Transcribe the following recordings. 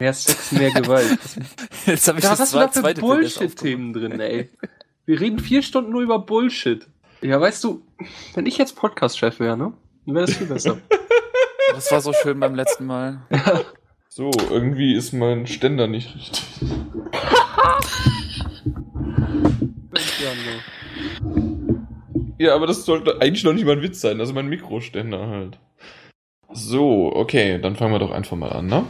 Mehr Sex, mehr Gewalt. Jetzt habe ich Ja, das was hast du da für Bullshit-Themen drin, ey? Wir reden vier Stunden nur über Bullshit. Ja, weißt du, wenn ich jetzt Podcast-Chef wäre, ne? Dann wäre das viel besser. Das war so schön beim letzten Mal. So, irgendwie ist mein Ständer nicht richtig. ja. Ja, aber das sollte eigentlich noch nicht mal ein Witz sein. Also mein Mikroständer halt. So, okay, dann fangen wir doch einfach mal an, ne?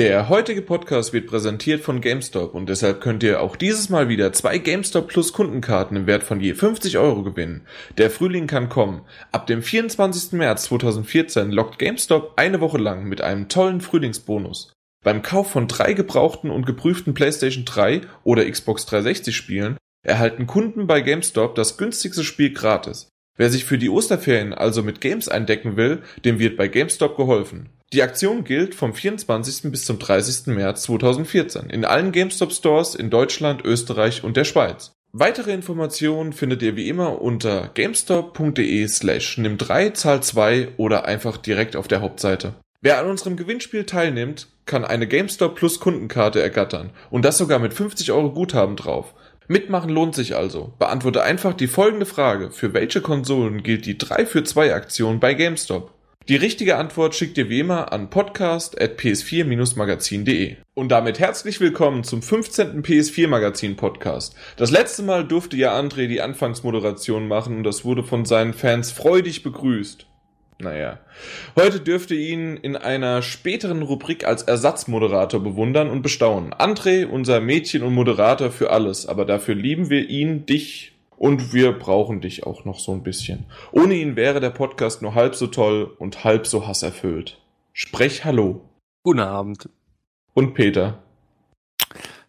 Der heutige Podcast wird präsentiert von GameStop und deshalb könnt ihr auch dieses Mal wieder zwei GameStop Plus Kundenkarten im Wert von je 50 Euro gewinnen. Der Frühling kann kommen. Ab dem 24. März 2014 lockt GameStop eine Woche lang mit einem tollen Frühlingsbonus. Beim Kauf von drei gebrauchten und geprüften PlayStation 3 oder Xbox 360 Spielen erhalten Kunden bei GameStop das günstigste Spiel gratis. Wer sich für die Osterferien also mit Games eindecken will, dem wird bei GameStop geholfen. Die Aktion gilt vom 24. bis zum 30. März 2014 in allen GameStop Stores in Deutschland, Österreich und der Schweiz. Weitere Informationen findet ihr wie immer unter gamestop.de slash nimm 3 Zahl 2 oder einfach direkt auf der Hauptseite. Wer an unserem Gewinnspiel teilnimmt, kann eine GameStop Plus Kundenkarte ergattern und das sogar mit 50 Euro Guthaben drauf. Mitmachen lohnt sich also. Beantworte einfach die folgende Frage. Für welche Konsolen gilt die 3 für 2 Aktion bei GameStop? Die richtige Antwort schickt ihr wie immer an podcast.ps4-magazin.de. Und damit herzlich willkommen zum 15. PS4 Magazin Podcast. Das letzte Mal durfte ja André die Anfangsmoderation machen und das wurde von seinen Fans freudig begrüßt. Naja. Heute dürft ihr ihn in einer späteren Rubrik als Ersatzmoderator bewundern und bestaunen. André, unser Mädchen und Moderator für alles, aber dafür lieben wir ihn, dich und wir brauchen dich auch noch so ein bisschen. Ohne ihn wäre der Podcast nur halb so toll und halb so hasserfüllt. Sprech Hallo. Guten Abend. Und Peter.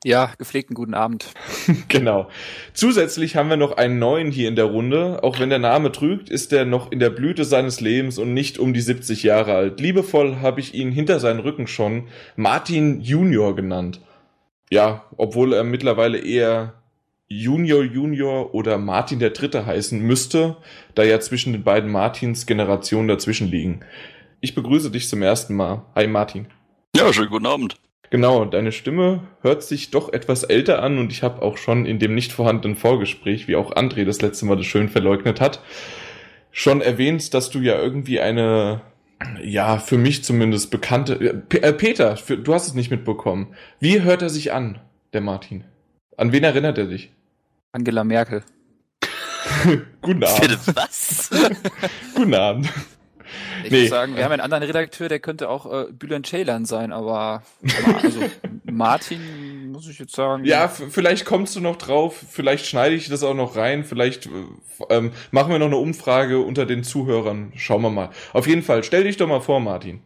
Ja, gepflegten guten Abend. Genau. Zusätzlich haben wir noch einen neuen hier in der Runde. Auch wenn der Name trügt, ist er noch in der Blüte seines Lebens und nicht um die 70 Jahre alt. Liebevoll habe ich ihn hinter seinen Rücken schon Martin Junior genannt. Ja, obwohl er mittlerweile eher Junior Junior oder Martin der Dritte heißen müsste, da ja zwischen den beiden Martins Generationen dazwischen liegen. Ich begrüße dich zum ersten Mal. Hi Martin. Ja, schönen guten Abend. Genau, deine Stimme hört sich doch etwas älter an und ich habe auch schon in dem nicht vorhandenen Vorgespräch, wie auch André das letzte Mal das schön verleugnet hat, schon erwähnt, dass du ja irgendwie eine, ja, für mich zumindest bekannte, äh, P äh, Peter, für, du hast es nicht mitbekommen. Wie hört er sich an, der Martin? An wen erinnert er dich? Angela Merkel. Guten Abend. Bitte was? Guten Abend. Ich Nee. muss sagen, wir haben einen anderen Redakteur, der könnte auch äh, Bülent Ceylan sein, aber also Martin, muss ich jetzt sagen. Ja, vielleicht kommst du noch drauf, vielleicht schneide ich das auch noch rein, vielleicht äh, ähm, machen wir noch eine Umfrage unter den Zuhörern. Schauen wir mal. Auf jeden Fall, stell dich doch mal vor, Martin.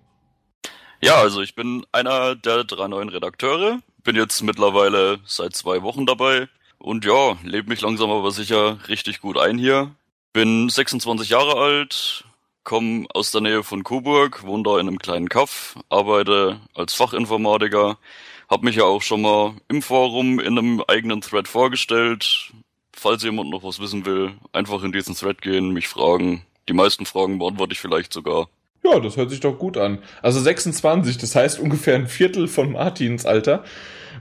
Ja, also ich bin einer der drei neuen Redakteure. Bin jetzt mittlerweile seit zwei Wochen dabei. Und ja, lebe mich langsam aber sicher richtig gut ein hier. Bin 26 Jahre alt, komme aus der Nähe von Coburg, wohne da in einem kleinen Kaff, arbeite als Fachinformatiker, hab mich ja auch schon mal im Forum in einem eigenen Thread vorgestellt. Falls jemand noch was wissen will, einfach in diesen Thread gehen, mich fragen. Die meisten Fragen beantworte ich vielleicht sogar. Ja, das hört sich doch gut an. Also 26, das heißt ungefähr ein Viertel von Martins Alter.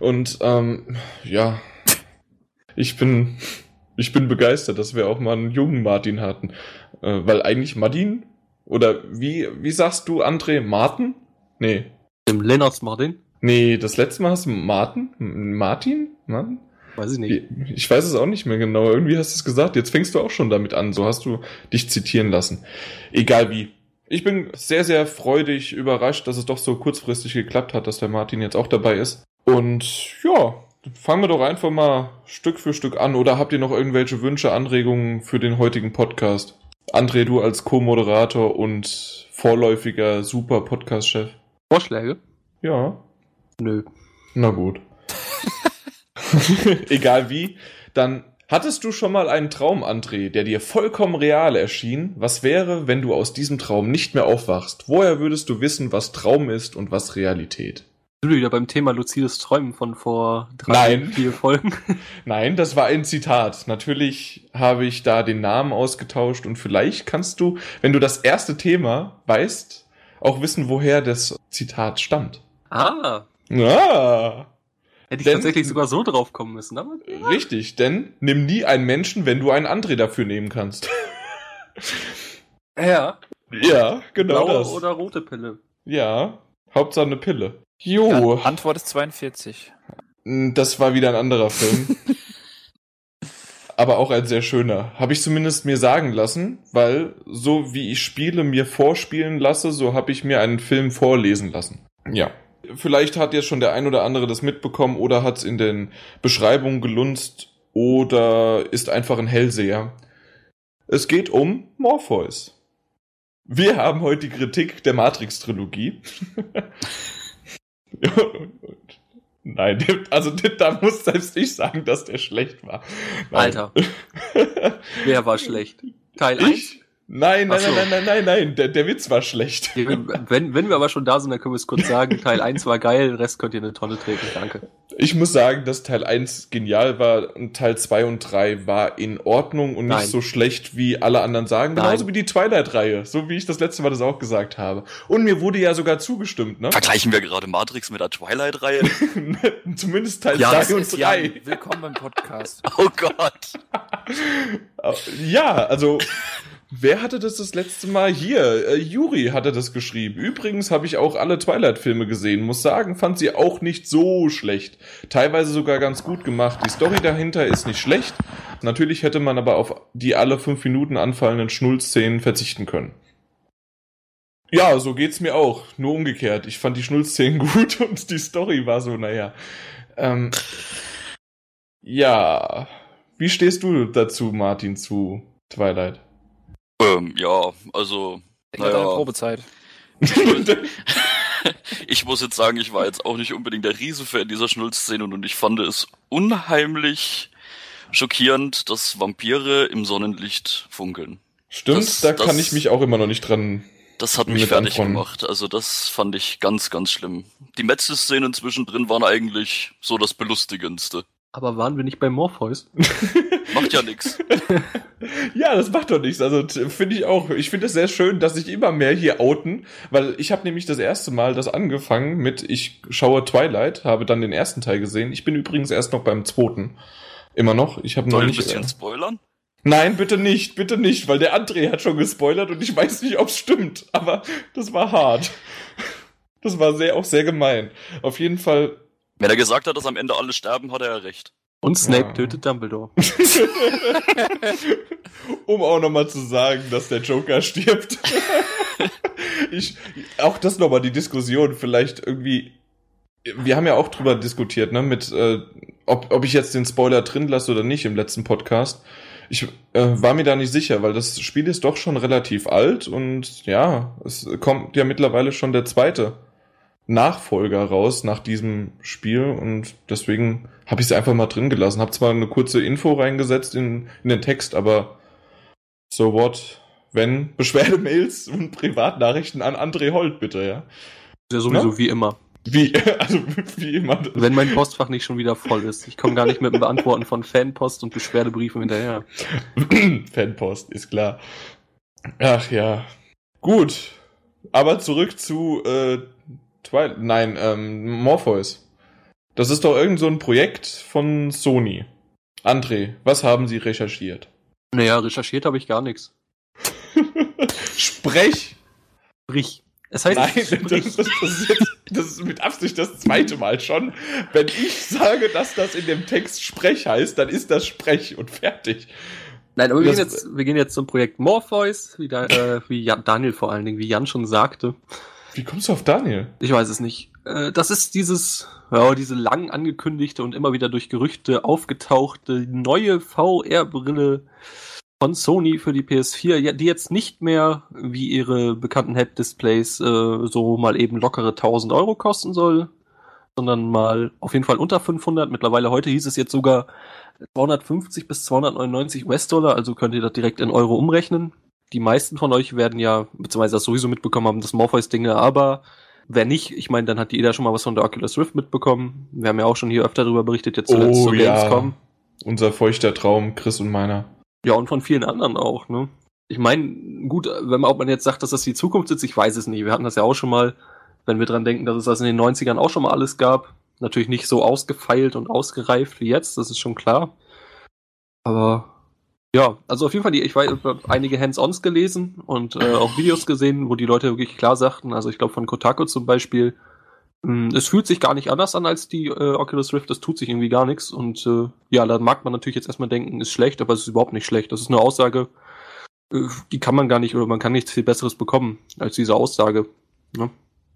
Und ähm, ja, ich bin, ich bin begeistert, dass wir auch mal einen jungen Martin hatten. Äh, weil eigentlich Martin, oder wie, wie sagst du, André, Martin? Nee. Dem Lennart Martin? Nee, das letzte Mal hast du Martin? Martin? Martin? Weiß ich nicht. Ich weiß es auch nicht mehr genau. Irgendwie hast du es gesagt. Jetzt fängst du auch schon damit an. So hast du dich zitieren lassen. Egal wie. Ich bin sehr, sehr freudig überrascht, dass es doch so kurzfristig geklappt hat, dass der Martin jetzt auch dabei ist. Und ja, fangen wir doch einfach mal Stück für Stück an. Oder habt ihr noch irgendwelche Wünsche, Anregungen für den heutigen Podcast? André, du als Co-Moderator und vorläufiger super Podcast-Chef. Vorschläge? Ja, Nö. na gut. Egal wie, dann hattest du schon mal einen Traum, André, der dir vollkommen real erschien? Was wäre, wenn du aus diesem Traum nicht mehr aufwachst? Woher würdest du wissen, was Traum ist und was Realität? Sind wir wieder beim Thema luzides Träumen von vor drei, Nein. vier Folgen? Nein, das war ein Zitat. Natürlich habe ich da den Namen ausgetauscht und vielleicht kannst du, wenn du das erste Thema weißt, auch wissen, woher das Zitat stammt. Ah, Ah, hätte ich Denn- tatsächlich sogar so drauf kommen müssen. Aber richtig, denn nimm nie einen Menschen, wenn du einen André dafür nehmen kannst. ja, ja, genau blaue das. oder rote Pille. Ja, Hauptsache eine Pille. Jo, An Antwort ist 42. das war wieder ein anderer Film. Aber auch ein sehr schöner. Habe ich zumindest mir sagen lassen, weil so wie ich Spiele mir vorspielen lasse, so habe ich mir einen Film vorlesen lassen. Ja. Vielleicht hat jetzt schon der ein oder andere das mitbekommen oder hat es in den Beschreibungen gelunzt oder ist einfach ein Hellseher. Es geht um Morpheus. Wir haben heute die Kritik der Matrix-Trilogie. Nein, also da muss selbst ich sagen, dass der schlecht war. Nein. Alter, wer war schlecht? Teil 1? Nein, nein, so. nein, nein, nein, nein, nein, der, der Witz war schlecht. Wenn, wenn wir aber schon da sind, dann können wir es kurz sagen. Teil 1 war geil, den Rest könnt ihr in eine Tonne treten. Danke. Ich muss sagen, dass Teil 1 genial war und Teil 2 und 3 war in Ordnung und nicht Nein. so schlecht, wie alle anderen sagen. Nein. Genauso wie die Twilight-Reihe, so wie ich das letzte Mal das auch gesagt habe. Und mir wurde ja sogar zugestimmt, ne? Vergleichen wir gerade Matrix mit der Twilight-Reihe? Zumindest Teil Ja, 2 das und ist 3. Jan. Willkommen beim Podcast. Oh Gott. Ja, also wer hatte das das letzte Mal hier? Äh, Juri hatte das geschrieben. Übrigens habe ich auch alle Twilight-Filme gesehen. Muss sagen, fand sie auch nicht so schlecht. Teilweise sogar ganz gut gemacht. Die Story dahinter ist nicht schlecht. Natürlich hätte man aber auf die alle fünf Minuten anfallenden Schnullszenen verzichten können. Ja, so geht's mir auch. Nur umgekehrt. Ich fand die Schnullszenen gut und die Story war so, naja. Ähm, ja. Wie stehst du dazu, Martin, zu Twilight? Ähm, ja, also, Denk an deine naja, Probezeit. ich muss jetzt sagen, ich war jetzt auch nicht unbedingt der Riesenfan dieser Schnullszene und ich fand es unheimlich schockierend, dass Vampire im Sonnenlicht funkeln. Stimmt, Das- da das- kann ich mich auch immer noch nicht dran. Das hat mich fertig anfreunden. gemacht. Also das fand ich ganz, ganz schlimm. Die Metzelszenen zwischendrin waren eigentlich so das Belustigendste. Aber waren wir nicht bei Morpheus? Macht ja nix. Ja, das macht doch nichts. Also finde ich auch. Ich finde es sehr schön, dass sich immer mehr hier outen, weil ich habe nämlich das erste Mal das angefangen mit ich schaue Twilight, habe dann den ersten Teil gesehen. Ich bin übrigens erst noch beim zweiten. Immer noch. Ich habe noch Soll ich ein nicht. bisschen Äh, spoilern? nein, bitte nicht, bitte nicht, weil der André hat schon gespoilert und ich weiß nicht, ob es stimmt. Aber das war hart. Das war sehr auch sehr gemein. Auf jeden Fall Wenn er gesagt hat, dass am Ende alle sterben, hat er ja recht. Und Snape Ja. tötet Dumbledore. um auch nochmal zu sagen, dass der Joker stirbt. ich, auch das nochmal die Diskussion, vielleicht irgendwie. Wir haben ja auch drüber diskutiert, ne, mit, äh, ob, ob ich jetzt den Spoiler drin lasse oder nicht im letzten Podcast. Ich äh, war mir da nicht sicher, weil das Spiel ist doch schon relativ alt und ja, es kommt ja mittlerweile schon der zweite Nachfolger raus nach diesem Spiel und deswegen habe ich es einfach mal drin gelassen. Habe zwar eine kurze Info reingesetzt in, in den Text, aber so what? Wenn Beschwerdemails und Privatnachrichten an André Holt, bitte, ja. Ja sowieso Ne? wie immer. Wie, also wie immer. Wenn mein Postfach nicht schon wieder voll ist. Ich komme gar nicht mit dem Beantworten von Fanpost und Beschwerdebriefen hinterher. Fanpost, ist klar. Ach ja. Gut. Aber zurück zu äh, Twilight. Nein, ähm, Morpheus. Das ist doch irgend so ein Projekt von Sony. André, was haben Sie recherchiert? Naja, recherchiert habe ich gar nichts. Sprech! Sprich. Es heißt, Nein, das, das, das, ist jetzt, das ist mit Absicht das zweite Mal schon. Wenn ich sage, dass das in dem Text Sprech heißt, dann ist das Sprech und fertig. Nein, aber wir Das- gehen, jetzt, wir gehen jetzt zum Projekt Morpheus, wie, da, äh, wie Daniel vor allen Dingen, wie Jan schon sagte. Wie kommst du auf Daniel? Ich weiß es nicht. Äh, das ist dieses, ja, diese lang angekündigte und immer wieder durch Gerüchte aufgetauchte neue VR-Brille von Sony für die PS4, ja, die jetzt nicht mehr wie ihre bekannten Head-Displays äh, so mal eben lockere 1000 Euro kosten soll, sondern mal auf jeden Fall unter 500. Mittlerweile heute hieß es jetzt sogar 250 bis 299 US-Dollar, also könnt ihr das direkt in Euro umrechnen. Die meisten von euch werden ja, beziehungsweise das sowieso mitbekommen haben, das Morpheus-Dinge, aber Wer nicht, ich meine, dann hat jeder schon mal was von der Oculus Rift mitbekommen. Wir haben ja auch schon hier öfter darüber berichtet, jetzt zuletzt Oh zur ja. Gamescom. Unser feuchter Traum, Chris und meiner. Ja, und von vielen anderen auch, ne? Ich meine, gut, wenn man, ob man jetzt sagt, dass das die Zukunft ist, ich weiß es nicht. Wir hatten das ja auch schon mal, wenn wir dran denken, dass es das in den 90ern auch schon mal alles gab. Natürlich nicht so ausgefeilt und ausgereift wie jetzt, das ist schon klar. Aber ja, also auf jeden Fall, ich habe einige Hands-ons gelesen und äh, auch Videos gesehen, wo die Leute wirklich klar sagten, also ich glaube von Kotaku zum Beispiel, mh, es fühlt sich gar nicht anders an als die äh, Oculus Rift, das tut sich irgendwie gar nichts und äh, ja, da mag man natürlich jetzt erstmal denken, ist schlecht, aber es ist überhaupt nicht schlecht. Das ist eine Aussage, äh, die kann man gar nicht oder man kann nichts viel Besseres bekommen als diese Aussage. Ne?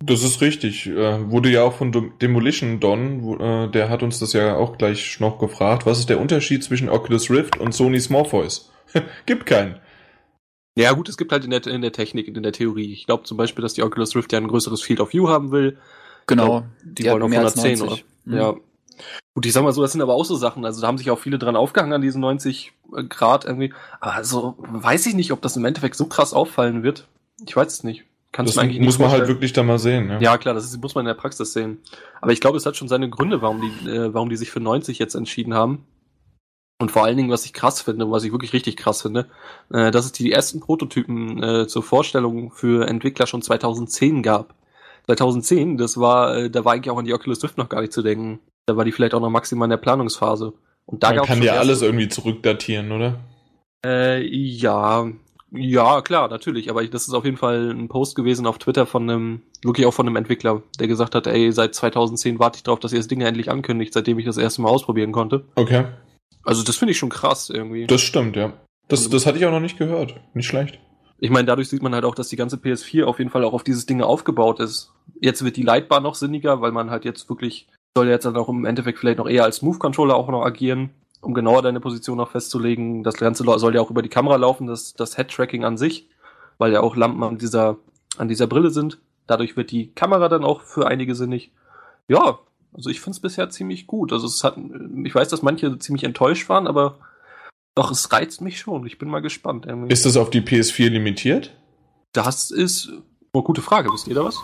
Das ist richtig. Äh, wurde ja auch von Dem- Demolition Don, wo, äh, der hat uns das ja auch gleich noch gefragt. Was ist der Unterschied zwischen Oculus Rift und Sony's Morpheus? Gibt keinen. Ja gut, es gibt halt in der, in der Technik, in der Theorie. Ich glaube zum Beispiel, dass die Oculus Rift ja ein größeres Field of View haben will. Genau. Die, wollen auf mehr als 110, oder? 90. Mhm. Ja. Gut, ich sag mal so, das sind aber auch so Sachen. Also da haben sich auch viele dran aufgehangen an diesen 90 Grad irgendwie. Aber also weiß ich nicht, ob das im Endeffekt so krass auffallen wird. Ich weiß es nicht. Kannst Das eigentlich muss man halt wirklich da mal sehen. Ja. Ja, klar, das ist, muss man in der Praxis sehen. Aber ich glaube, es hat schon seine Gründe, warum die, äh, warum die sich für 90 jetzt entschieden haben. Und vor allen Dingen, was ich krass finde, was ich wirklich richtig krass finde, äh, dass es die ersten Prototypen äh, zur Vorstellung für Entwickler schon 2010 gab. 2010, das war, äh, da war eigentlich auch an die Oculus Rift noch gar nicht zu denken. Da war die vielleicht auch noch maximal in der Planungsphase. Und da Man kann ja alles irgendwie zurückdatieren, oder? äh, ja, ja, klar, natürlich. Aber ich, das ist auf jeden Fall ein Post gewesen auf Twitter von einem, wirklich auch von einem Entwickler, der gesagt hat, ey, seit 2010 warte ich drauf, dass ihr das Ding endlich ankündigt, seitdem ich das erste Mal ausprobieren konnte. Okay. Also das finde ich schon krass irgendwie. Das stimmt, ja. Das, das hatte ich auch noch nicht gehört. Nicht schlecht. Ich meine, dadurch sieht man halt auch, dass die ganze PS4 auf jeden Fall auch auf dieses Ding aufgebaut ist. Jetzt wird die Lightbar noch sinniger, weil man halt jetzt wirklich, soll jetzt dann auch im Endeffekt vielleicht noch eher als Move-Controller auch noch agieren, um genauer deine Position noch festzulegen. Das Ganze soll ja auch über die Kamera laufen, das, das Head-Tracking an sich, weil ja auch Lampen an dieser, an dieser Brille sind. Dadurch wird die Kamera dann auch für einige sinnig. Ja, also ich finde es bisher ziemlich gut. Also es hat, ich weiß, dass manche ziemlich enttäuscht waren, aber doch, es reizt mich schon. Ich bin mal gespannt. irgendwie. Ist das auf die PS4 limitiert? Das ist eine gute Frage. Wisst ihr da was?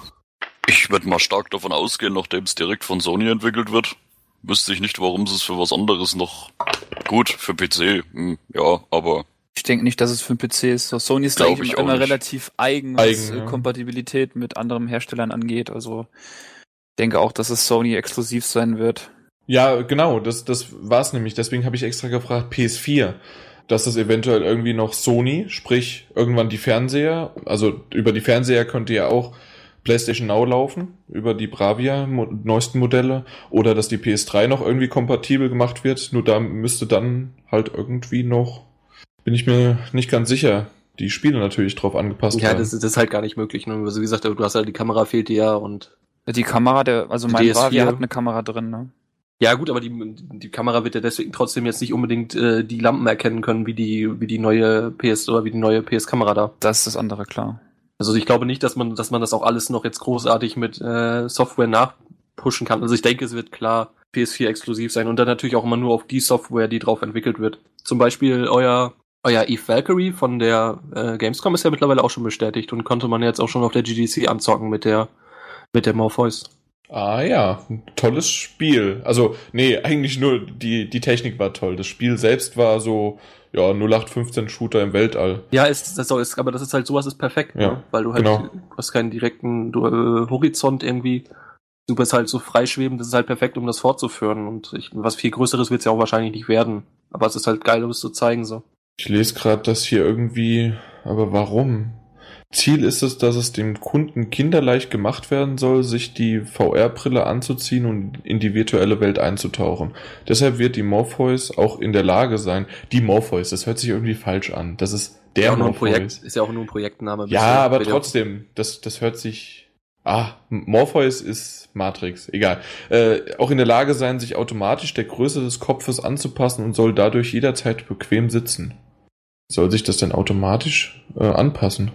Ich würde mal stark davon ausgehen, nachdem es direkt von Sony entwickelt wird. Wüsste ich nicht, warum sie es für was anderes noch gut für PC. Hm, ja, aber Ich denke nicht, dass es für einen PC ist. So, Sony ist da Glaub eigentlich ich immer, auch immer nicht. relativ eigen, was Eigen, äh, ja. Kompatibilität mit anderen Herstellern angeht. Also ich denke auch, dass es Sony exklusiv sein wird. Ja, genau, das, das war's nämlich. Deswegen habe ich extra gefragt, PS4. Dass das eventuell irgendwie noch Sony, sprich irgendwann die Fernseher, also über die Fernseher könnte ja auch PlayStation Now laufen, über die Bravia mo neuesten Modelle, oder dass die PS3 noch irgendwie kompatibel gemacht wird. Nur da müsste dann halt irgendwie noch, bin ich mir nicht ganz sicher, die Spiele natürlich drauf angepasst Ja, werden. das, ist- das ist halt gar nicht möglich. Ne? Also wie gesagt, du hast halt die Kamera fehlt dir ja und Die Kamera, der, also mein DS4. Bravia hat eine Kamera drin, ne? ja gut, aber die, die Kamera wird ja deswegen trotzdem jetzt nicht unbedingt äh, die Lampen erkennen können wie die wie die neue PS oder wie die neue PS Kamera da. Das ist das andere, klar. Also ich glaube nicht, dass man dass man das auch alles noch jetzt großartig mit äh, Software nachpushen kann. Also ich denke, es wird klar PS4 exklusiv sein und dann natürlich auch immer nur auf die Software, die drauf entwickelt wird. Zum Beispiel euer euer Eve Valkyrie von der äh, Gamescom ist ja mittlerweile auch schon bestätigt und konnte man jetzt auch schon auf der GDC anzocken mit der mit der Morpheus. Ah ja, tolles Spiel. Also, nee, eigentlich nur die, die Technik war toll. Das Spiel selbst war so, ja, 0815 Shooter im Weltall. Ja, ist, das ist, aber das ist halt sowas ist perfekt, Ja, ne? weil du halt genau. du hast keinen direkten du, äh, Horizont irgendwie. Du bist halt so freischwebend, das ist halt perfekt, um das fortzuführen. Und ich, was viel Größeres wird es ja auch wahrscheinlich nicht werden. Aber es ist halt geil, um es zu zeigen so. Ich lese gerade das hier irgendwie, aber warum? Ziel ist es, dass es dem Kunden kinderleicht gemacht werden soll, sich die VR-Brille anzuziehen und in die virtuelle Welt einzutauchen. Deshalb wird die Morpheus auch in der Lage sein. Die Morpheus, das hört sich irgendwie falsch an. Das ist der nur ein Projekt, Morpheus. ist ja auch nur ein Projektname. Ja, aber trotzdem, das, das hört sich. Ah, Morpheus ist Matrix, egal. Äh, auch in der Lage sein, sich automatisch der Größe des Kopfes anzupassen und soll dadurch jederzeit bequem sitzen. Soll sich das denn automatisch äh, anpassen?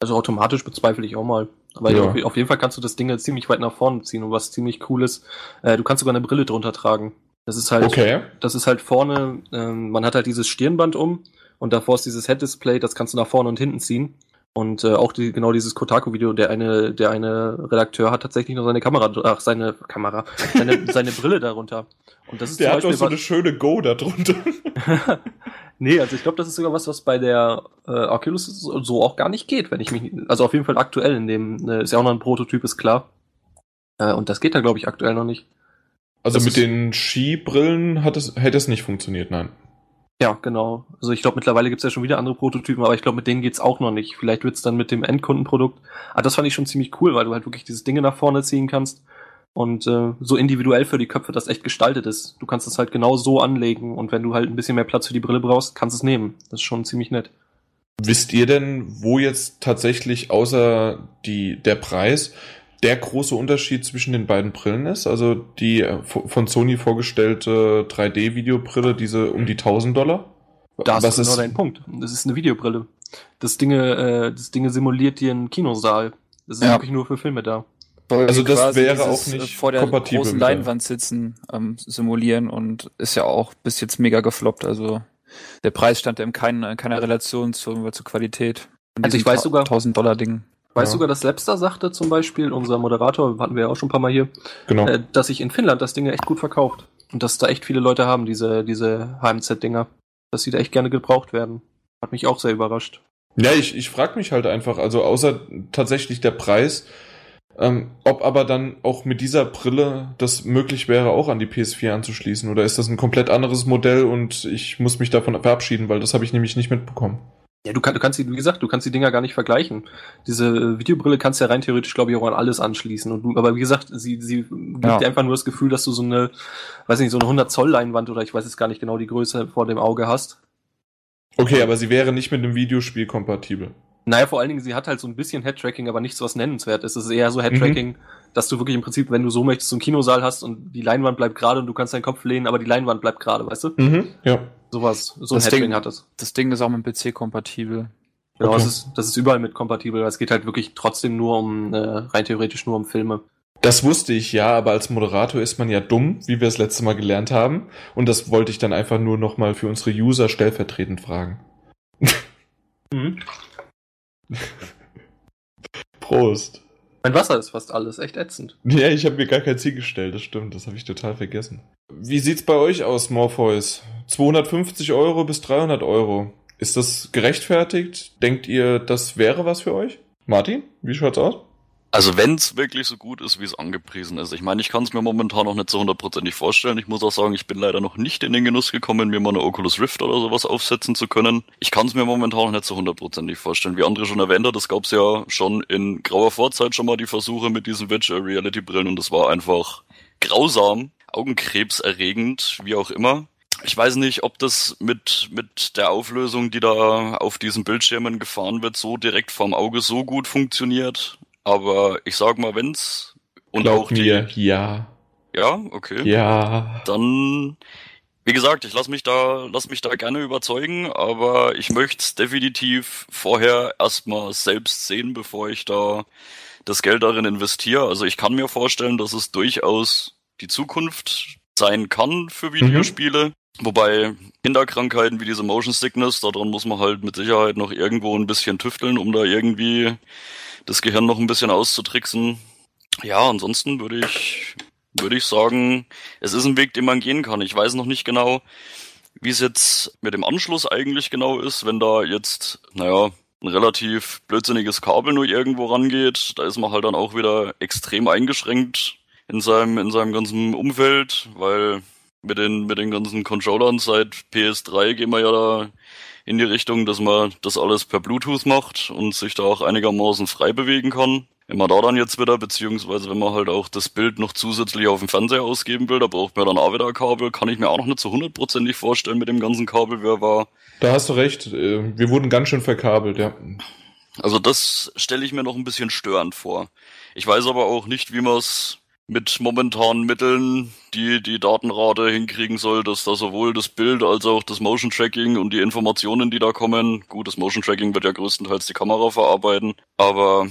Also automatisch bezweifle ich auch mal. Aber Ja. auf, auf jeden Fall kannst du das Ding jetzt ziemlich weit nach vorne ziehen und was ziemlich cool ist, äh, du kannst sogar eine Brille drunter tragen. Das ist halt, Okay. das ist halt vorne, ähm, man hat halt dieses Stirnband um und davor ist dieses Head-Display, das kannst du nach vorne und hinten ziehen. Und äh, auch die, genau dieses Kotaku-Video, der eine, der eine Redakteur hat tatsächlich noch seine Kamera, ach, seine Kamera, seine, seine Brille darunter. Und das ist Der hat doch Beispiel so was- eine schöne Go da drunter. nee, also ich glaube, das ist sogar was, was bei der äh, Oculus so, so auch gar nicht geht, wenn ich mich, also auf jeden Fall aktuell in dem, äh, ist ja auch noch ein Prototyp, ist klar. Äh, und das geht da, glaube ich, aktuell noch nicht. Also Das mit den Skibrillen hat es, hätte es nicht funktioniert, nein. Ja, genau. Also ich glaube, mittlerweile gibt's ja schon wieder andere Prototypen, aber ich glaube, mit denen geht's auch noch nicht. Vielleicht wird's dann mit dem Endkundenprodukt. Ah, das fand ich schon ziemlich cool, weil du halt wirklich dieses Dinge nach vorne ziehen kannst und äh, so individuell für die Köpfe das echt gestaltet ist. Du kannst es halt genau so anlegen und wenn du halt ein bisschen mehr Platz für die Brille brauchst, kannst es nehmen. Das ist schon ziemlich nett. Wisst ihr denn, wo jetzt tatsächlich außer die, der Preis der große Unterschied zwischen den beiden Brillen ist? Also die äh, von Sony vorgestellte 3D-Videobrille, diese um die 1000 Dollar? Da hast Was du genau ist, deinen Punkt. Das ist eine Videobrille. Das Dinge, äh, das Dinge simuliert dir einen Kinosaal. Das ist Ja. wirklich nur für Filme da. Also das wäre dieses, auch nicht äh, vor der kompatibel großen Leinwand sitzen, ähm, simulieren und ist ja auch bis jetzt mega gefloppt. Also der Preis stand ja in keiner, in keiner Relation zur, zur Qualität. Also ich weiß sogar- 1000 Dollar Ding. Weiß Ja. sogar, dass Lepster sagte zum Beispiel, unser Moderator, hatten wir ja auch schon ein paar Mal hier, genau. äh, dass sich in Finnland das Ding echt gut verkauft. Und dass da echt viele Leute haben, diese, diese HMZ-Dinger. Dass sie da echt gerne gebraucht werden. Hat mich auch sehr überrascht. Ja, ich, ich frage mich halt einfach, also außer tatsächlich der Preis, ähm, ob aber dann auch mit dieser Brille das möglich wäre, auch an die PS4 anzuschließen. Oder ist das ein komplett anderes Modell und ich muss mich davon verabschieden, weil das habe ich nämlich nicht mitbekommen. Ja, du, kann, du kannst die, wie gesagt, du kannst die Dinger gar nicht vergleichen. Diese äh, Videobrille kannst du ja rein theoretisch, glaube ich, auch an alles anschließen. Und du, aber wie gesagt, sie, sie gibt Ja. dir einfach nur das Gefühl, dass du so eine, weiß nicht, so eine 100 Zoll Leinwand oder ich weiß jetzt gar nicht genau die Größe vor dem Auge hast. Okay, aber sie wäre nicht mit einem Videospiel kompatibel. Naja, vor allen Dingen, sie hat halt so ein bisschen Headtracking, aber nichts, was nennenswert ist. Es ist eher so Headtracking, dass du wirklich im Prinzip, wenn du so möchtest, so einen Kinosaal hast und die Leinwand bleibt gerade und du kannst deinen Kopf lehnen, aber die Leinwand bleibt gerade, weißt du? Mhm, ja. Sowas, so ein Das Headtracking Ding- hat es. Das Ding ist auch mit dem PC kompatibel. Genau, Okay. das, ist, das ist überall mit kompatibel. Es geht halt wirklich trotzdem nur um, äh, rein theoretisch nur um Filme. Das wusste ich ja, aber als Moderator ist man ja dumm, wie wir das letzte Mal gelernt haben. Und das wollte ich dann einfach nur nochmal für unsere User stellvertretend fragen. Mhm. Prost. Mein Wasser ist fast alles, echt ätzend. Ja, ich habe mir gar kein Ziel gestellt, das stimmt, das habe ich total vergessen. Wie sieht's bei euch aus, Morpheus? 250 Euro bis 300 Euro. Ist das gerechtfertigt? Denkt ihr, das wäre was für euch? Martin, wie schaut's aus? Also wenn's wirklich so gut ist, wie es angepriesen ist. Ich meine, ich kann es mir momentan noch nicht so hundertprozentig vorstellen. Ich muss auch sagen, ich bin leider noch nicht in den Genuss gekommen, mir mal eine Oculus Rift oder sowas aufsetzen zu können. Ich kann es mir momentan noch nicht so hundertprozentig vorstellen. Wie andere schon erwähnt hat, es gab's ja schon in grauer Vorzeit schon mal die Versuche mit diesen Virtual Reality Brillen und das war einfach grausam, augenkrebserregend, wie auch immer. Ich weiß nicht, ob das mit, mit der Auflösung, die da auf diesen Bildschirmen gefahren wird, so direkt vorm Auge so gut funktioniert. Aber ich sag mal, wenn's und Glaub auch die, mir, ja, ja, okay, ja. dann, wie gesagt, ich lass mich da, lass mich da gerne überzeugen, aber ich möchte es definitiv vorher erstmal selbst sehen, bevor ich da das Geld darin investiere. Also ich kann mir vorstellen, dass es durchaus die Zukunft sein kann für Videospiele. Wobei Kinderkrankheiten wie diese Motion Sickness, daran muss man halt mit Sicherheit noch irgendwo ein bisschen tüfteln, um da irgendwie das Gehirn noch ein bisschen auszutricksen. Ja, ansonsten würde ich, würde ich sagen, es ist ein Weg, den man gehen kann. Ich weiß noch nicht genau, wie es jetzt mit dem Anschluss eigentlich genau ist, wenn da jetzt, naja, ein relativ blödsinniges Kabel nur irgendwo rangeht. Da ist man halt dann auch wieder extrem eingeschränkt in seinem, in seinem ganzen Umfeld, weil mit den, mit den ganzen Controllern seit PS3 gehen wir ja da in die Richtung, dass man das alles per Bluetooth macht und sich da auch einigermaßen frei bewegen kann. Wenn man da dann jetzt wieder, beziehungsweise wenn man halt auch das Bild noch zusätzlich auf dem Fernseher ausgeben will, da braucht man dann auch wieder ein Kabel. Kann ich mir auch noch nicht so hundertprozentig vorstellen mit dem ganzen Kabelwirrwarr. Da hast du recht, äh, wir wurden ganz schön verkabelt, ja. Also das stelle ich mir noch ein bisschen störend vor. Ich weiß aber auch nicht, wie man es mit momentanen Mitteln die die Datenrate hinkriegen soll, dass da sowohl das Bild als auch das Motion Tracking und die Informationen, die da kommen, gut, das Motion Tracking wird ja größtenteils die Kamera verarbeiten, aber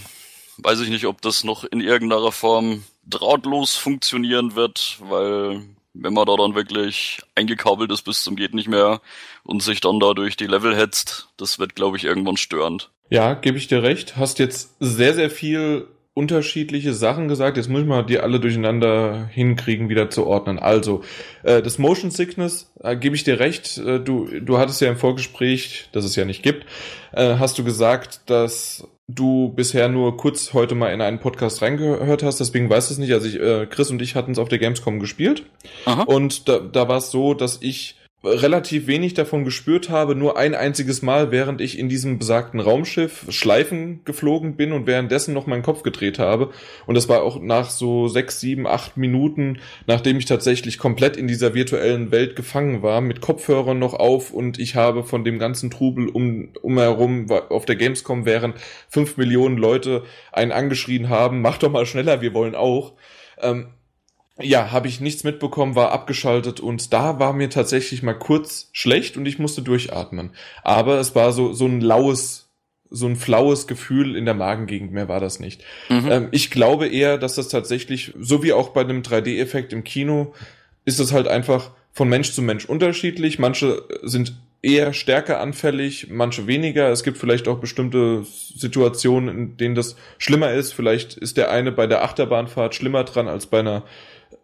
weiß ich nicht, ob das noch in irgendeiner Form drahtlos funktionieren wird, weil wenn man da dann wirklich eingekabelt ist bis zum geht nicht mehr und sich dann dadurch die Level hetzt, das wird glaube ich irgendwann störend. Ja, gebe ich dir recht. Hast jetzt sehr, sehr viel unterschiedliche Sachen gesagt. Jetzt muss ich mal die alle durcheinander hinkriegen, wieder zu ordnen. Also, äh, das Motion Sickness, äh, gebe ich dir recht. Äh, du, du hattest ja im Vorgespräch, das es ja nicht gibt, äh, hast du gesagt, dass du bisher nur kurz heute mal in einen Podcast reingehört hast, deswegen weißt du es nicht. Also ich, äh, Chris und ich hatten es auf der Gamescom gespielt. Aha. Und da, da war es so, dass ich relativ wenig davon gespürt habe, nur ein einziges Mal, während ich in diesem besagten Raumschiff Schleifen geflogen bin und währenddessen noch meinen Kopf gedreht habe. Und das war auch nach so sechs, sieben, acht Minuten, nachdem ich tatsächlich komplett in dieser virtuellen Welt gefangen war, mit Kopfhörern noch auf und ich habe von dem ganzen Trubel um, umherum auf der Gamescom, während fünf Millionen Leute einen angeschrien haben, mach doch mal schneller, wir wollen auch. Ähm, ja, habe ich nichts mitbekommen, war abgeschaltet und da war mir tatsächlich mal kurz schlecht und ich musste durchatmen. Aber es war so, so ein laues, so ein flaues Gefühl in der Magengegend, mehr war das nicht. Mhm. Ähm, ich glaube eher, dass das tatsächlich, so wie auch bei einem 3D-Effekt im Kino, ist es halt einfach von Mensch zu Mensch unterschiedlich. Manche sind eher stärker anfällig, manche weniger. Es gibt vielleicht auch bestimmte Situationen, in denen das schlimmer ist. Vielleicht ist der eine bei der Achterbahnfahrt schlimmer dran als bei einer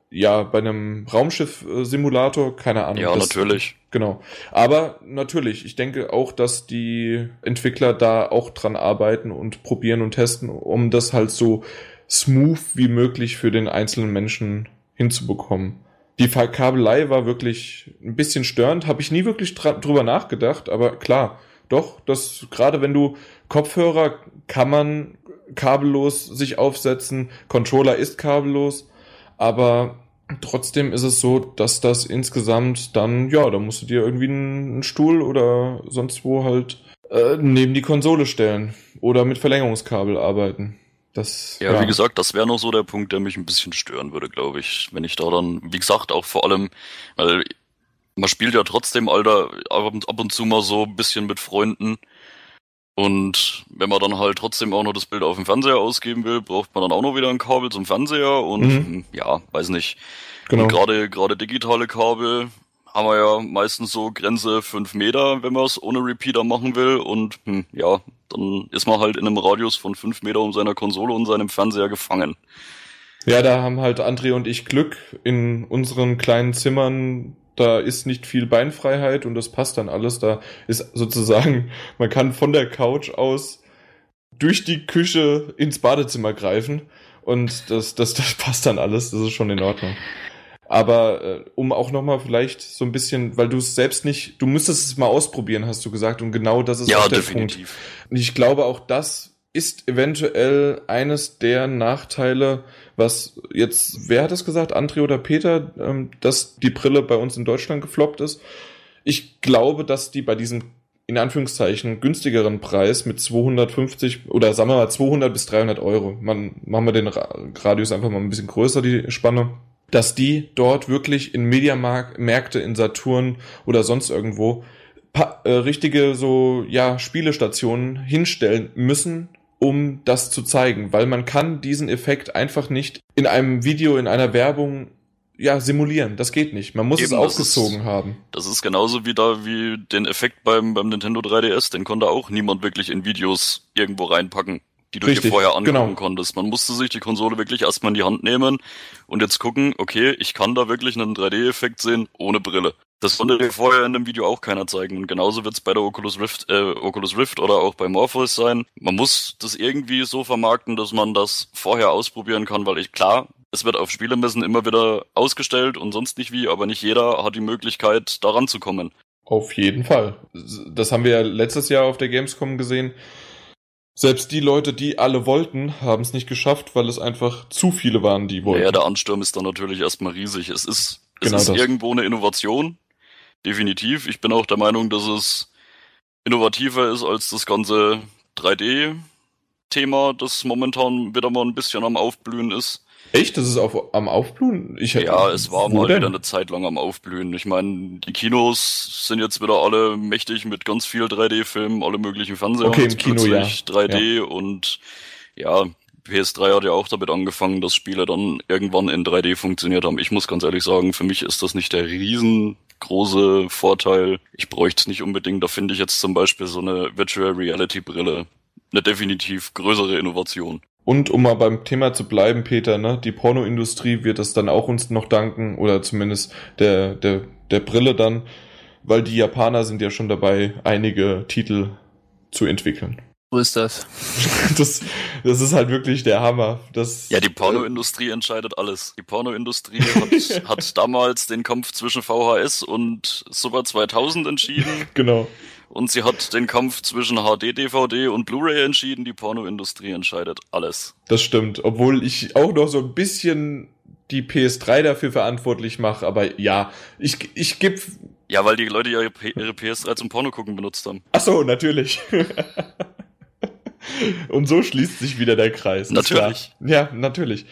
ja, bei einem Raumschiff-Simulator, keine Ahnung. Ja, das, natürlich. Genau. Aber natürlich, ich denke auch, dass die Entwickler da auch dran arbeiten und probieren und testen, um das halt so smooth wie möglich für den einzelnen Menschen hinzubekommen. Die Kabelei war wirklich ein bisschen störend, habe ich nie wirklich drüber nachgedacht, aber klar, doch, das gerade wenn du Kopfhörer kann man kabellos sich aufsetzen, Controller ist kabellos, aber trotzdem ist es so, dass das insgesamt dann, ja, da musst du dir irgendwie einen Stuhl oder sonst wo halt äh, neben die Konsole stellen oder mit Verlängerungskabel arbeiten. Das, Ja, wie gesagt, das wäre noch so der Punkt, der mich ein bisschen stören würde, glaube ich. Wenn ich da dann, wie gesagt, auch vor allem, weil man spielt ja trotzdem, Alter, ab und zu mal so ein bisschen mit Freunden. Und wenn man dann halt trotzdem auch noch das Bild auf dem Fernseher ausgeben will, braucht man dann auch noch wieder ein Kabel zum Fernseher und Mhm. hm, ja, weiß nicht. genau. Gerade gerade digitale Kabel haben wir ja meistens so Grenze fünf Meter, wenn man es ohne Repeater machen will. Und hm, ja, dann ist man halt in einem Radius von fünf Meter um seiner Konsole und seinem Fernseher gefangen. Ja, da haben halt André und ich Glück in unseren kleinen Zimmern. Da ist nicht viel Beinfreiheit und das passt dann alles. Da ist sozusagen, man kann von der Couch aus durch die Küche ins Badezimmer greifen und das, das, das passt dann alles. Das ist schon in Ordnung. Aber äh, um auch nochmal vielleicht so ein bisschen, weil du es selbst nicht, du müsstest es mal ausprobieren, hast du gesagt, und genau das ist ja, auch der Punkt. definitiv. Und ich glaube, auch das ist eventuell eines der Nachteile, was jetzt, wer hat es gesagt, André oder Peter, ähm, dass die Brille bei uns in Deutschland gefloppt ist. Ich glaube, dass die bei diesem in Anführungszeichen günstigeren Preis mit 250 oder sagen wir mal 200 bis 300 Euro, man machen wir den Ra- Radius einfach mal ein bisschen größer, die Spanne, dass die dort wirklich in Mediamarkt-Märkte, in Saturn oder sonst irgendwo äh, richtige so ja Spielestationen hinstellen müssen, um das zu zeigen, weil man kann diesen Effekt einfach nicht in einem Video, in einer Werbung ja simulieren. Das geht nicht. Man muss Eben, es das aufgezogen ist- haben. Das ist genauso wie da wie den Effekt beim, beim Nintendo 3DS, den konnte auch niemand wirklich in Videos irgendwo reinpacken, die du Richtig, dir vorher angucken genau. konntest. Man musste sich die Konsole wirklich erstmal in die Hand nehmen und jetzt gucken, okay, ich kann da wirklich einen 3D-Effekt sehen ohne Brille. Das konnte dir vorher in dem Video auch keiner zeigen. Und genauso wird's bei der Oculus Rift, äh, Oculus Rift oder auch bei Morpheus sein. Man muss das irgendwie so vermarkten, dass man das vorher ausprobieren kann, weil ich klar, es wird auf Spielemessen immer wieder ausgestellt und sonst nicht wie, aber nicht jeder hat die Möglichkeit, da ranzukommen. Auf jeden Fall. Das haben wir ja letztes Jahr auf der Gamescom gesehen. Selbst die Leute, die alle wollten, haben es nicht geschafft, weil es einfach zu viele waren, die wollten. Ja, der Ansturm ist dann natürlich erstmal riesig. Es ist, es Genau ist das. irgendwo eine Innovation. Definitiv. Ich bin auch der Meinung, dass es innovativer ist als das ganze 3D-Thema, das momentan wieder mal ein bisschen am Aufblühen ist. Echt? Das ist auf, am Aufblühen? Ich hätte- Ja, es war mal denn? wieder eine Zeit lang am Aufblühen. Ich meine, die Kinos sind jetzt wieder alle mächtig mit ganz viel 3D-Filmen, alle möglichen Fernseher Okay, im Kino, ja. 3D und ja, PS3 hat ja auch damit angefangen, dass Spiele dann irgendwann in 3D funktioniert haben. Ich muss ganz ehrlich sagen, für mich ist das nicht der riesengroße Vorteil. Ich bräuchte es nicht unbedingt. Da finde ich jetzt zum Beispiel so eine Virtual Reality Brille eine definitiv größere Innovation. Und um mal beim Thema zu bleiben, Peter, ne, die Pornoindustrie wird das dann auch uns noch danken, oder zumindest der, der, der Brille dann, weil die Japaner sind ja schon dabei, einige Titel zu entwickeln. So ist das. Das, das ist halt wirklich der Hammer. Das, Ja, die Pornoindustrie entscheidet alles. Die Pornoindustrie hat, hat damals den Kampf zwischen VHS und Super 2000 entschieden Genau. und sie hat den Kampf zwischen HD, DVD und Blu-ray entschieden. Die Pornoindustrie entscheidet alles. Das stimmt. Obwohl ich auch noch so ein bisschen die PS3 dafür verantwortlich mache, aber ja, ich, ich gebe. Ja, weil die Leute ja ihre P- ihre PS3 zum Porno gucken benutzt haben. Ach so, natürlich. Und so schließt sich wieder der Kreis. Natürlich. Klar. Ja, natürlich.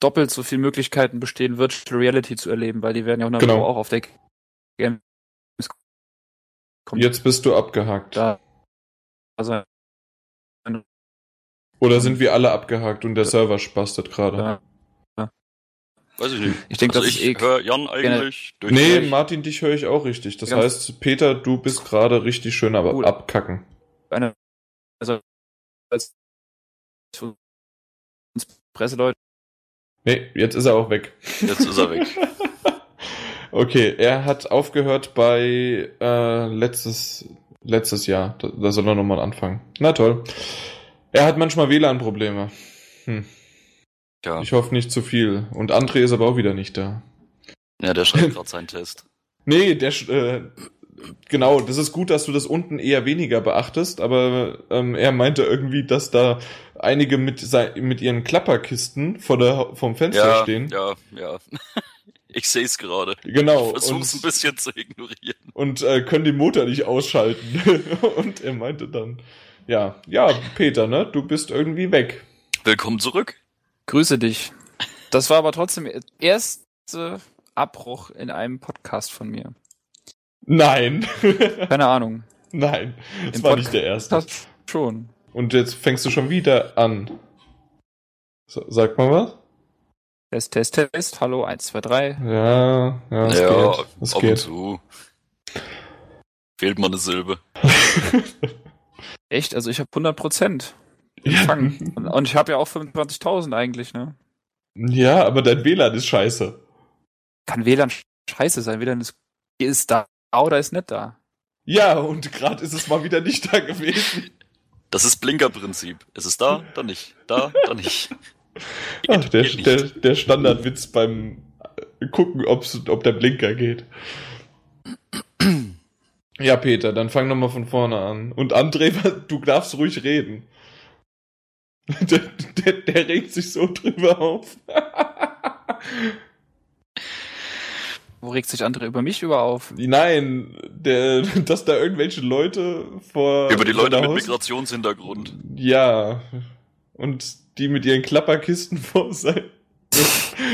Doppelt so viele Möglichkeiten bestehen, Virtual Reality zu erleben, weil die werden ja auch, Genau. auch auf der Games kommt Jetzt bist du abgehakt. da. Also, Oder sind wir alle abgehakt und der Server spastet gerade? Ja. Weiß ich nicht. ich denke, also ist ich eh höre Jan eigentlich durch. Nee. Martin, dich höre ich auch richtig. Das heißt, Peter, du bist gerade richtig schön aber Cool. abkacken. eine, also, als für uns Presseleute, Nee, jetzt ist er auch weg. Jetzt ist er weg. Okay, er hat aufgehört bei äh, letztes, letztes Jahr. Da, da soll er nochmal anfangen. Na toll. Er hat manchmal WLAN-Probleme. Hm. Ja, Ich hoffe nicht zu viel. Und André ist aber auch wieder nicht da. ja der schreibt gerade seinen Test. Nee, der sch- äh, genau, das ist gut, dass du das unten eher weniger beachtest, aber ähm, er meinte irgendwie, dass da einige mit, mit ihren Klapperkisten vor der, vom Fenster Ja, stehen. ja, ja. Ich sehe es gerade. Genau. Versuch's ein Und, bisschen zu ignorieren. und äh, können den Motor nicht ausschalten. und er meinte dann, ja, ja, Peter, ne, du bist irgendwie weg. Willkommen zurück. grüße dich. Das war aber trotzdem der erste Abbruch in einem Podcast von mir. Nein. Keine Ahnung. Nein, das Im war Podcast- nicht der erste. Das schon. Und jetzt fängst du schon wieder an. So, sag mal was? Test, Test, Test. Hallo, 1, 2, 3. Ja, ja, es ja, geht. Es ab und geht. zu. Fehlt mal eine Silbe. Echt? Also ich habe 100 Prozent Ja. empfangen. Und, und ich habe ja auch 25.000 eigentlich, ne? ja, aber dein WLAN ist scheiße. Kann WLAN sch- scheiße sein. WLAN ist, ist da oder ist nicht da. Ja, und gerade ist es mal wieder nicht da gewesen. Das ist Blinkerprinzip. Es ist da, dann nicht. Da, dann nicht. Ach, der, Geht nicht. der, der Standardwitz beim äh, Gucken, ob's, ob der Blinker geht. Ja, Peter, dann fang nochmal von vorne an. Und André, du darfst ruhig reden. Der, der, der regt sich so drüber auf. Wo regt sich andere über mich über auf? Nein, der, dass da irgendwelche Leute vor. Über die Leute mit Haus- Migrationshintergrund. Ja. Und die mit ihren Klapperkisten vor sein,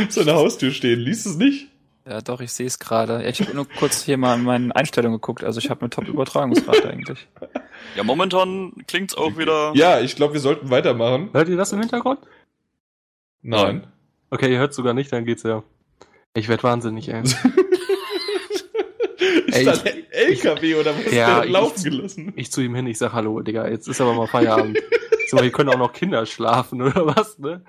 seiner Haustür stehen. Liest es nicht? Ja, doch, ich sehe es gerade. Ja, ich habe nur kurz hier mal in meinen Einstellungen geguckt. Also ich habe eine Top-Übertragungsrate eigentlich. Ja, momentan klingt's auch wieder. Ja, ich glaube, wir sollten weitermachen. Hört ihr das im Hintergrund? Nein. Okay, ihr hört sogar nicht, dann geht's ja. Ich werd wahnsinnig, ey. Ist Ey, das ein LKW oder was Ja, der ich- laufen gelassen? Ich zu ihm hin, ich sag Hallo, Digga, jetzt ist aber mal Feierabend. so, hier können auch noch Kinder schlafen, oder was, ne?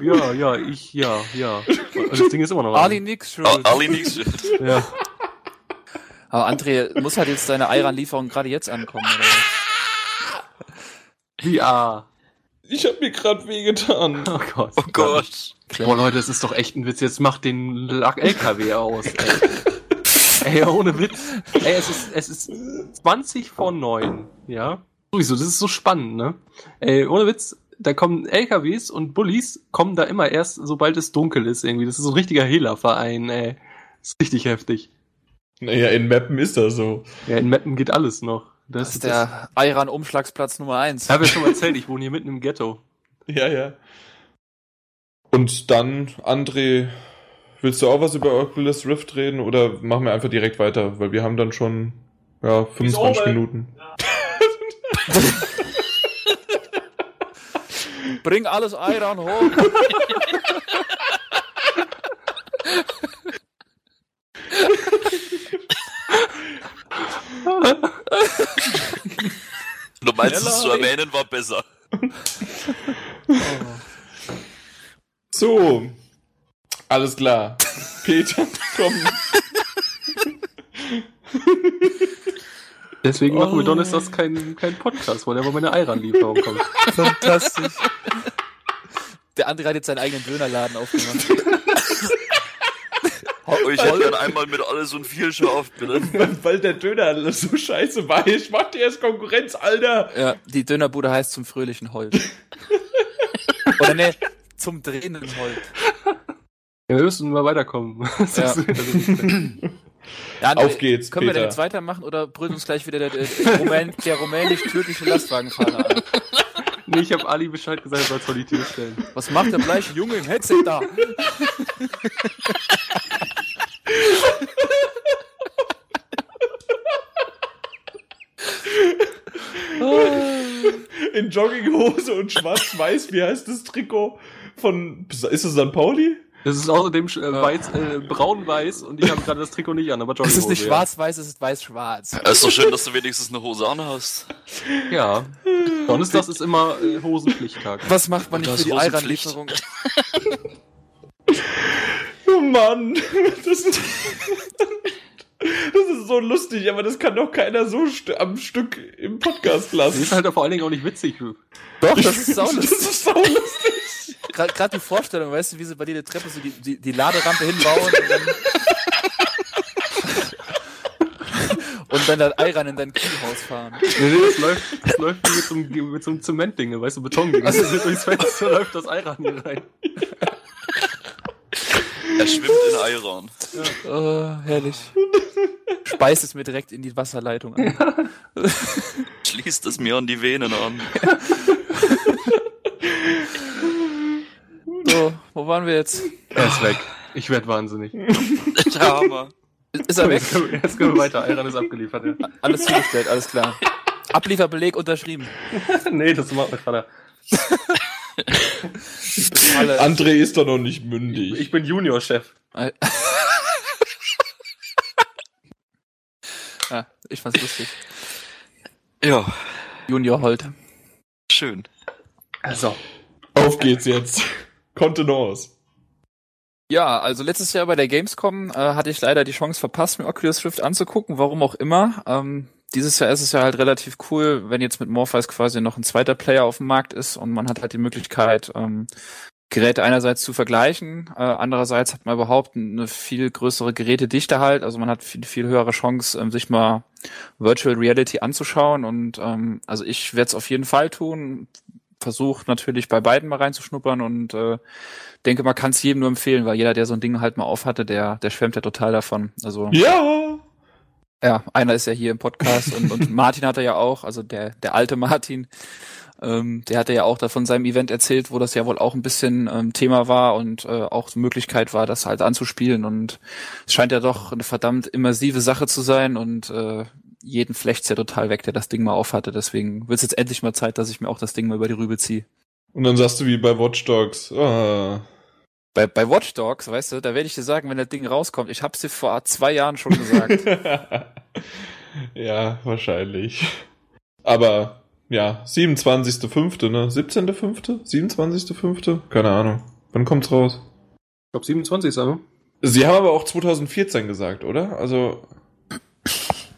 Ja, ja, ich, ja, ja. Und das Ding ist immer noch. Ali nix schuld. Ali nix. Ja. Aber André, muss halt jetzt deine Eiran-Lieferung gerade jetzt ankommen, oder? Wie, ah. Ich hab mir gerade wehgetan. Oh Gott. Oh Gott. Boah, Leute, es ist doch echt ein Witz. Jetzt macht den LKW aus, ey. ey, ohne Witz. Ey, es ist, es ist 20 vor 9, ja? Sowieso, das ist so spannend, ne? Ey, ohne Witz, da kommen LKWs und Bullis kommen da immer erst, sobald es dunkel ist, irgendwie. Das ist so ein richtiger Hehlerverein, ey. Das ist richtig heftig. Naja, in Mappen ist das so. Ja, in Meppen geht alles noch. Das, Das ist der Eiran-Umschlagsplatz Nummer 1. Das habe ich schon mal erzählt, ich wohne hier mitten im Ghetto. Ja, ja. Und dann, André, willst du auch was über Oculus Rift reden oder machen wir einfach direkt weiter? Weil wir haben dann schon, ja, 25 over. Minuten. Bring alles Eiran hoch. Du meinst, es zu erwähnen war besser. So. Alles klar. Peter, komm. Deswegen machen wir Oh. donnerstags keinen kein Podcast, weil er bei meiner Eiran-Lieferung kommt. Fantastisch. Der andere hat jetzt seinen eigenen Dönerladen aufgemacht. Ich hätte dann einmal mit alles und viel scharf, bitte. Weil, weil der Döner so scheiße war. Ich mach dir jetzt Konkurrenz, Alter. Ja, die Dönerbude heißt zum fröhlichen Holt. Oder ne, zum drehenden Holt. Ja, wir müssen mal weiterkommen. Das Ja. das Ja, Auf geht's, Können wir denn Peter. jetzt weitermachen oder brüllt uns gleich wieder der, der, der, Rumän, der rumänisch-türkische Lastwagenfahrer an? nee, ich habe Ali Bescheid gesagt, er soll vor die Tür stellen. Was macht der bleiche Junge im Headset da? In Jogginghose und schwarz-weiß. Wie heißt das Trikot von, ist es St. Pauli? Das ist außerdem äh, weiß, äh, braun-weiß und ich habe gerade das Trikot nicht an, aber Es ist Jogginghose, nicht schwarz-weiß, es ist weiß-schwarz. Es ist doch schön, dass du wenigstens eine Hose an hast. Ja. Donnerstags ist immer äh, Hosenpflichttag. Was macht man nicht Das für die. Eiran-Lieferung? Oh Mann. Das ist, das ist so lustig, aber das kann doch keiner so st am Stück im Podcast Das lassen. ist halt vor allen Dingen auch nicht witzig. Doch, das ist Das saulustig. ist saulustig. Gerade die Vorstellung, weißt du, wie sie bei dir die Treppe so die, die, die Laderampe hinbauen und dann... und dann das Eiran in dein Kühlhaus fahren. Nee, nee, das läuft, das läuft wie mit so einem, mit so einem Zementding, weißt du, Betonding. Also durchs Fenster läuft das Eiran hier rein. Er schwimmt in Eiran. Oh, herrlich. Speist es mir direkt in die Wasserleitung an. Schließt es mir an die Venen an. So, wo waren wir jetzt? Er ist weg. Ich werd wahnsinnig. Der Hammer. Ist er weg? Jetzt können, wir, jetzt können wir weiter. Eiran ist abgeliefert. Ja. Alles zugestellt, alles klar. Ablieferbeleg unterschrieben. nee, das macht mein Vater. Alle. André ist doch noch nicht mündig. Ich bin Junior-Chef. ja, ich fand's lustig. Ja, Junior Holt. schön. Also. Auf geht's jetzt. Kontenance. Ja, also letztes Jahr bei der Gamescom äh, hatte ich leider die Chance verpasst, mir Oculus Rift anzugucken, warum auch immer. Ähm, dieses Jahr ist es ja halt relativ cool, wenn jetzt mit Morpheus quasi noch ein zweiter Player auf dem Markt ist und man hat halt die Möglichkeit, ähm, Geräte einerseits zu vergleichen, äh, andererseits hat man überhaupt eine viel größere Gerätedichte halt, also man hat viel, viel höhere Chance, ähm, sich mal Virtual Reality anzuschauen und ähm, also ich werde es auf jeden Fall tun, versuche natürlich bei beiden mal reinzuschnuppern und äh, denke, man kann es jedem nur empfehlen, weil jeder, der so ein Ding halt mal aufhatte, der, der schwärmt ja total davon. Also Ja. ja, einer ist ja hier im Podcast und, und Martin hat er ja auch, also der, der alte Martin, ähm, der hatte ja auch da von seinem Event erzählt, wo das ja wohl auch ein bisschen ähm, Thema war und äh, auch die Möglichkeit war, das halt anzuspielen. Und es scheint ja doch eine verdammt immersive Sache zu sein und äh, jeden flecht's ja total weg, der das Ding mal aufhatte. Deswegen wird's jetzt endlich mal Zeit, dass ich mir auch das Ding mal über die Rübe ziehe. Und dann sagst du wie bei Watch Dogs. Ah. Bei, bei Watch Dogs, weißt du, da werde ich dir sagen, wenn das Ding rauskommt, ich hab's dir vor zwei Jahren schon gesagt. ja, wahrscheinlich. Aber ja, 27.5., ne? 17.5.? 27.5.? Keine Ahnung. Wann kommt's raus? Ich glaube 27 ist er, ne? Sie haben aber auch 2014 gesagt, oder? Also,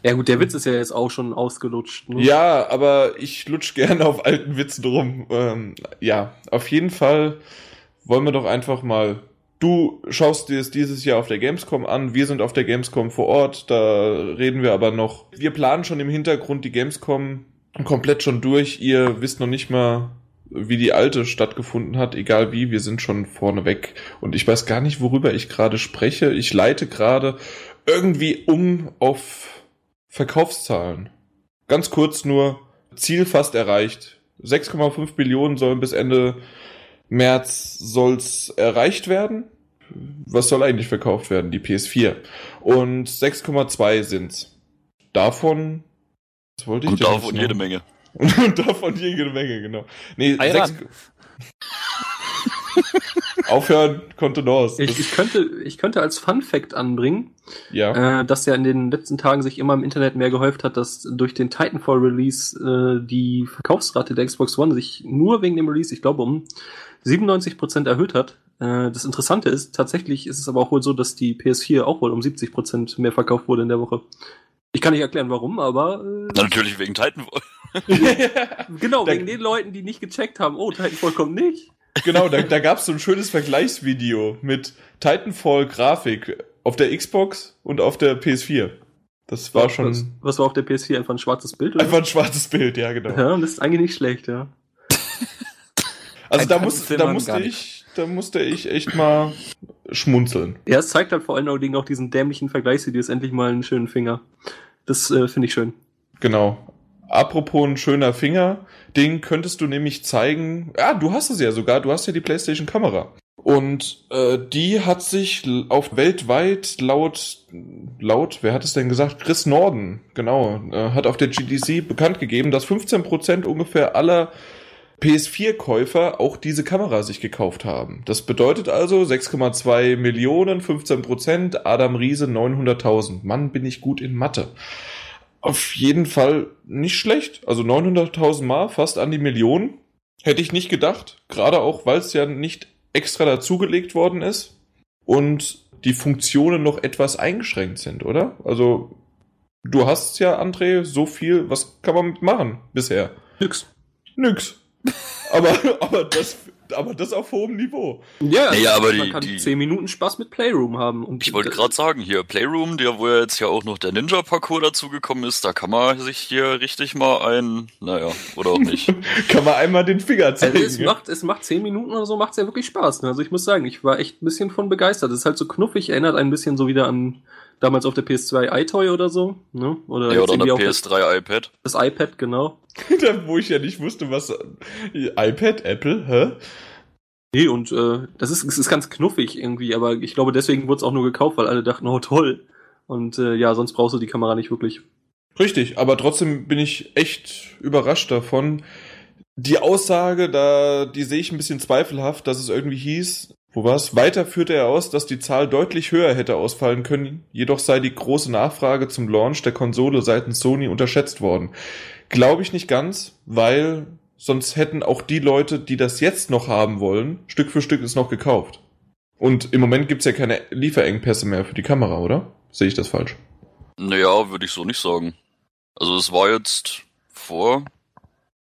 Ja gut, der Witz ist ja jetzt auch schon ausgelutscht. Ne? ja, aber ich lutsch gerne auf alten Witzen rum. Ähm, ja, auf jeden Fall wollen wir doch einfach mal. Du schaust dir es dieses Jahr auf der Gamescom an. Wir sind auf der Gamescom vor Ort. Da reden wir aber noch. Wir planen schon im Hintergrund die Gamescom komplett schon durch. Ihr wisst noch nicht mal, wie die alte stattgefunden hat. Egal wie, wir sind schon vorne weg. Und ich weiß gar nicht, worüber ich gerade spreche. Ich leite gerade irgendwie um auf Verkaufszahlen. Ganz kurz nur, Ziel fast erreicht. 6,5 Billionen sollen bis Ende März soll's erreicht werden. Was soll eigentlich verkauft werden? Die PS4. Und 6,2 sind's. Davon, was wollte ich Und davon jede Menge. Und davon jede Menge, genau. Nee, 6, Aufhören, Kontenance. Ich, ich, könnte, ich könnte als Fun Fact anbringen, ja. äh, dass ja in den letzten Tagen sich immer im Internet mehr gehäuft hat, dass durch den Titanfall Release äh, die Verkaufsrate der Xbox One sich nur wegen dem Release, ich glaube, um 97 Prozent erhöht hat. Äh, das Interessante ist, tatsächlich ist es aber auch wohl so, dass die PS4 auch wohl um 70 Prozent mehr verkauft wurde in der Woche. Ich kann nicht erklären, warum, aber. Äh, Na, natürlich wegen Titanfall. genau, wegen den Leuten, die nicht gecheckt haben, oh, Titanfall kommt nicht. Genau, da, da gab es so ein schönes Vergleichsvideo mit Titanfall-Grafik auf der Xbox und auf der PS4. Das war schon. Was, was war auf der PS4? Einfach ein schwarzes Bild? Oder? Einfach ein schwarzes Bild, ja, genau. Ja, das ist eigentlich nicht schlecht, ja. Also da, muss, da musste ich, da musste ich echt mal schmunzeln. Ja, es zeigt halt vor allen Dingen auch diesen dämlichen Vergleichsvideos endlich mal einen schönen Finger. Das äh, finde ich schön. Genau. Apropos ein schöner Finger, den könntest du nämlich zeigen. Ja, du hast es ja sogar, du hast ja die PlayStation Kamera. Und äh, die hat sich auf weltweit laut, laut, wer hat es denn gesagt? Chris Norden, genau, äh, hat auf der GDC bekannt gegeben, dass 15% ungefähr aller PS4-Käufer auch diese Kamera sich gekauft haben. Das bedeutet also 6,2 Millionen, 15 Prozent, Adam Riese 900.000. Mann, bin ich gut in Mathe. Auf jeden Fall nicht schlecht. Also 900.000 Mal, fast an die Million. Hätte ich nicht gedacht. Gerade auch, weil es ja nicht extra dazugelegt worden ist. Und die Funktionen noch etwas eingeschränkt sind, oder? Also, du hast ja, André, so viel. Was kann man mitmachen bisher? Nix. Nix. aber, aber, das, aber das auf hohem Niveau. Ja, naja, aber man die, kann die, 10 Minuten Spaß mit Playroom haben. Und ich wollte gerade sagen, hier Playroom, der wo ja jetzt ja auch noch der Ninja-Parcours dazugekommen ist, da kann man sich hier richtig mal ein, naja, oder auch nicht. kann man einmal den Finger zeigen. Also es, ja? macht, es macht 10 Minuten oder so, macht es ja wirklich Spaß. Ne? Also ich muss sagen, ich war echt ein bisschen von begeistert. Es ist halt so knuffig, erinnert ein bisschen so wieder an damals auf der PS2 iToy oder so, ne? Oder, ja, oder der PS3 iPad. Das iPad, genau. Wo ich ja nicht wusste, was iPad, Apple, hä? Nee, und äh, das ist, es ist ganz knuffig irgendwie, aber ich glaube, deswegen wurde es auch nur gekauft, weil alle dachten, oh toll. Und äh, ja, sonst brauchst du die Kamera nicht wirklich. Richtig, aber trotzdem bin ich echt überrascht davon. Die Aussage, da, die sehe ich ein bisschen zweifelhaft, dass es irgendwie hieß, wo war's? Weiter führte er aus, dass die Zahl deutlich höher hätte ausfallen können, jedoch sei die große Nachfrage zum Launch der Konsole seitens Sony unterschätzt worden. Glaube ich nicht ganz, weil sonst hätten auch die Leute, die das jetzt noch haben wollen, Stück für Stück es noch gekauft. Und im Moment gibt's ja keine Lieferengpässe mehr für die Kamera, oder? Sehe ich das falsch? Naja, würde ich so nicht sagen. Also es war jetzt vor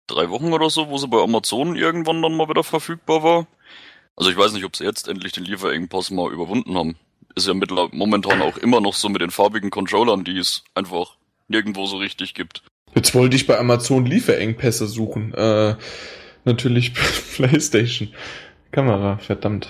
drei Wochen oder so, wo sie bei Amazon irgendwann dann mal wieder verfügbar war. Also ich weiß nicht, ob sie jetzt endlich den Lieferengpass mal überwunden haben. Ist ja mittlerweile momentan auch immer noch so mit den farbigen Controllern, die es einfach nirgendwo so richtig gibt. Jetzt wollte ich bei Amazon Lieferengpässe suchen. Äh, natürlich PlayStation. Kamera, verdammt.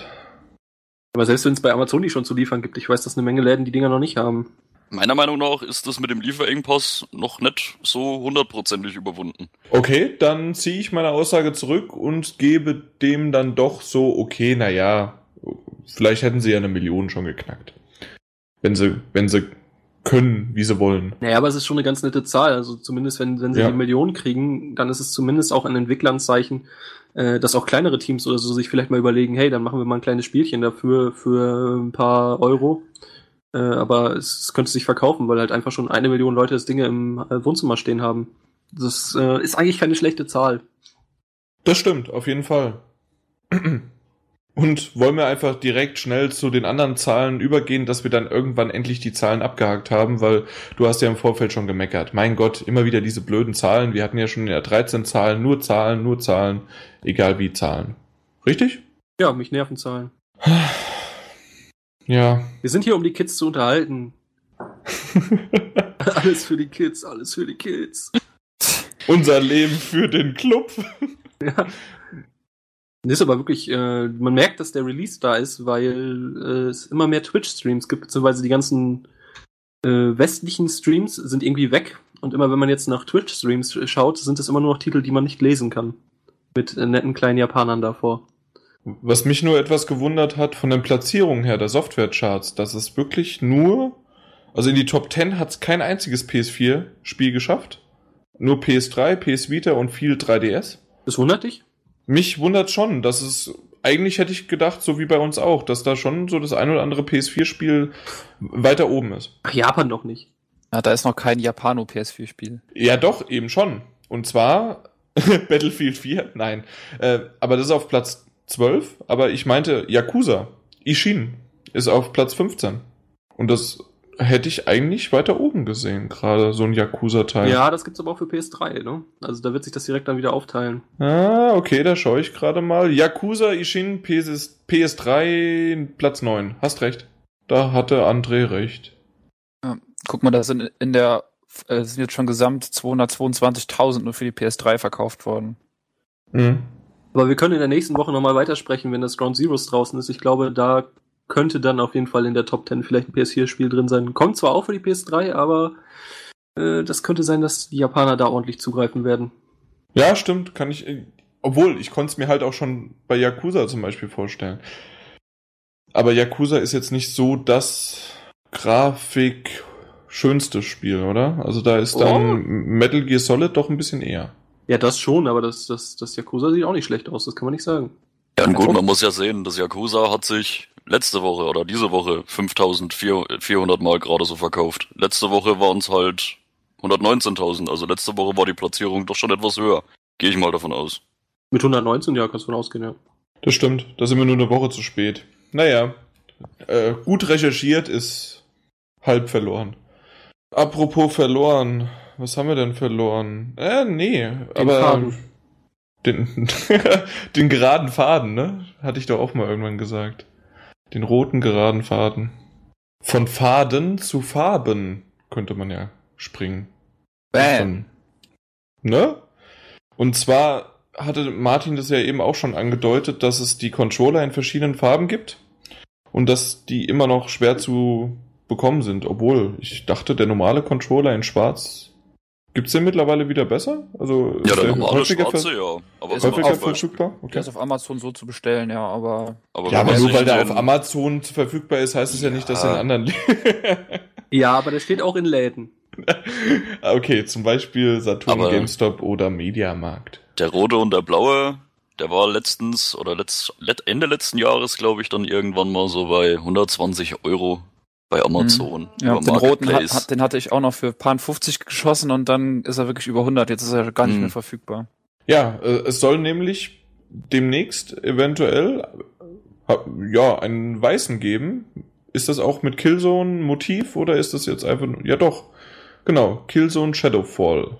Aber selbst wenn es bei Amazon die schon zu liefern gibt, ich weiß, dass eine Menge Läden die Dinger noch nicht haben. Meiner Meinung nach ist das mit dem Lieferengpass noch nicht so hundertprozentig überwunden. Okay, dann ziehe ich meine Aussage zurück und gebe dem dann doch so, okay, naja, vielleicht hätten sie ja eine Million schon geknackt. Wenn sie, wenn sie können, wie sie wollen. Naja, aber es ist schon eine ganz nette Zahl. Also zumindest, wenn, wenn sie ja. die Million kriegen, dann ist es zumindest auch ein Entwicklernzeichen, äh, dass auch kleinere Teams oder so sich vielleicht mal überlegen, hey, dann machen wir mal ein kleines Spielchen dafür für ein paar Euro. Äh, aber es, es könnte sich verkaufen, weil halt einfach schon eine Million Leute das Dinge im äh, Wohnzimmer stehen haben. Das äh, ist eigentlich keine schlechte Zahl. Das stimmt, auf jeden Fall. Und wollen wir einfach direkt schnell zu den anderen Zahlen übergehen, dass wir dann irgendwann endlich die Zahlen abgehakt haben, weil du hast ja im Vorfeld schon gemeckert. Mein Gott, immer wieder diese blöden Zahlen. Wir hatten ja schon ja 13 Zahlen, nur Zahlen, nur Zahlen, egal wie Zahlen. Richtig? Ja, mich nerven Zahlen. Ja. Wir sind hier, um die Kids zu unterhalten. alles für die Kids, alles für die Kids. Unser Leben für den Club. ja. Das ist aber wirklich, äh, man merkt, dass der Release da ist, weil äh, es immer mehr Twitch-Streams gibt, beziehungsweise die ganzen äh, westlichen Streams sind irgendwie weg. Und immer wenn man jetzt nach Twitch-Streams schaut, sind es immer nur noch Titel, die man nicht lesen kann. Mit äh, netten kleinen Japanern davor. Was mich nur etwas gewundert hat von den Platzierungen her der Software-Charts, dass es wirklich nur, also in die Top 10 hat es kein einziges PS4-Spiel geschafft. Nur PS3, PS Vita und viel 3DS. Das wundert dich? Mich wundert schon, dass es eigentlich hätte ich gedacht, so wie bei uns auch, dass da schon so das ein oder andere PS4-Spiel weiter oben ist. Ach, Japan doch nicht. Ja, da ist noch kein Japano-PS4-Spiel. Ja, doch, eben schon. Und zwar Battlefield 4, nein. Äh, aber das ist auf Platz 12, aber ich meinte Yakuza. Ishin ist auf Platz 15. Und das hätte ich eigentlich weiter oben gesehen, gerade so ein Yakuza-Teil. Ja, das gibt's aber auch für PS3, ne? Also da wird sich das direkt dann wieder aufteilen. Ah, okay, da schaue ich gerade mal. Yakuza Ishin PS, PS3 Platz 9. Hast recht. Da hatte André recht. Ja, guck mal, da sind in der äh, sind jetzt schon gesamt 222.000 nur für die PS3 verkauft worden. Mhm. Aber wir können in der nächsten Woche nochmal weitersprechen, wenn das Ground Zeroes draußen ist. Ich glaube, da könnte dann auf jeden Fall in der Top 10 vielleicht ein PS4-Spiel drin sein. Kommt zwar auch für die PS3, aber äh, das könnte sein, dass die Japaner da ordentlich zugreifen werden. Ja, stimmt, kann ich. äh, Obwohl, ich konnte es mir halt auch schon bei Yakuza zum Beispiel vorstellen. Aber Yakuza ist jetzt nicht so das Grafik schönste Spiel, oder? Also da ist dann Oh. Metal Gear Solid doch ein bisschen eher. Ja, das schon, aber das, das, das Yakuza sieht auch nicht schlecht aus, das kann man nicht sagen. Ja, und gut, man muss ja sehen, das Yakuza hat sich letzte Woche oder diese Woche 5400 Mal gerade so verkauft. Letzte Woche waren es halt 119.000, also letzte Woche war die Platzierung doch schon etwas höher. Gehe ich mal davon aus. Mit 119, ja, kannst du von ausgehen, ja. Das stimmt, da sind wir nur eine Woche zu spät. Naja, äh, gut recherchiert ist halb verloren. Apropos verloren, was haben wir denn verloren? Äh, nee, aber Faden. den, den geraden Faden, ne? Hatte ich doch auch mal irgendwann gesagt. Den roten geraden Faden. Von Faden zu Farben könnte man ja springen. Von, ne? Und zwar hatte Martin das ja eben auch schon angedeutet, dass es die Controller in verschiedenen Farben gibt und dass die immer noch schwer zu bekommen sind, obwohl ich dachte, der normale Controller in Schwarz gibt's den mittlerweile wieder besser? Also Ja, ist der normale häufiger Schwarze, ver- ja. Aber Ist häufiger auf- verfügbar? Der Okay. ist auf Amazon so zu bestellen, ja, aber aber Ja, aber nur weil der auf Amazon verfügbar ist, heißt es ja nicht, dass er in Ja. anderen Ja, aber der steht auch in Läden. Okay, zum Beispiel Saturn, Aber- GameStop oder Mediamarkt. Der rote und der blaue, der war letztens oder letzt, let, Ende letzten Jahres, glaube ich, dann irgendwann mal so bei 120 Euro bei Amazon. ja, über den roten hat, den hatte ich auch noch für paar 50 geschossen und dann ist er wirklich über 100. Jetzt ist er gar nicht Hm. mehr verfügbar. Ja, äh, es soll nämlich demnächst eventuell äh, ja einen weißen geben. Ist das auch mit Killzone Motiv oder ist das jetzt einfach nur, ja doch. Genau, Killzone Shadowfall.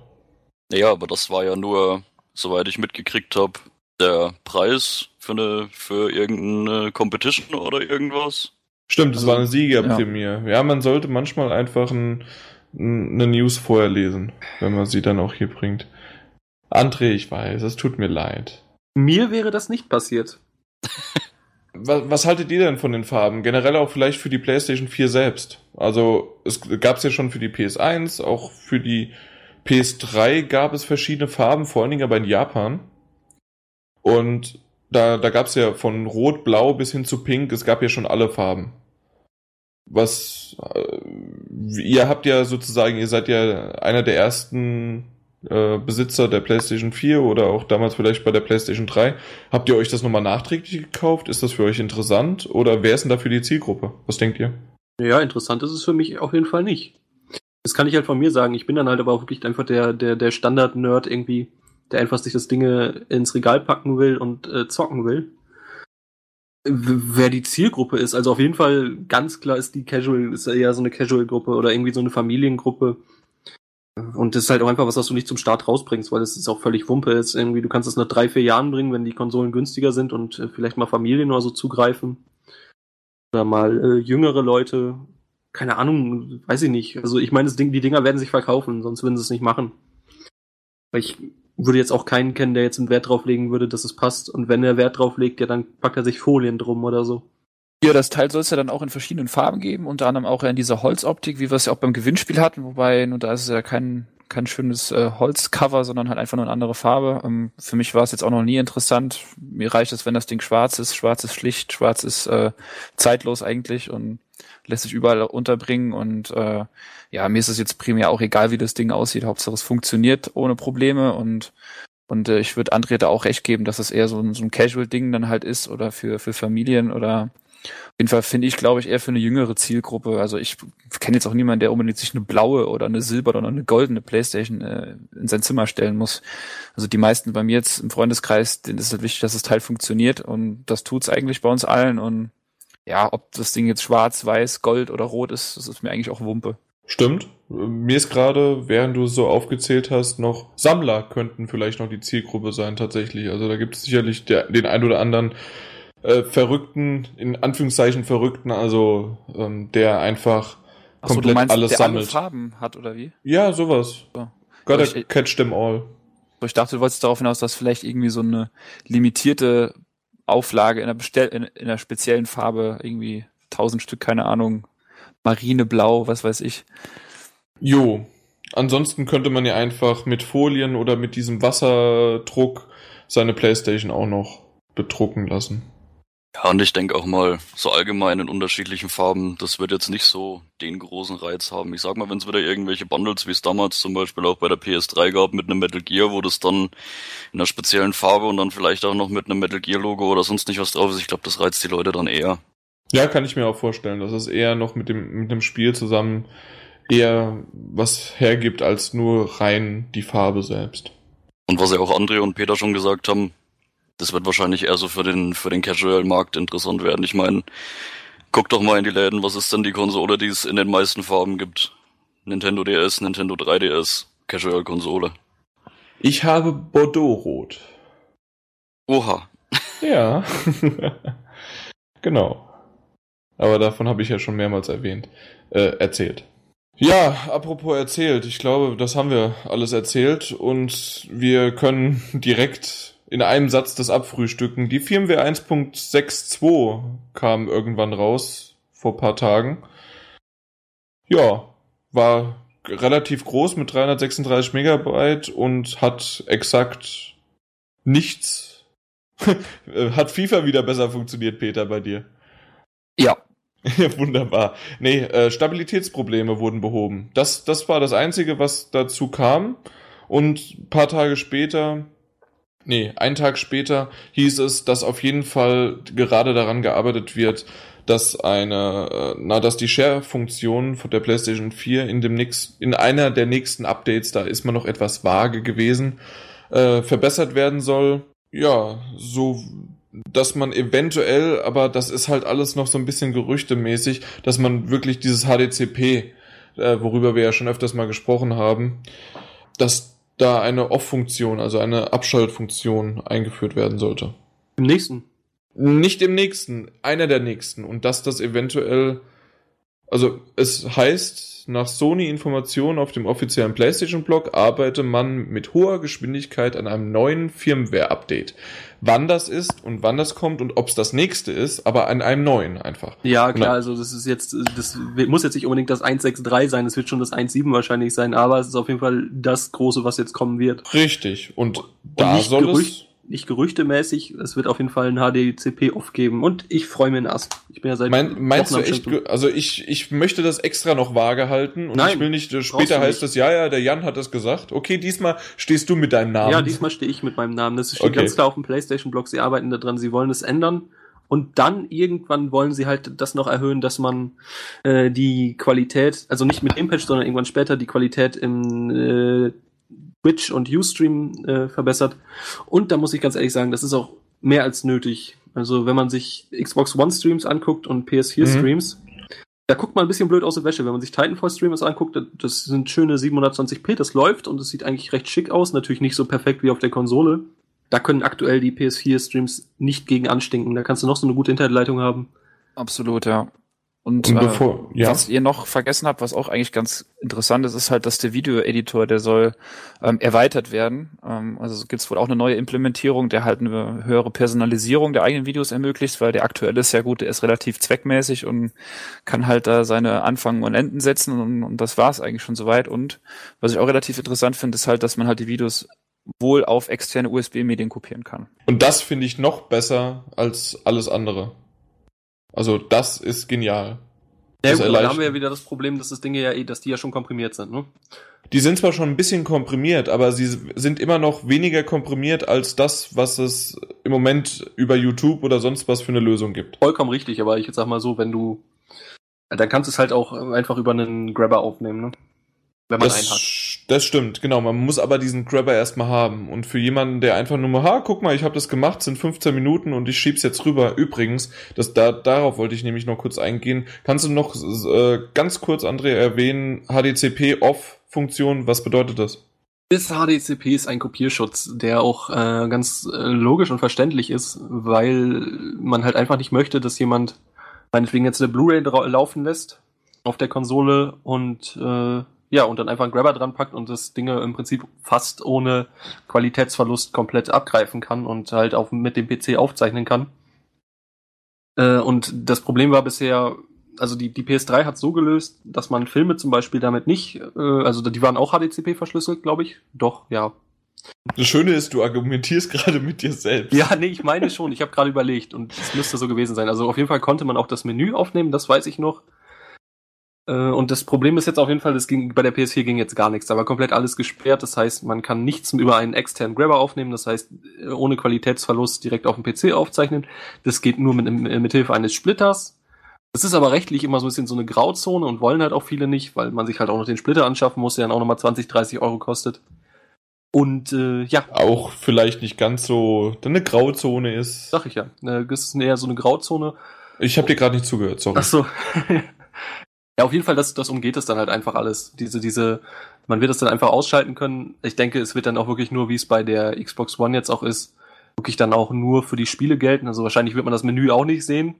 Ja, aber das war ja nur, soweit ich mitgekriegt habe, der Preis für eine für irgendeine Competition oder irgendwas. Stimmt, es Also, war eine Siegerprämie. Ja. man sollte manchmal einfach ein, ein- eine News vorher lesen, wenn man sie dann auch hier bringt. André, ich weiß, es tut mir leid. Mir wäre das nicht passiert. Was, was haltet ihr denn von den Farben? Generell auch vielleicht für die PlayStation 4 selbst. Also es gab es ja schon für die PS1, auch für die PS3 gab es verschiedene Farben, vor allen Dingen aber in Japan. Und da, da gab es ja von Rot, Blau bis hin zu Pink, es gab ja schon alle Farben. Was äh, ihr habt ja sozusagen, ihr seid ja einer der ersten äh, Besitzer der PlayStation 4 oder auch damals vielleicht bei der PlayStation 3. Habt ihr euch das nochmal nachträglich gekauft? Ist das für euch interessant? Oder wer ist denn dafür die Zielgruppe? Was denkt ihr? Ja, interessant ist es für mich auf jeden Fall nicht. Das kann ich halt von mir sagen. Ich bin dann halt aber auch wirklich einfach der, der, der Standard-Nerd irgendwie, der einfach sich das Dinge ins Regal packen will und äh, zocken will. Wer die Zielgruppe ist, also auf jeden Fall ganz klar ist die Casual, ist eher so eine Casual-Gruppe oder irgendwie so eine Familiengruppe. Und das ist halt auch einfach was, was du nicht zum Start rausbringst, weil es ist auch völlig Wumpe. Ist irgendwie, du kannst es nach drei, vier Jahren bringen, wenn die Konsolen günstiger sind und äh, vielleicht mal Familien oder so zugreifen. Oder mal äh, jüngere Leute. Keine Ahnung, weiß ich nicht. Also ich meine, das Ding, die Dinger werden sich verkaufen, sonst würden sie es nicht machen. Weil ich würde jetzt auch keinen kennen, der jetzt einen Wert drauf legen würde, dass es passt. Und wenn er Wert drauf legt, ja, dann packt er sich Folien drum oder so. Ja, das Teil soll es ja dann auch in verschiedenen Farben geben, unter anderem auch in dieser Holzoptik, wie wir es ja auch beim Gewinnspiel hatten, wobei nur da ist es ja kein, kein schönes äh, Holzcover, sondern halt einfach nur eine andere Farbe. Ähm, für mich war es jetzt auch noch nie interessant. Mir reicht es, wenn das Ding schwarz ist. Schwarz ist schlicht, schwarz ist äh, zeitlos eigentlich und lässt sich überall unterbringen. Und äh, ja, mir ist es jetzt primär auch egal, wie das Ding aussieht. Hauptsache es funktioniert ohne Probleme und Und äh, ich würde André da auch recht geben, dass es eher so ein, so ein Casual-Ding dann halt ist oder für, für Familien oder auf jeden Fall finde ich, glaube ich, eher für eine jüngere Zielgruppe. Also ich kenne jetzt auch niemanden, der unbedingt sich eine blaue oder eine silberne oder eine goldene Playstation äh, in sein Zimmer stellen muss. Also die meisten bei mir jetzt im Freundeskreis, denen ist es halt wichtig, dass das Teil funktioniert und das tut's eigentlich bei uns allen. Und ja, ob das Ding jetzt schwarz, weiß, gold oder rot ist, das ist mir eigentlich auch Wumpe. Stimmt. Mir ist gerade, während du es so aufgezählt hast, noch Sammler könnten vielleicht noch die Zielgruppe sein tatsächlich. Also da gibt es sicherlich der, den ein oder anderen äh, Verrückten, in Anführungszeichen Verrückten, also ähm, der einfach Ach so, komplett du meinst, alles der sammelt. alle Farben hat oder wie? Ja, sowas. So. Gotta Ich- catch them all. So, Ich dachte, du wolltest darauf hinaus, dass vielleicht irgendwie so eine limitierte Auflage in einer, bestell in, in einer speziellen Farbe, irgendwie tausend Stück, keine Ahnung, Marineblau, was weiß ich. Jo. Ansonsten könnte man ja einfach mit Folien oder mit diesem Wasserdruck seine Playstation auch noch bedrucken lassen. Ja, und ich denke auch mal, so allgemein in unterschiedlichen Farben, das wird jetzt nicht so den großen Reiz haben. Ich sag mal, wenn es wieder irgendwelche Bundles, wie es damals zum Beispiel auch bei der PS3 gab, mit einem Metal Gear, wo das dann in einer speziellen Farbe und dann vielleicht auch noch mit einem Metal Gear Logo oder sonst nicht was drauf ist, ich glaube, das reizt die Leute dann eher. Ja, kann ich mir auch vorstellen, dass es eher noch mit dem, mit dem Spiel zusammen eher was hergibt als nur rein die Farbe selbst. Und was ja auch André und Peter schon gesagt haben, das wird wahrscheinlich eher so für den, für den Casual-Markt interessant werden. Ich meine, guck doch mal in die Läden, was ist denn die Konsole, die es in den meisten Farben gibt? Nintendo DS, Nintendo 3DS, Casual-Konsole. Ich habe Bordeaux-Rot. Oha. Ja. genau. Aber davon habe ich ja schon mehrmals erwähnt, äh, erzählt. Ja, apropos erzählt, ich glaube, das haben wir alles erzählt und wir können direkt in einem Satz das abfrühstücken. Die Firmware 1.62 kam irgendwann raus, vor paar Tagen. Ja, war relativ groß mit 336 Megabyte und hat exakt nichts. hat FIFA wieder besser funktioniert, Peter, bei dir? Ja. Ja, wunderbar. Nee, äh, Stabilitätsprobleme wurden behoben. Das, das war das Einzige, was dazu kam. Und ein paar Tage später, nee, einen Tag später hieß es, dass auf jeden Fall gerade daran gearbeitet wird, dass eine, äh, na, dass die Share-Funktion von der PlayStation 4 in dem nächsten, in einer der nächsten Updates, da ist man noch etwas vage gewesen, äh, verbessert werden soll. Ja, so dass man eventuell, aber das ist halt alles noch so ein bisschen gerüchtemäßig, dass man wirklich dieses HDCP, äh, worüber wir ja schon öfters mal gesprochen haben, dass da eine Off-Funktion, also eine Abschaltfunktion eingeführt werden sollte. Im nächsten. Nicht im nächsten, einer der nächsten. Und dass das eventuell, also es heißt, nach Sony-Informationen auf dem offiziellen PlayStation-Blog arbeite man mit hoher Geschwindigkeit an einem neuen Firmware-Update. Wann das ist und wann das kommt und ob es das nächste ist, aber an einem neuen einfach. Ja, Genau. klar, also das ist jetzt, das muss jetzt nicht unbedingt das 1.6.3 sein, es wird schon das 1.7 wahrscheinlich sein, aber es ist auf jeden Fall das Große, was jetzt kommen wird. Richtig. Und, Und da soll Gerücht, nicht gerüchtemäßig, es wird auf jeden Fall ein HDCP off geben und ich freue mich in Ast. Ich bin ja seit Mein, meinst du Wochen echt, also ich, ich möchte das extra noch vage halten und Nein, ich will nicht, äh, später heißt es, ja, ja, der Jan hat das gesagt. Okay, diesmal stehst du mit deinem Namen. Ja, diesmal stehe ich mit meinem Namen. Das steht Okay. ganz klar auf dem PlayStation-Blog. Sie arbeiten daran, sie wollen es ändern. Und dann irgendwann wollen sie halt das noch erhöhen, dass man äh, die Qualität, also nicht mit dem Patch, sondern irgendwann später die Qualität im äh, Twitch und Ustream äh, verbessert. Und da muss ich ganz ehrlich sagen, das ist auch mehr als nötig. Also wenn man sich Xbox One Streams anguckt und PS4 Mhm. Streams, da guckt man ein bisschen blöd aus der Wäsche. Wenn man sich Titanfall Streams anguckt, das sind schöne 720p, das läuft und es sieht eigentlich recht schick aus. Natürlich nicht so perfekt wie auf der Konsole. Da können aktuell die PS4 Streams nicht gegen anstinken. Da kannst du noch so eine gute Internetleitung haben. Absolut, ja. Und, Und äh, bevor, ja. was ihr noch vergessen habt, was auch eigentlich ganz interessant ist, ist halt, dass der Video-Editor, der soll ähm, erweitert werden. Ähm, also es gibt wohl auch eine neue Implementierung, der halt eine höhere Personalisierung der eigenen Videos ermöglicht, weil der aktuelle ist ja gut, der ist relativ zweckmäßig und kann halt da seine Anfang und Enden setzen und, und das war's eigentlich schon soweit. Und was ich auch relativ interessant finde, ist halt, dass man halt die Videos wohl auf externe USB-Medien kopieren kann. Und das finde ich noch besser als alles andere. Also das ist genial. Ja, gut, da haben wir ja wieder das Problem, dass das Dinge ja eh, dass die ja schon komprimiert sind, ne? Die sind zwar schon ein bisschen komprimiert, aber sie sind immer noch weniger komprimiert als das, was es im Moment über YouTube oder sonst was für eine Lösung gibt. Vollkommen richtig, aber ich jetzt sag mal so, wenn du, dann kannst du es halt auch einfach über einen Grabber aufnehmen, ne? Wenn man das, einen hat. Das stimmt, genau. Man muss aber diesen Grabber erstmal haben. Und für jemanden, der einfach nur mal, ha, guck mal, ich habe das gemacht, sind 15 Minuten und ich schieb's jetzt rüber. Übrigens, das, da, darauf wollte ich nämlich noch kurz eingehen. Kannst du noch äh, ganz kurz, André, erwähnen, HDCP Off Funktion, was bedeutet das? Das HDCP ist ein Kopierschutz, der auch äh, ganz äh, logisch und verständlich ist, weil man halt einfach nicht möchte, dass jemand meinetwegen jetzt eine Blu-ray laufen lässt auf der Konsole und äh, ja, und dann einfach einen Grabber dran packt und das Ding im Prinzip fast ohne Qualitätsverlust komplett abgreifen kann und halt auch mit dem PC aufzeichnen kann. Äh, und das Problem war bisher, also die, die PS3 hat so gelöst, dass man Filme zum Beispiel damit nicht, äh, also die waren auch HDCP verschlüsselt, glaube ich. Doch, ja. Das Schöne ist, du argumentierst gerade mit dir selbst. Ja, nee, ich meine schon. Ich habe gerade überlegt und es müsste so gewesen sein. Also auf jeden Fall konnte man auch das Menü aufnehmen, das weiß ich noch. Äh, und das Problem ist jetzt auf jeden Fall, das ging, bei der PS4 ging jetzt gar nichts. Da war komplett alles gesperrt. Das heißt, man kann nichts über einen externen Grabber aufnehmen. Das heißt, äh, ohne Qualitätsverlust direkt auf dem PC aufzeichnen. Das geht nur mit, äh, mit Hilfe eines Splitters. Das ist aber rechtlich immer so ein bisschen so eine Grauzone und wollen halt auch viele nicht, weil man sich halt auch noch den Splitter anschaffen muss, der dann auch nochmal 20, 30 Euro kostet. Und äh, ja. Auch vielleicht nicht ganz so eine Grauzone ist. Sag ich ja. Das ist eher so eine Grauzone. Ich habe dir gerade nicht zugehört, sorry. Ach so. Ja, auf jeden Fall, das, das umgeht es dann halt einfach alles. Diese, diese, man wird es dann einfach ausschalten können. Ich denke, es wird dann auch wirklich nur, wie es bei der Xbox One jetzt auch ist, wirklich dann auch nur für die Spiele gelten. Also wahrscheinlich wird man das Menü auch nicht sehen.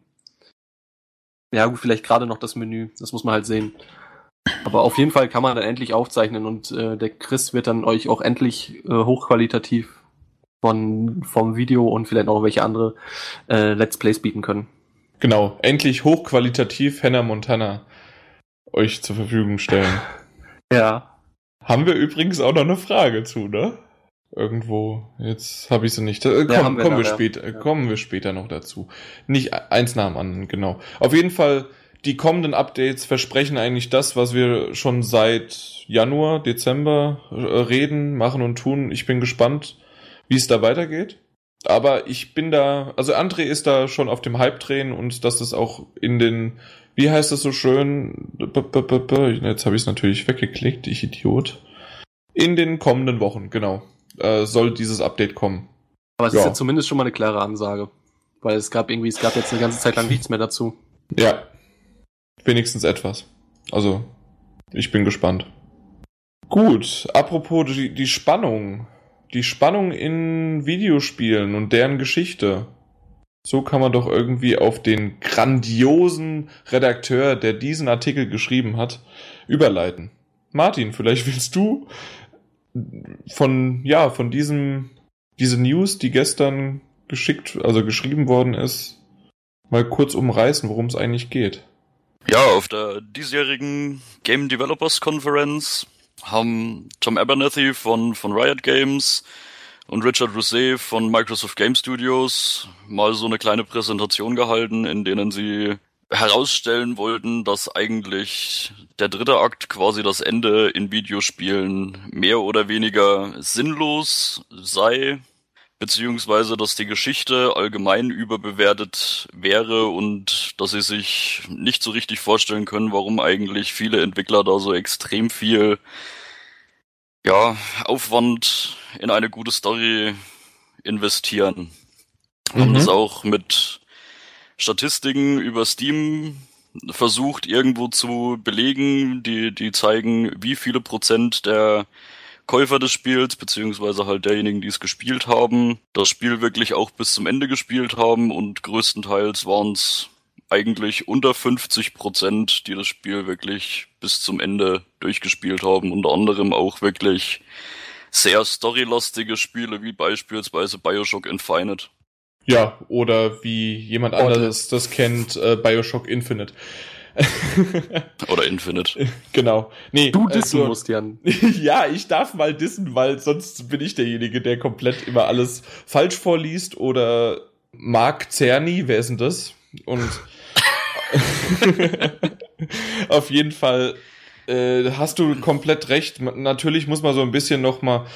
Ja, gut, vielleicht gerade noch das Menü. Das muss man halt sehen. Aber auf jeden Fall kann man dann endlich aufzeichnen und äh, der Chris wird dann euch auch endlich äh, hochqualitativ von, vom Video und vielleicht auch welche andere äh, Let's Plays bieten können. Genau, endlich hochqualitativ Hannah Montana euch zur Verfügung stellen. Ja. Haben wir übrigens auch noch eine Frage zu, ne? Irgendwo. Jetzt habe ich sie nicht. Äh, komm, ja, wir kommen, wir später, ja. kommen wir später noch dazu. Nicht eins nach dem anderen, genau. Auf jeden Fall, die kommenden Updates versprechen eigentlich das, was wir schon seit Januar, Dezember äh, reden, machen und tun. Ich bin gespannt, wie es da weitergeht. Aber ich bin da, also André ist da schon auf dem Hype drehen und dass es auch in den wie heißt es so schön? Jetzt habe ich es natürlich weggeklickt, ich Idiot. In den kommenden Wochen, genau, äh, soll dieses Update kommen. Aber es ja. ist ja zumindest schon mal eine klare Ansage. Weil es gab irgendwie, es gab jetzt eine ganze Zeit lang nichts mehr dazu. Ja. Wenigstens etwas. Also, ich bin gespannt. Gut, apropos die, die Spannung. Die Spannung in Videospielen und deren Geschichte. So kann man doch irgendwie auf den grandiosen Redakteur, der diesen Artikel geschrieben hat, überleiten. Martin, vielleicht willst du von, ja, von diesem, diese News, die gestern geschickt, also geschrieben worden ist, mal kurz umreißen, worum es eigentlich geht. Ja, auf der diesjährigen Game Developers Conference haben Tom Abernathy von, von Riot Games und Richard Rousset von Microsoft Game Studios mal so eine kleine Präsentation gehalten, in denen sie herausstellen wollten, dass eigentlich der dritte Akt quasi das Ende in Videospielen mehr oder weniger sinnlos sei, beziehungsweise dass die Geschichte allgemein überbewertet wäre und dass sie sich nicht so richtig vorstellen können, warum eigentlich viele Entwickler da so extrem viel ja, Aufwand in eine gute Story investieren. Mhm. Haben das auch mit Statistiken über Steam versucht irgendwo zu belegen, die, die zeigen, wie viele Prozent der Käufer des Spiels, beziehungsweise halt derjenigen, die es gespielt haben, das Spiel wirklich auch bis zum Ende gespielt haben und größtenteils waren es eigentlich unter 50 Prozent, die das Spiel wirklich bis zum Ende durchgespielt haben. Unter anderem auch wirklich sehr storylastige Spiele wie beispielsweise Bioshock Infinite. Ja, oder wie jemand anderes das kennt, äh, Bioshock Infinite. Oder Infinite. Genau. Nee, du dissen also, musst, Jan. ja, ich darf mal dissen, weil sonst bin ich derjenige, der komplett immer alles falsch vorliest. Oder Mark Cerny, wer ist denn das? Und Auf jeden Fall äh, hast du komplett recht. Natürlich muss man so ein bisschen noch mal.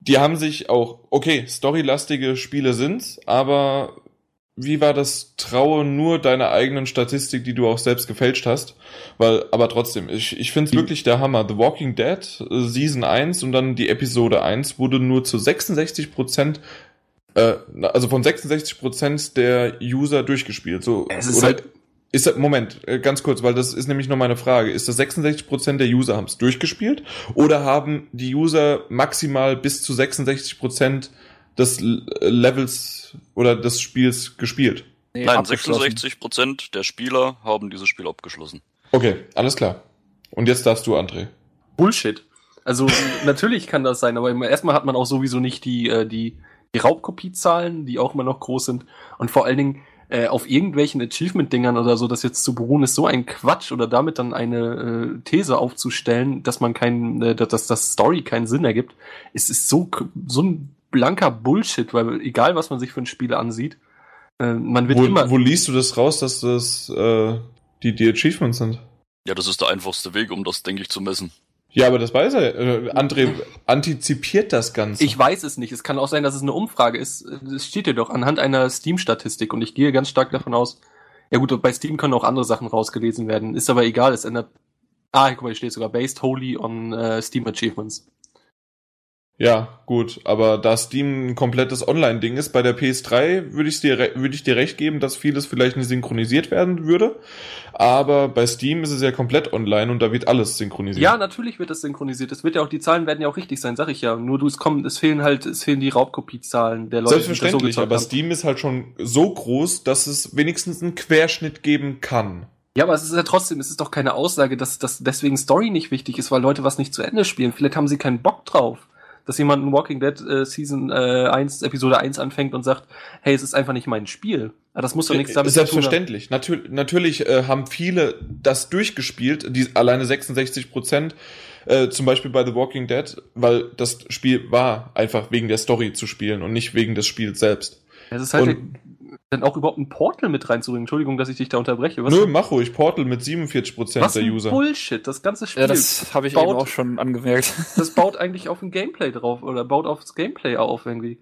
Die haben sich auch okay, storylastige Spiele sind's, aber wie war das? Traue nur deiner eigenen Statistik, die du auch selbst gefälscht hast. Weil, aber trotzdem, ich, ich finde es wirklich der Hammer. The Walking Dead, äh, Season 1 und dann die Episode 1 wurde nur zu 66 Prozent, äh, also von 66 Prozent der User durchgespielt. So, Es ist halt- ist Moment, äh, ganz kurz, weil das ist nämlich noch meine Frage. Ist das 66 Prozent der User haben es durchgespielt? Oder haben die User maximal bis zu 66 Prozent des L- Levels oder des Spiels gespielt? Nee, Nein, abgeschlossen. 66 Prozent der Spieler haben dieses Spiel abgeschlossen. Okay, alles klar. Und jetzt darfst du, André. Bullshit. Also natürlich kann das sein, aber immer- erstmal hat man auch sowieso nicht die, äh, die, die Raubkopiezahlen, die auch immer noch groß sind. Und vor allen Dingen äh, auf irgendwelchen Achievement-Dingern oder so, das jetzt zu beruhen, ist so ein Quatsch oder damit dann eine äh, These aufzustellen, dass man kein, äh, dass das Story keinen Sinn ergibt. Es ist so, so ein blanker Bullshit, weil egal was man sich für ein Spiel ansieht, äh, man wird Wo, immer. wo liest du das raus, dass das äh, die, die Achievements sind? Ja, das ist der einfachste Weg, um das, denke ich, zu messen. Ja, aber das weiß er. Äh, André antizipiert das Ganze. Ich weiß es nicht. Es kann auch sein, dass es eine Umfrage ist. Es steht ja doch anhand einer Steam-Statistik und ich gehe ganz stark davon aus. Ja gut, bei Steam können auch andere Sachen rausgelesen werden. Ist aber egal, es ändert. Ah, guck mal, hier steht sogar based wholly on äh, Steam Achievements. Ja, gut, aber da Steam ein komplettes Online-Ding ist, bei der PS3 würde ich dir, würde ich dir recht geben, dass vieles vielleicht nicht synchronisiert werden würde. Aber bei Steam ist es ja komplett online und da wird alles synchronisiert. Ja, natürlich wird das synchronisiert. Es wird ja auch, die Zahlen werden ja auch richtig sein, sag ich ja. Nur du, es kommen, es fehlen halt, es fehlen die Raubkopiezahlen der Leute, die das Selbstverständlich, gezockt aber haben. Steam ist halt schon so groß, dass es wenigstens einen Querschnitt geben kann. Ja, aber es ist ja trotzdem, es ist doch keine Aussage, dass, dass deswegen Story nicht wichtig ist, weil Leute was nicht zu Ende spielen. Vielleicht haben sie keinen Bock drauf. Dass jemand ein Walking Dead äh, Season äh, 1, Episode 1 anfängt und sagt, hey, es ist einfach nicht mein Spiel. Aber das muss doch nichts damit zu tun haben. Selbstverständlich. Natür natürlich äh, haben viele das durchgespielt, die alleine 66 Prozent, äh, zum Beispiel bei The Walking Dead, weil das Spiel war einfach wegen der Story zu spielen und nicht wegen des Spiels selbst. Es ist halt Und- dann auch überhaupt ein Portal mit reinzubringen. Entschuldigung, dass ich dich da unterbreche. Was, Nö, mach ruhig Portal mit 47 Prozent was der ein User. Bullshit. Das ganze Spiel, Ja, das habe ich baut- eben auch schon angemerkt. das baut eigentlich auf ein Gameplay drauf oder baut aufs Gameplay auf irgendwie.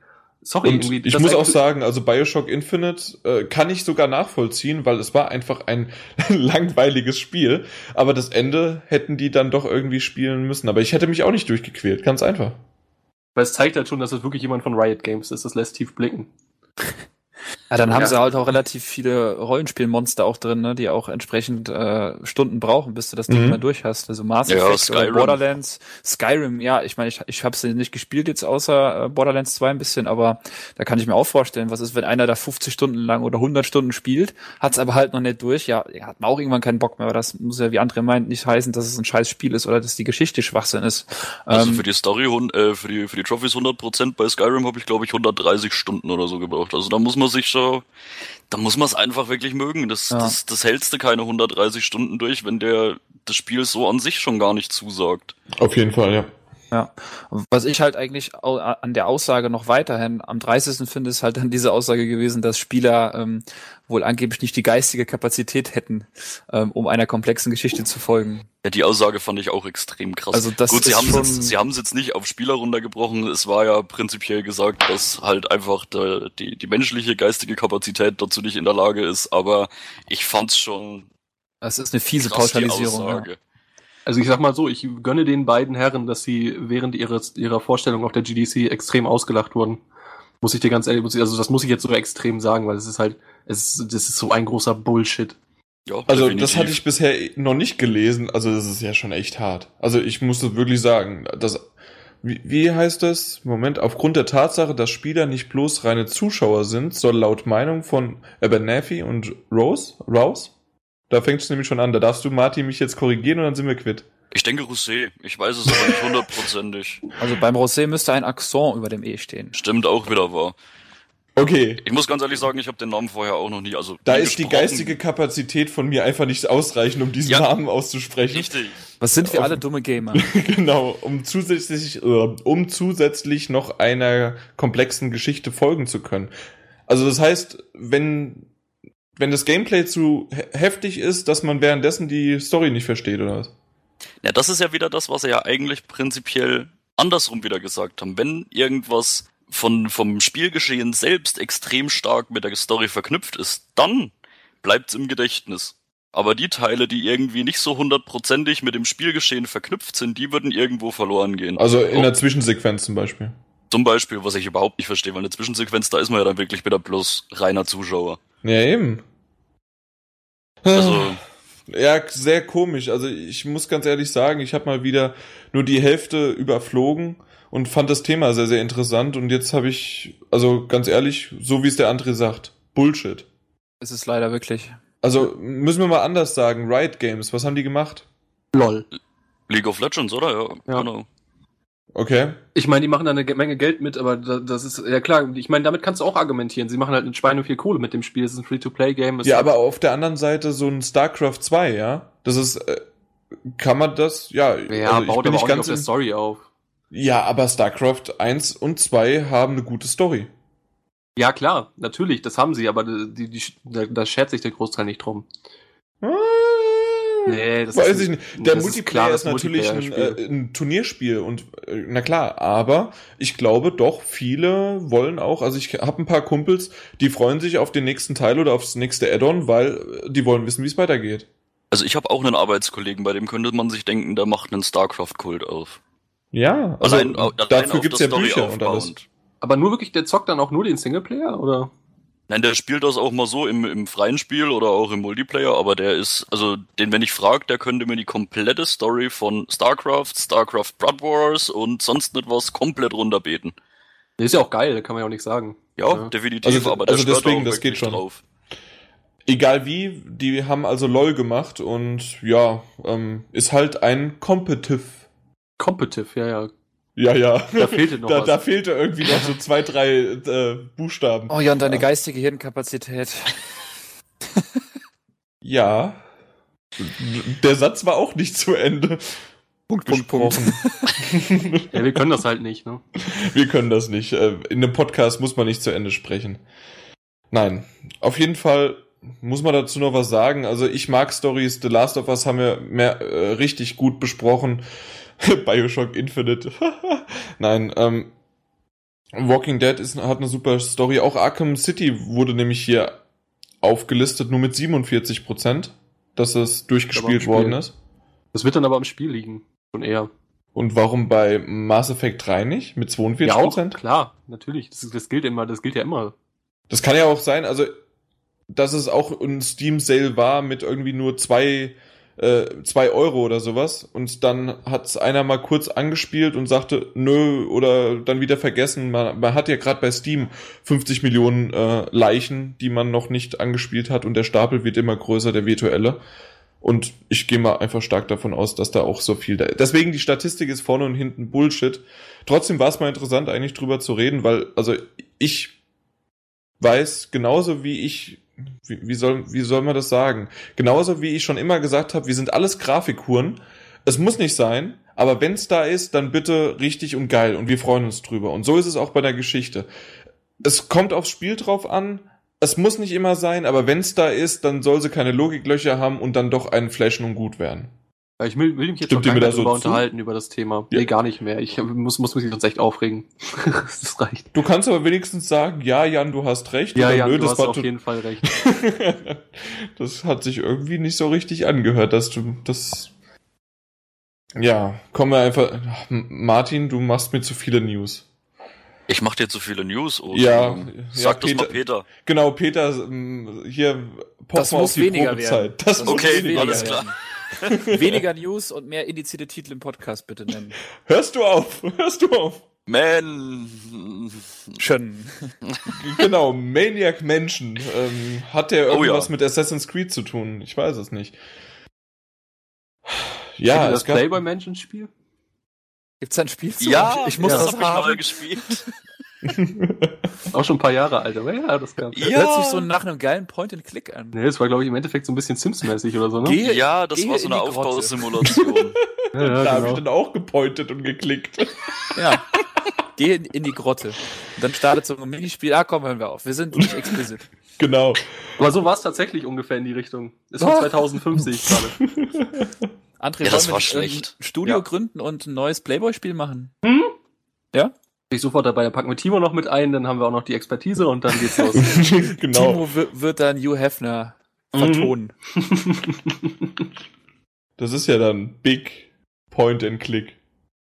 Sorry, Und irgendwie. ich muss auch sagen, also Bioshock Infinite äh, kann ich sogar nachvollziehen, weil es war einfach ein langweiliges Spiel. Aber das Ende hätten die dann doch irgendwie spielen müssen. Aber ich hätte mich auch nicht durchgequält, ganz einfach. Weil es zeigt halt schon, dass es wirklich jemand von Riot Games ist. Das lässt tief blicken. Ja, dann haben Ja. sie halt auch relativ viele Rollenspielmonster auch drin, ne, die auch entsprechend äh, Stunden brauchen, bis du das Ding Mhm. mal durch hast. Also Mass Ja, Effect Skyrim. oder Borderlands, Skyrim, ja, ich meine, ich, ich habe es nicht gespielt jetzt außer äh, Borderlands 2 ein bisschen, aber da kann ich mir auch vorstellen, was ist, wenn einer da 50 Stunden lang oder 100 Stunden spielt, hat's aber halt noch nicht durch, ja, hat man auch irgendwann keinen Bock mehr, aber das muss ja, wie andere meint, nicht heißen, dass es ein scheiß Spiel ist oder dass die Geschichte Schwachsinn ist. Also Ähm, für die Story, äh, für die, für die Trophies 100% bei Skyrim habe ich, glaube ich, 130 Stunden oder so gebraucht. Also da muss man sich schon, da muss man es einfach wirklich mögen. Das, Ja. das, das hältst du keine 130 Stunden durch, wenn der das Spiel so an sich schon gar nicht zusagt. Auf jeden Fall, ja. Ja, was ich halt eigentlich an der Aussage noch weiterhin am 30. finde, ist halt dann diese Aussage gewesen, dass Spieler ähm, wohl angeblich nicht die geistige Kapazität hätten, ähm, um einer komplexen Geschichte zu folgen. Ja, die Aussage fand ich auch extrem krass. Also das Gut, sie ist haben es sie haben es jetzt nicht auf Spieler runtergebrochen. Es war ja prinzipiell gesagt, dass halt einfach der, die, die menschliche geistige Kapazität dazu nicht in der Lage ist. Aber ich fand's schon Das ist eine fiese krass, die Pauschalisierung. Ja. Also ich sag mal so, ich gönne den beiden Herren, dass sie während ihres, ihrer Vorstellung auf der GDC extrem ausgelacht wurden. Muss ich dir ganz ehrlich, muss ich, also das muss ich jetzt so extrem sagen, weil es ist halt, es ist, das ist so ein großer Bullshit. Ja, Also definitiv. das hatte ich bisher noch nicht gelesen. Also das ist ja schon echt hart. Also ich muss das wirklich sagen. Das, wie, wie heißt das? Moment, aufgrund der Tatsache, dass Spieler nicht bloß reine Zuschauer sind, soll laut Meinung von Abernathy und Rose, Rouse, da fängt es nämlich schon an. Da darfst du, Martin, mich jetzt korrigieren und dann sind wir quitt. Ich denke Rosé. Ich weiß es aber nicht hundertprozentig. Also beim Rosé müsste ein Akzent über dem E stehen. Stimmt auch wieder wahr. Okay, Ich muss ganz ehrlich sagen, ich habe den Namen vorher auch noch nie. Also da nie ist die geistige Kapazität von mir einfach nicht ausreichend, um diesen Ja. Namen auszusprechen. Richtig. Was sind wir Auf- alle dumme Gamer? genau, um zusätzlich, äh, um zusätzlich noch einer komplexen Geschichte folgen zu können. Also das heißt, wenn wenn das Gameplay zu he heftig ist, dass man währenddessen die Story nicht versteht, oder was? Ja, das ist ja wieder das, was sie ja eigentlich prinzipiell andersrum wieder gesagt haben. Wenn irgendwas von, vom Spielgeschehen selbst extrem stark mit der Story verknüpft ist, dann bleibt's im Gedächtnis. Aber die Teile, die irgendwie nicht so hundertprozentig mit dem Spielgeschehen verknüpft sind, die würden irgendwo verloren gehen. Also in der Zwischensequenz zum Beispiel. Zum Beispiel, was ich überhaupt nicht verstehe, weil eine Zwischensequenz, da ist man ja dann wirklich wieder bloß reiner Zuschauer. Ja, eben. Also, Ja, sehr komisch. Also ich muss ganz ehrlich sagen, ich habe mal wieder nur die Hälfte überflogen und fand das Thema sehr, sehr interessant. Und jetzt habe ich, also ganz ehrlich, so wie es der andere sagt, Bullshit. Es ist leider wirklich. Also müssen wir mal anders sagen, Riot Games, was haben die gemacht? Lol. League of Legends, oder? Ja, Ja. genau. Okay. Ich meine, die machen da eine Ge- Menge Geld mit, aber da- das ist, ja klar, ich meine, damit kannst du auch argumentieren. Sie machen halt ein Schweine viel Kohle mit dem Spiel. Es ist ein Free-to-Play-Game. Ja, aber auf der anderen Seite so ein StarCraft 2, ja? Das ist, äh, kann man das, ja, Ja, also ich baut bin aber nicht auch nicht ganz auf der Story auf. Ja, aber StarCraft 1 und 2 haben eine gute Story. Ja, klar, natürlich, das haben sie, aber die, die, da, da schert sich der Großteil nicht drum. Nee, das Weiß ist ich nicht. Der ist Multiplayer klar, ist, das natürlich ein, Multiplayer-Spiel. äh, ein Turnierspiel und äh, na klar, aber ich glaube doch, viele wollen auch, also ich habe ein paar Kumpels, die freuen sich auf den nächsten Teil oder aufs nächste Add-on, weil äh, die wollen wissen, wie es weitergeht. Also ich habe auch einen Arbeitskollegen, bei dem könnte man sich denken, der macht einen StarCraft-Kult auf. Ja, also Allein- allein dafür gibt's ja Story Bücher und alles. aufbauend. Aber nur wirklich, der zockt dann auch nur den Singleplayer, oder? Nein, der spielt das auch mal so im, im freien Spiel oder auch im Multiplayer, aber der ist, also den, wenn ich frag, der könnte mir die komplette Story von StarCraft, StarCraft Blood Wars und sonst nicht was komplett runterbeten. Der ist ja auch geil, kann man ja auch nicht sagen. Ja, Ja. definitiv, Also- aber der also deswegen, auch das geht schon. drauf. Egal wie, die haben also LOL gemacht und ja, ähm, ist halt ein Competitive. Competitive, ja, ja. Ja, ja. Da fehlte noch da, was. da fehlte irgendwie noch so zwei, drei äh, Buchstaben. Oh ja, und deine geistige Hirnkapazität. Ja. Der Satz war auch nicht zu Ende. Punkt, Punkt, Punkt. Ja, wir können das halt nicht, ne? Wir können das nicht. Äh, In einem Podcast muss man nicht zu Ende sprechen. Nein. Auf jeden Fall muss man dazu noch was sagen. Also ich mag Stories. The Last of Us haben wir mehr, äh, richtig gut besprochen. Bioshock Infinite. Nein, ähm, Walking Dead ist, hat eine super Story. Auch Arkham City wurde nämlich hier aufgelistet, nur mit 47 Prozent, dass es durchgespielt Spiel. worden ist. Das wird dann aber am Spiel liegen. Schon eher. Und warum bei Mass Effect 3 nicht? Mit 42% Ja, auch, klar, natürlich. Das, das gilt immer, das gilt ja immer. Das kann ja auch sein, also, dass es auch ein Steam Sale war mit irgendwie nur zwei, äh, zwei Euro oder sowas. Und dann hat's einer mal kurz angespielt und sagte, nö, oder dann wieder vergessen. Man, man hat ja gerade bei Steam 50 Millionen äh, Leichen, die man noch nicht angespielt hat und der Stapel wird immer größer, der virtuelle. Und ich gehe mal einfach stark davon aus, dass da auch so viel da Deswegen die Statistik ist vorne und hinten Bullshit. Trotzdem war es mal interessant, eigentlich drüber zu reden, weil, also ich weiß genauso wie ich, wie, wie, soll, wie soll man das sagen? Genauso wie ich schon immer gesagt habe, wir sind alles Grafikhuren. Es muss nicht sein, aber wenn es da ist, dann bitte richtig und geil und wir freuen uns drüber. Und so ist es auch bei der Geschichte. Es kommt aufs Spiel drauf an. Es muss nicht immer sein, aber wenn es da ist, dann soll sie keine Logiklöcher haben und dann doch einen flashen und gut werden. Ja, Ich will, will mich jetzt Stimmt noch gar ihr mir nicht da so drüber zu? unterhalten über das Thema. Ja. Nee, gar nicht mehr. Ich muss, muss mich sonst echt aufregen. das reicht. Du kannst aber wenigstens sagen, ja, Jan, du hast recht. Ja, oder ja, nö, du das hast war auf jeden Fall recht. das hat sich irgendwie nicht so richtig angehört, dass du das. Ja, kommen wir einfach. Martin, du machst mir zu viele News. Ich mach dir zu viele News, oh, Ja, Entschuldigung. ja, Sag das mal Peter- Peter. Genau, Peter, hier poch Das mal muss auf die weniger Probezeit. werden. Das, Das muss Okay, weniger alles werden. Weniger News und mehr indizierte Titel im Podcast bitte nennen. Hörst du auf? Hörst du auf? Man. Schön. Genau, Maniac Menschen. Ähm, hat der Oh irgendwas ja. mit Assassin's Creed zu tun? Ich weiß es nicht. Ja, das gab, Playboy Mansion Spiel? Gibt's ein Spiel zu? Ja, ich, muss ja. das hab ich mal haben. gespielt. Auch schon ein paar Jahre alt, aber ja, das gab. Ja. Hört sich so nach einem geilen Point-and-Click an. Nee, das war, glaube ich, im Endeffekt so ein bisschen Sims-mäßig oder so, ne? Geh- Ja, das war so in eine. Aufbausimulation. Ja, ja, da habe ich genau. dann auch gepointet und geklickt. Ja. Geh in, in die Grotte. Und dann startet so ein Minispiel. Ah, komm, hören wir auf. Wir sind nicht explizit. Genau. Aber so war es tatsächlich ungefähr in die Richtung. Ist von Oh. 2050 gerade. André, Ja, das wollen wir war nicht schlecht. ein Studio Ja. gründen und ein neues Playboy-Spiel machen? Hm? Ja? Bin ich sofort dabei. Dann packen wir Timo noch mit ein, dann haben wir auch noch die Expertise und dann geht's los. genau. Timo wird, wird dann Hugh Hefner Mhm. vertonen. Das ist ja dann Big Point and Click.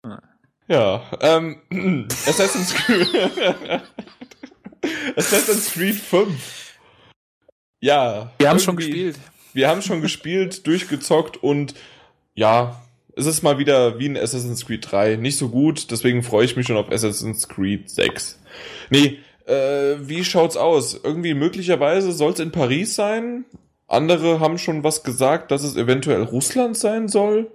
Ah. Ja, ähm, Assassin's Creed. Assassin's Creed 5. Ja. Wir haben schon gespielt. Wir haben schon gespielt, durchgezockt und ja, es ist mal wieder wie in Assassin's Creed 3. Nicht so gut, deswegen freue ich mich schon auf Assassin's Creed 6. Nee, äh, wie schaut's aus? Irgendwie möglicherweise soll es in Paris sein. Andere haben schon was gesagt, dass es eventuell Russland sein soll.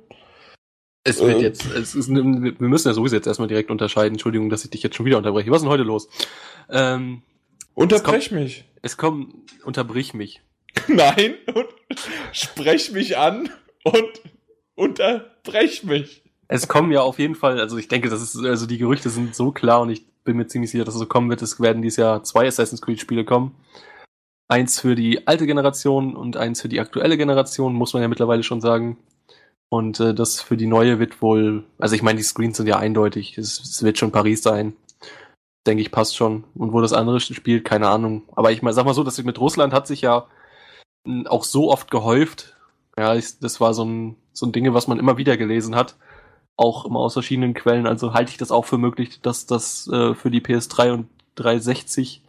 Es wird Äh, jetzt, es ist, wir müssen ja sowieso jetzt erstmal direkt unterscheiden. Entschuldigung, dass ich dich jetzt schon wieder unterbreche. Was ist denn heute los? Ähm, Unterbrech mich. es kommen, unterbrich mich. Nein, und sprech mich an und unterbrech mich. Es kommen ja auf jeden Fall, also ich denke, das ist, also die Gerüchte sind so klar und ich bin mir ziemlich sicher, dass es so kommen wird. Es werden dieses Jahr zwei Assassin's Creed Spiele kommen. Eins für die alte Generation und eins für die aktuelle Generation, muss man ja mittlerweile schon sagen. Und äh, das für die neue wird wohl, also ich meine, die Screens sind ja eindeutig. Es, es wird schon Paris sein. Denke ich, passt schon. Und wo das andere spielt, keine Ahnung. Aber ich mal, sag mal so, dass mit Russland hat sich ja auch so oft gehäuft. Ja, ich, das war so ein, so ein Ding, was man immer wieder gelesen hat auch immer aus verschiedenen Quellen. Also halte ich das auch für möglich, dass das äh, für die PS3 und 360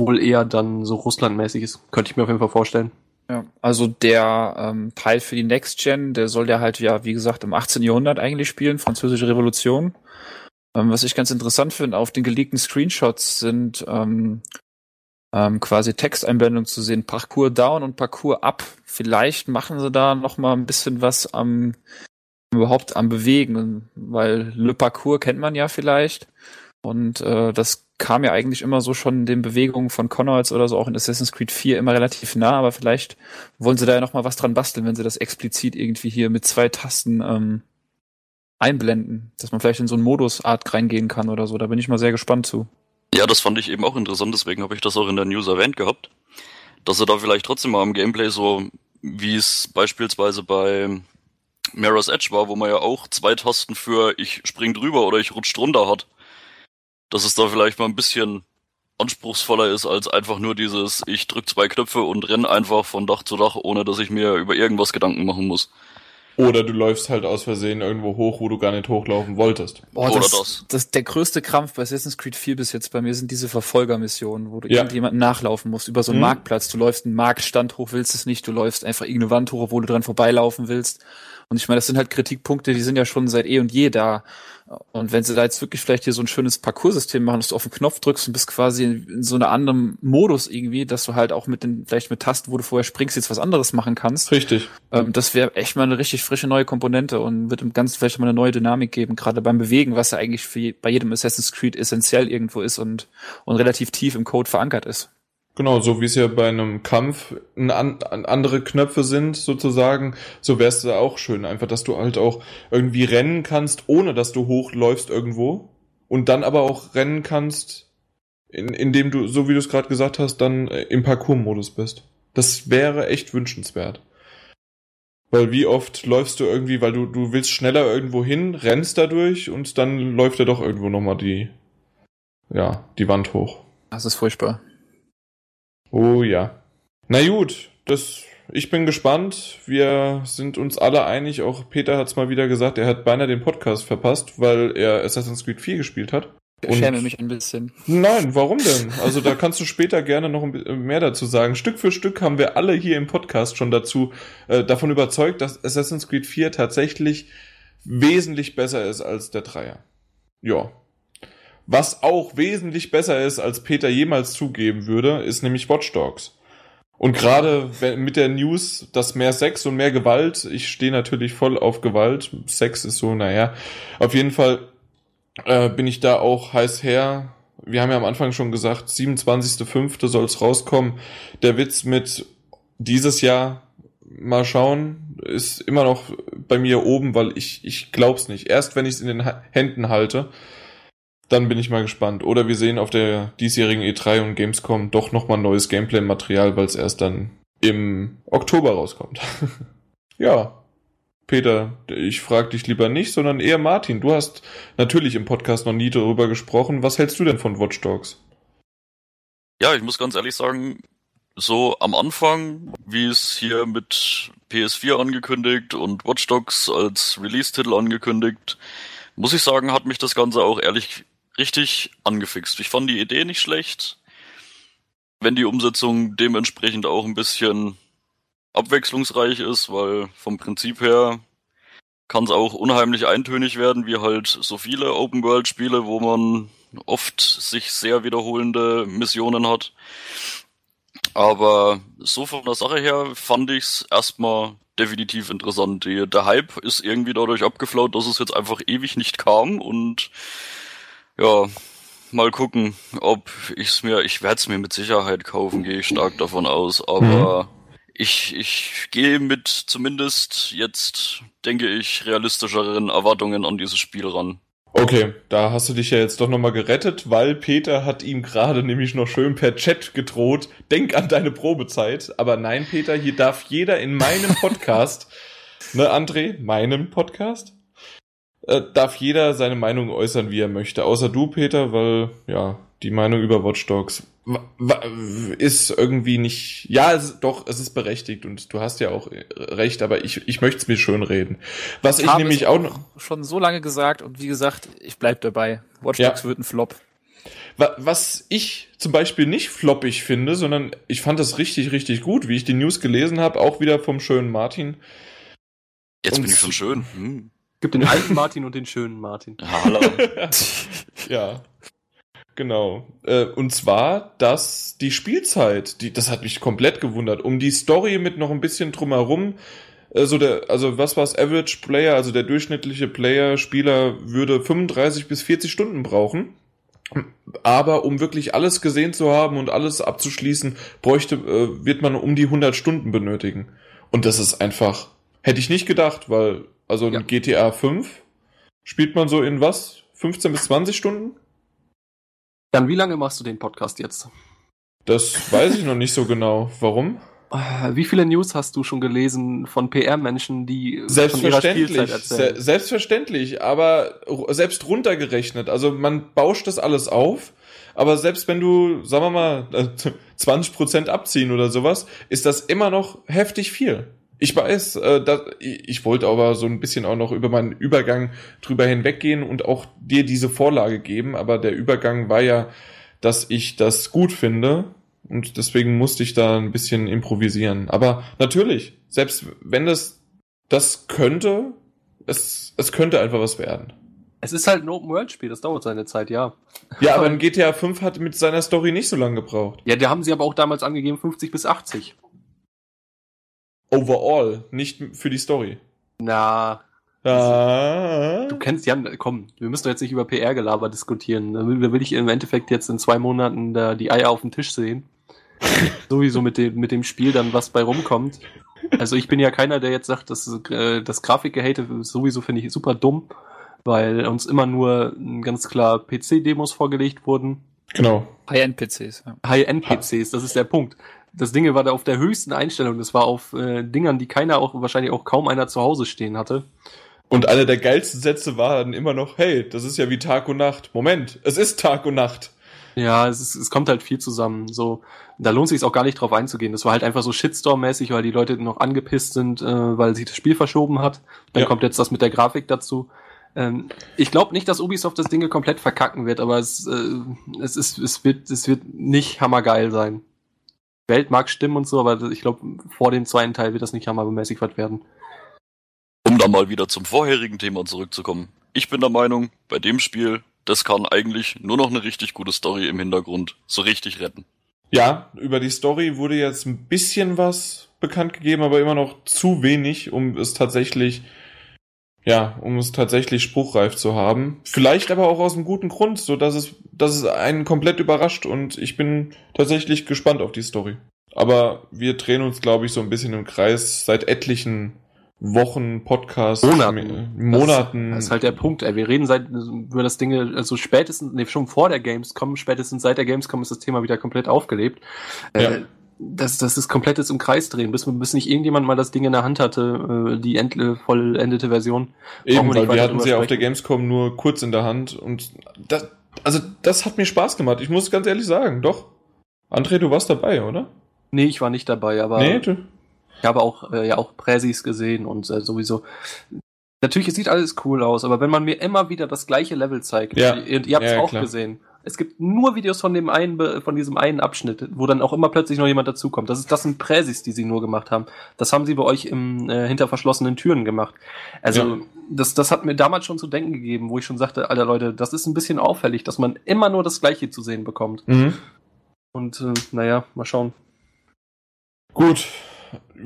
wohl eher dann so russlandmäßig ist. Könnte ich mir auf jeden Fall vorstellen. Ja, also der ähm, Teil für die Next Gen, der soll ja halt ja, wie gesagt, im 18. Jahrhundert eigentlich spielen, Französische Revolution. Ähm, was ich ganz interessant finde, auf den geleakten Screenshots sind ähm, ähm, quasi Texteinblendungen zu sehen, Parcours down und Parcours up. Vielleicht machen sie da noch mal ein bisschen was am überhaupt am Bewegen, weil Le Parcours kennt man ja vielleicht. Und äh, das kam ja eigentlich immer so schon den Bewegungen von Connors oder so auch in Assassin's Creed 4 immer relativ nah, aber vielleicht wollen sie da ja noch mal was dran basteln, wenn sie das explizit irgendwie hier mit zwei Tasten ähm, einblenden, dass man vielleicht in so einen Modusart reingehen kann oder so. Da bin ich mal sehr gespannt zu. Ja, das fand ich eben auch interessant, deswegen habe ich das auch in der News erwähnt gehabt. Dass er da vielleicht trotzdem mal im Gameplay so, wie es beispielsweise bei Mirror's Edge war, wo man ja auch zwei Tasten für ich spring drüber oder ich rutsch drunter hat. Dass es da vielleicht mal ein bisschen anspruchsvoller ist als einfach nur dieses ich drück zwei Knöpfe und renn einfach von Dach zu Dach, ohne dass ich mir über irgendwas Gedanken machen muss. Oder du läufst halt aus Versehen irgendwo hoch, wo du gar nicht hochlaufen wolltest. Boah, Oder das, das. das. Der größte Krampf bei Assassin's Creed 4 bis jetzt bei mir sind diese Verfolgermissionen, wo du Ja. irgendjemanden nachlaufen musst über so einen Mhm. Marktplatz. Du läufst einen Marktstand hoch, willst es nicht, du läufst einfach irgendeine Wand hoch, wo du dran vorbeilaufen willst. Und ich meine, das sind halt Kritikpunkte, die sind ja schon seit eh und je da. Und wenn sie da jetzt wirklich vielleicht hier so ein schönes Parcoursystem machen, dass du auf den Knopf drückst und bist quasi in, so einer anderen Modus irgendwie, dass du halt auch mit den, vielleicht mit Tasten, wo du vorher springst, jetzt was anderes machen kannst. Richtig. Ähm, das wäre echt mal eine richtig frische neue Komponente und wird im Ganzen vielleicht mal eine neue Dynamik geben, gerade beim Bewegen, was ja eigentlich für bei jedem Assassin's Creed essentiell irgendwo ist und, und relativ tief im Code verankert ist. Genau, so wie es ja bei einem Kampf ein, an, an andere Knöpfe sind, sozusagen, so wär's da auch schön. Einfach, dass du halt auch irgendwie rennen kannst, ohne dass du hochläufst irgendwo. Und dann aber auch rennen kannst, in, indem du, so wie du es gerade gesagt hast, dann äh, im Parcours-Modus bist. Das wäre echt wünschenswert. Weil wie oft läufst du irgendwie, weil du, du willst schneller irgendwo hin, rennst dadurch und dann läuft er doch irgendwo nochmal die, ja, die Wand hoch. Das ist furchtbar. Oh ja. Na gut, das, ich bin gespannt. Wir sind uns alle einig. Auch Peter hat es mal wieder gesagt, er hat beinahe den Podcast verpasst, weil er Assassin's Creed 4 gespielt hat. Ich schäme mich ein bisschen. Nein, warum denn? Also da kannst du später gerne noch ein bisschen mehr dazu sagen. Stück für Stück haben wir alle hier im Podcast schon dazu äh, davon überzeugt, dass Assassin's Creed 4 tatsächlich wesentlich besser ist als der Dreier. Ja. Was auch wesentlich besser ist, als Peter jemals zugeben würde, ist nämlich Watch Dogs. Und gerade mit der News, dass mehr Sex und mehr Gewalt, ich stehe natürlich voll auf Gewalt. Sex ist so, naja. Auf jeden Fall äh, bin ich da auch heiß her. Wir haben ja am Anfang schon gesagt, 27.05. soll es rauskommen. Der Witz mit dieses Jahr, mal schauen, ist immer noch bei mir oben, weil ich, ich glaub's nicht. Erst wenn ich es in den Händen halte. Dann bin ich mal gespannt. Oder wir sehen auf der diesjährigen E3 und Gamescom doch nochmal neues Gameplay-Material, weil es erst dann im Oktober rauskommt. ja. Peter, ich frage dich lieber nicht, sondern eher Martin. Du hast natürlich im Podcast noch nie darüber gesprochen. Was hältst du denn von Watch Dogs? Ja, ich muss ganz ehrlich sagen, so am Anfang, wie es hier mit PS4 angekündigt und Watch Dogs als Release-Titel angekündigt, muss ich sagen, hat mich das Ganze auch ehrlich richtig angefixt. Ich fand die Idee nicht schlecht. Wenn die Umsetzung dementsprechend auch ein bisschen abwechslungsreich ist, weil vom Prinzip her kann es auch unheimlich eintönig werden, wie halt so viele Open-World-Spiele, wo man oft sich sehr wiederholende Missionen hat. Aber so von der Sache her fand ich's erstmal definitiv interessant. Der Hype ist irgendwie dadurch abgeflaut, dass es jetzt einfach ewig nicht kam und ja, mal gucken, ob ich's mir, ich werde es mir mit Sicherheit kaufen, gehe ich stark davon aus, aber mhm. ich, ich gehe mit zumindest jetzt, denke ich, realistischeren Erwartungen an dieses Spiel ran. Okay, da hast du dich ja jetzt doch nochmal gerettet, weil Peter hat ihm gerade nämlich noch schön per Chat gedroht, denk an deine Probezeit. Aber nein, Peter, hier darf jeder in meinem Podcast, ne André, meinem Podcast, äh, darf jeder seine Meinung äußern, wie er möchte. Außer du, Peter, weil, ja, die Meinung über Watch Dogs ist irgendwie nicht, ja, es, doch, es ist berechtigt und du hast ja auch äh, recht, aber ich, ich möchte es mir schön reden. Was ich, ich nämlich auch noch schon so lange gesagt und wie gesagt, ich bleib dabei. Watch Dogs ja. wird ein Flop. Was ich zum Beispiel nicht floppig finde, sondern ich fand das richtig, richtig gut, wie ich die News gelesen habe, auch wieder vom schönen Martin. Jetzt und bin ich schon schön. Hm. Gibt den alten Martin und den schönen Martin. Hallo. ja. Genau. Äh, und zwar, dass die Spielzeit, die, das hat mich komplett gewundert, um die Story mit noch ein bisschen drumherum, also der, also was war's, Average Player, also der durchschnittliche Player, Spieler würde 35 bis 40 Stunden brauchen. Aber um wirklich alles gesehen zu haben und alles abzuschließen, bräuchte, äh, wird man um die 100 Stunden benötigen. Und das ist einfach, hätte ich nicht gedacht, weil, also ja. GTA 5 spielt man so in was? 15 bis 20 Stunden? Dann, wie lange machst du den Podcast jetzt? Das weiß ich noch nicht so genau. Warum? Äh, wie viele News hast du schon gelesen von PR-Menschen, die selbstverständlich, von ihrer erzählen? Se selbstverständlich, aber selbst runtergerechnet. Also man bauscht das alles auf, aber selbst wenn du, sagen wir mal, 20% abziehen oder sowas, ist das immer noch heftig viel. Ich weiß, äh, dass, ich wollte aber so ein bisschen auch noch über meinen Übergang drüber hinweggehen und auch dir diese Vorlage geben, aber der Übergang war ja, dass ich das gut finde und deswegen musste ich da ein bisschen improvisieren. Aber natürlich, selbst wenn das das könnte, es, es könnte einfach was werden. Es ist halt ein Open-World-Spiel, das dauert seine Zeit, ja. Ja, aber ein GTA 5 hat mit seiner Story nicht so lange gebraucht. Ja, da haben sie aber auch damals angegeben 50 bis 80 overall, nicht für die Story. Na. Ah. Du kennst Jan, komm, wir müssen doch jetzt nicht über PR-Gelaber diskutieren. Da will ich im Endeffekt jetzt in zwei Monaten da die Eier auf dem Tisch sehen. Sowieso mit dem, mit dem Spiel dann, was bei rumkommt. Also ich bin ja keiner, der jetzt sagt, dass äh, das Grafikgehate sowieso finde ich super dumm, weil uns immer nur ganz klar PC-Demos vorgelegt wurden. Genau. High-End-PCs. Ja. High-End-PCs, das ist der Punkt das Ding war da auf der höchsten Einstellung. Das war auf äh, Dingern, die keiner auch, wahrscheinlich auch kaum einer zu Hause stehen hatte. Und einer der geilsten Sätze war dann immer noch, hey, das ist ja wie Tag und Nacht. Moment, es ist Tag und Nacht. Ja, es, ist, es kommt halt viel zusammen. So, da lohnt sich auch gar nicht drauf einzugehen. Das war halt einfach so Shitstorm-mäßig, weil die Leute noch angepisst sind, äh, weil sich das Spiel verschoben hat. Dann ja. kommt jetzt das mit der Grafik dazu. Ähm, ich glaube nicht, dass Ubisoft das Ding komplett verkacken wird, aber es, äh, es, ist, es, wird, es wird nicht hammergeil sein. Welt mag stimmen und so, aber ich glaube, vor dem zweiten Teil wird das nicht hammermäßig was werden. Um dann mal wieder zum vorherigen Thema zurückzukommen. Ich bin der Meinung, bei dem Spiel, das kann eigentlich nur noch eine richtig gute Story im Hintergrund so richtig retten. Ja, über die Story wurde jetzt ein bisschen was bekannt gegeben, aber immer noch zu wenig, um es tatsächlich ja, um es tatsächlich spruchreif zu haben. Vielleicht aber auch aus einem guten Grund, so dass es, dass es einen komplett überrascht und ich bin tatsächlich gespannt auf die Story. Aber wir drehen uns, glaube ich, so ein bisschen im Kreis seit etlichen Wochen, Podcasts, Monaten. Monaten. Das, das ist halt der Punkt, ey. Wir reden seit über das Ding, also spätestens, nee, schon vor der Gamescom, spätestens seit der Gamescom ist das Thema wieder komplett aufgelebt. Ja. Äh, das, das ist komplettes im Kreis drehen, bis, bis nicht irgendjemand mal das Ding in der Hand hatte, äh, die end, vollendete Version. Eben, weil wir hatten sie ja auf der. Gamescom nur kurz in der Hand und das, also das hat mir Spaß gemacht. Ich muss ganz ehrlich sagen, doch. André, du warst dabei, oder? Nee, ich war nicht dabei, aber nee, du, ich habe auch, äh, ja auch Präsis gesehen und äh, sowieso. Natürlich, es sieht alles cool aus, aber wenn man mir immer wieder das gleiche Level zeigt, Ja. ihr, ihr habt es Ja, auch klar. gesehen. Es gibt nur Videos von dem einen, von diesem einen Abschnitt, wo dann auch immer plötzlich noch jemand dazukommt. Das ist, das sind Präsis, die sie nur gemacht haben. Das haben sie bei euch im, äh, hinter verschlossenen Türen gemacht. Also, Ja. das, das hat mir damals schon zu denken gegeben, wo ich schon sagte, alter Leute, das ist ein bisschen auffällig, dass man immer nur das Gleiche zu sehen bekommt. Mhm. Und, äh, naja, mal schauen. Gut,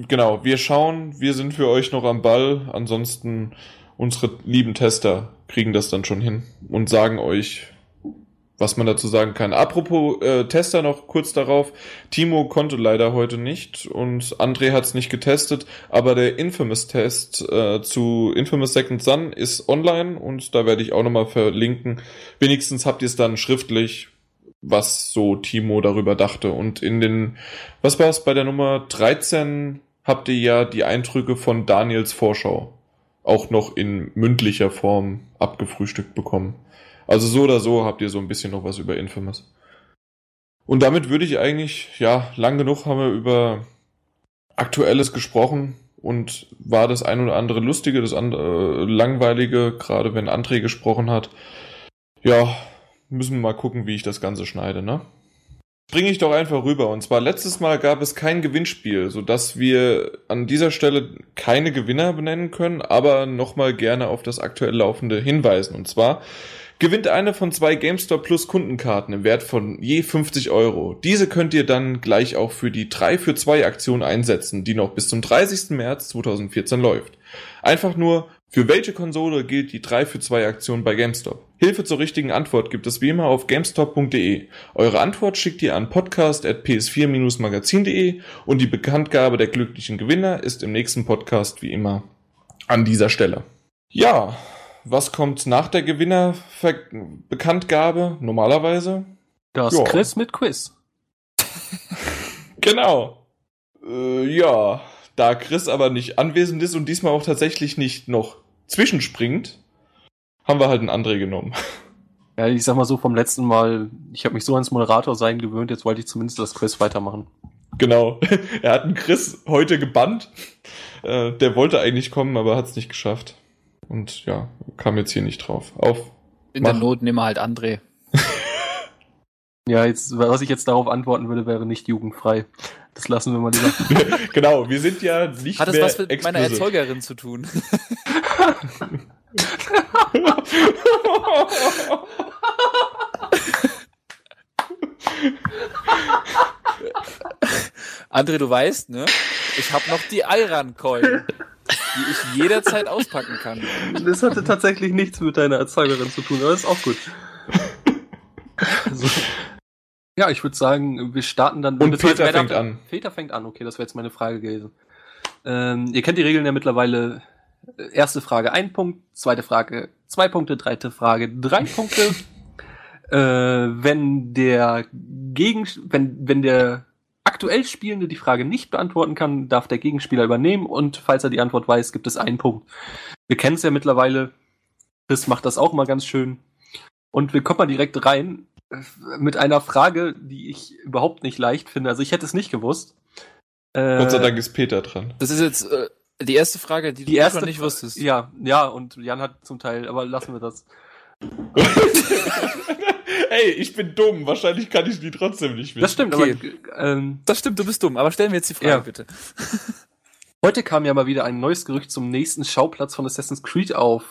genau. Wir schauen, wir sind für euch noch am Ball. Ansonsten unsere lieben Tester kriegen das dann schon hin und sagen euch, was man dazu sagen kann. Apropos äh, Tester noch kurz darauf. Timo konnte leider heute nicht und André hat es nicht getestet, aber der Infamous-Test äh, zu Infamous Second Son ist online und da werde ich auch nochmal verlinken. Wenigstens habt ihr es dann schriftlich, was so Timo darüber dachte. Und in den, was war es bei der Nummer 13, habt ihr ja die Eindrücke von Daniels Vorschau auch noch in mündlicher Form abgefrühstückt bekommen. Also so oder so habt ihr so ein bisschen noch was über Infamous. Und damit würde ich eigentlich, ja, lang genug haben wir über Aktuelles gesprochen und war das ein oder andere Lustige, das andere äh, Langweilige, gerade wenn André gesprochen hat. Ja, müssen wir mal gucken, wie ich das Ganze schneide, ne? Springe ich doch einfach rüber. Und zwar letztes Mal gab es kein Gewinnspiel, sodass wir an dieser Stelle keine Gewinner benennen können, aber nochmal gerne auf das aktuell laufende hinweisen. Und zwar gewinnt eine von zwei GameStop Plus Kundenkarten im Wert von je 50 Euro. Diese könnt ihr dann gleich auch für die 3 für 2 Aktion einsetzen, die noch bis zum 30. März 2014 läuft. Einfach nur, für welche Konsole gilt die 3 für 2 Aktion bei GameStop? Hilfe zur richtigen Antwort gibt es wie immer auf gamestop.de. Eure Antwort schickt ihr an podcast.ps4-magazin.de und die Bekanntgabe der glücklichen Gewinner ist im nächsten Podcast wie immer an dieser Stelle. Ja, was kommt nach der Gewinnerbekanntgabe normalerweise? Das Ja. Chris mit Quiz. Genau. Äh, ja, da Chris aber nicht anwesend ist und diesmal auch tatsächlich nicht noch zwischenspringt, haben wir halt einen André genommen. Ja, ich sag mal so vom letzten Mal, ich habe mich so ans Moderator sein gewöhnt, jetzt wollte ich zumindest das Quiz weitermachen. Genau. Er hat einen Chris heute gebannt. Äh, der wollte eigentlich kommen, aber hat es nicht geschafft. Und ja, kam jetzt hier nicht drauf. Auf. In der Mach. Not nehmen wir halt André. Ja, jetzt, was ich jetzt darauf antworten würde, wäre nicht jugendfrei. Das lassen wir mal lieber. genau, wir sind ja nicht Hat es mehr was mit meiner explicit. Erzeugerin zu tun? André, du weißt, ne? Ich habe noch die Iran-Coin, die ich jederzeit auspacken kann. Das hatte tatsächlich nichts mit deiner Erzeugerin zu tun, aber ist auch gut. So. Ja, ich würde sagen, wir starten dann. Und Peter fängt an. Peter fängt an, okay, das wäre jetzt meine Frage gewesen. Ähm, ihr kennt die Regeln ja mittlerweile. Erste Frage ein Punkt, zweite Frage zwei Punkte, dritte Frage drei Punkte. Äh, wenn der Gegen, wenn, wenn der aktuell Spielende die Frage nicht beantworten kann, darf der Gegenspieler übernehmen und falls er die Antwort weiß, gibt es einen Punkt. Wir kennen es ja mittlerweile. Chris macht das auch mal ganz schön. Und wir kommen mal direkt rein äh, mit einer Frage, die ich überhaupt nicht leicht finde. Also ich hätte es nicht gewusst. Äh, Gott sei Dank ist Peter dran. Das ist jetzt äh, die erste Frage, die, die du erste schon nicht wusstest. Ja, ja, und Jan hat zum Teil, aber lassen wir das. Ey, ich bin dumm. Wahrscheinlich kann ich die trotzdem nicht wissen. Das stimmt, Okay. aber ähm, Das stimmt, du bist dumm. Aber stellen wir jetzt die Frage Ja. bitte. heute kam ja mal wieder ein neues Gerücht zum nächsten Schauplatz von Assassin's Creed auf.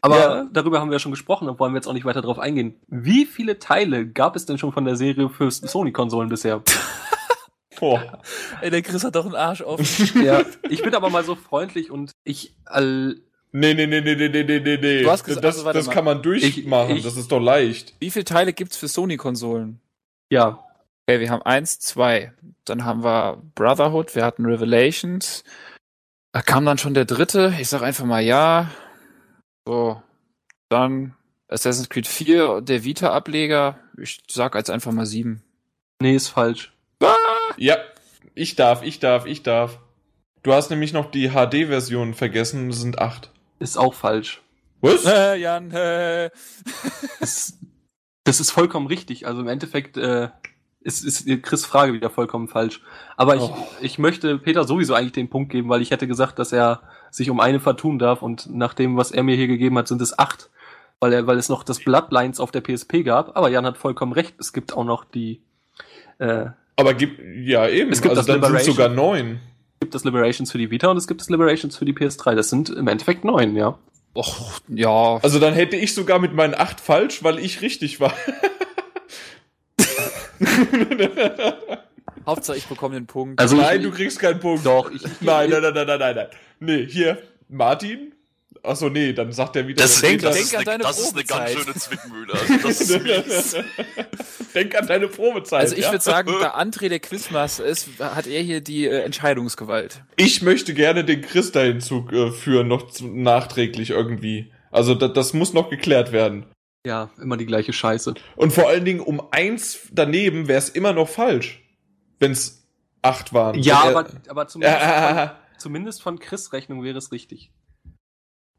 Aber Ja. darüber haben wir ja schon gesprochen und wollen wir jetzt auch nicht weiter drauf eingehen. Wie viele Teile gab es denn schon von der Serie für Sony-Konsolen bisher? Boah. Ey, der Chris hat doch einen Arsch offen. ja, ich bin aber mal so freundlich und ich all, Nee, nee, nee, nee, nee, nee, nee, nee. Du hast gesagt, das also, das kann man durchmachen, ich, ich, das ist doch leicht. Wie viele Teile gibt's für Sony-Konsolen? Ja. Okay, wir haben eins, zwei. Dann haben wir Brotherhood, wir hatten Revelations. Da kam dann schon der dritte. Ich sag einfach mal ja. So. Dann Assassin's Creed 4, der Vita-Ableger. Ich sag jetzt einfach mal sieben. Nee, ist falsch. Ah! Ja, ich darf, ich darf, ich darf. Du hast nämlich noch die HD-Version vergessen, das sind acht. Ist auch falsch. Was? Äh, Jan, äh. Das, das ist vollkommen richtig. Also im Endeffekt äh, ist, ist Chris Frage wieder vollkommen falsch. Aber ich, Oh. ich möchte Peter sowieso eigentlich den Punkt geben, weil ich hätte gesagt, dass er sich um eine vertun darf und nach dem, was er mir hier gegeben hat, sind es acht. Weil, er, weil es noch das Bloodlines auf der PSP gab. Aber Jan hat vollkommen recht. Es gibt auch noch die äh, Aber gibt, ja eben, Es gibt also das dann sind sogar neun. Gibt es Liberations für die Vita und es gibt es Liberations für die PS3. Das sind im Endeffekt neun, ja. Och, ja. Also dann hätte ich sogar mit meinen acht falsch, weil ich richtig war. Hauptsache ich bekomme den Punkt. Also nein, ich, du kriegst keinen Punkt. Doch, ich, Nein, nein, nein, nein, nein, nein, nein. Nee, hier, Martin. Achso, nee, dann sagt er wieder. Das, Denk- das, denk ist, an eine, deine das ist eine ganz Probezeit. schöne Zwickmühle. Also das ist mies. Denk an deine Probezeit. Also ich ja? würde sagen, da André der Quizmaster ist, hat er hier die äh, Entscheidungsgewalt. Ich möchte gerne den Chris da hinzuführen, noch zu, nachträglich irgendwie. Also da, das muss noch geklärt werden. ja, immer die gleiche Scheiße. Und vor allen Dingen um eins daneben wäre es immer noch falsch, wenn es acht waren. Ja, er- aber, aber zumindest, von, Äh, zumindest von Chris Rechnung wäre es richtig.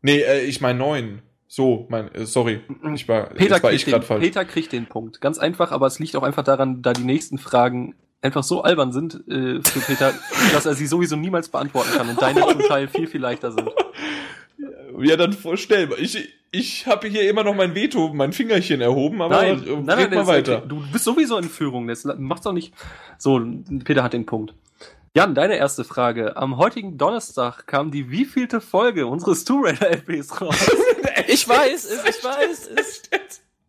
Nee, äh, ich meine neun. So, mein, äh, sorry, ich war, Peter war kriegt, ich den, gerade falsch. Peter kriegt den Punkt. Ganz einfach, aber es liegt auch einfach daran, da die nächsten Fragen einfach so albern sind äh, für Peter, dass er sie sowieso niemals beantworten kann und deine zum Teil viel, viel leichter sind. Ja, dann vorstell mal. Ich, ich habe hier immer noch mein Veto, mein Fingerchen erhoben, aber Nein, äh, nein, nein, mal weiter. Du bist sowieso in Führung, das macht's doch nicht. So, Peter hat den Punkt. Jan, deine erste Frage. Am heutigen Donnerstag kam die wievielte Folge unseres Tomb Raider LPs raus? Ich weiß es, ich weiß es.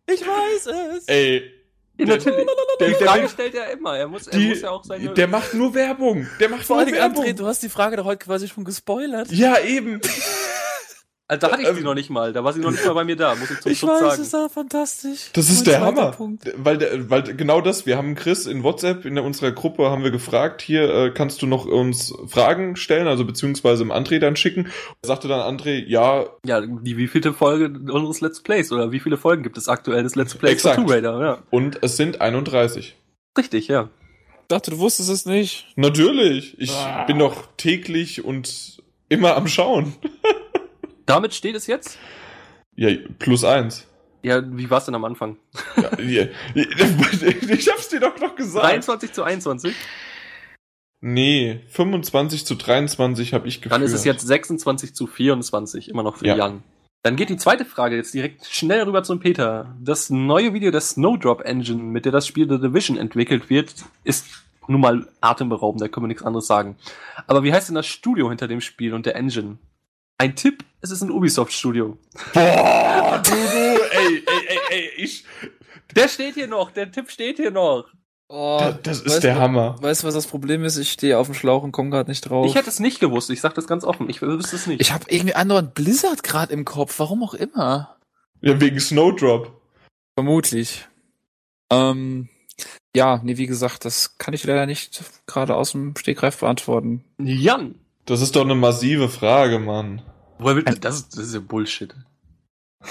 Ich weiß es. Ey, Ja, natürlich. der- Die der- Frage stellt er immer. Er muss, er die, muss ja auch seine. der macht nur Werbung. Der macht Vor nur Werbung. André, du hast die Frage doch heute quasi schon gespoilert. ja, eben. Also, da hatte ich sie ähm, noch nicht mal. Da war sie noch nicht mal bei mir da, muss ich zum Ich Schutz weiß, sagen. es war fantastisch. Das ist Mein der Hammer. Punkt. Weil, der, weil genau das, wir haben Chris in WhatsApp, in der, unserer Gruppe haben wir gefragt, hier äh, kannst du noch uns Fragen stellen, also beziehungsweise im André dann schicken. Sagte dann André, ja, Ja, die wievielte Folge unseres Let's Plays oder wie viele Folgen gibt es aktuell des Let's Plays Exakt. von Tomb Raider? Ja, und es sind 31. richtig, ja. Ich dachte, du wusstest es nicht. Natürlich. Ich Ah. bin doch täglich und immer am Schauen. Damit steht es jetzt. Ja, plus eins. Ja, wie war es denn am Anfang? Ja, ja, ich hab's dir doch noch gesagt. 23 zu 21. Nee, 25 zu 23 habe ich geführt. Dann ist es jetzt 26 zu 24, immer noch für Ja. Jan. Dann geht die zweite Frage jetzt direkt schnell rüber zum Peter. Das neue Video der Snowdrop Engine, mit der das Spiel The Division entwickelt wird, ist nun mal atemberaubend, da können wir nichts anderes sagen. Aber wie heißt denn das Studio hinter dem Spiel und der Engine? Ein Tipp, es ist ein Ubisoft-Studio. Boah, du, du, ey, ey, ey, ey, ich. Der steht hier noch, der Tipp steht hier noch. Oh, Das, das ist weißt der du- Hammer. Weißt du, was das Problem ist? Ich stehe auf dem Schlauch und komme gerade nicht drauf. Ich hätte es nicht gewusst, ich sag das ganz offen, ich wüsste es nicht. ich habe irgendwie andauernd Blizzard gerade im Kopf, warum auch immer. Ja, wegen Snowdrop. Vermutlich. Ähm, ja, nee, wie gesagt, das kann ich leider nicht gerade aus dem Stegreif beantworten. Jan! Das ist doch eine massive Frage, Mann. Woher will, das, ist, das ist ja Bullshit.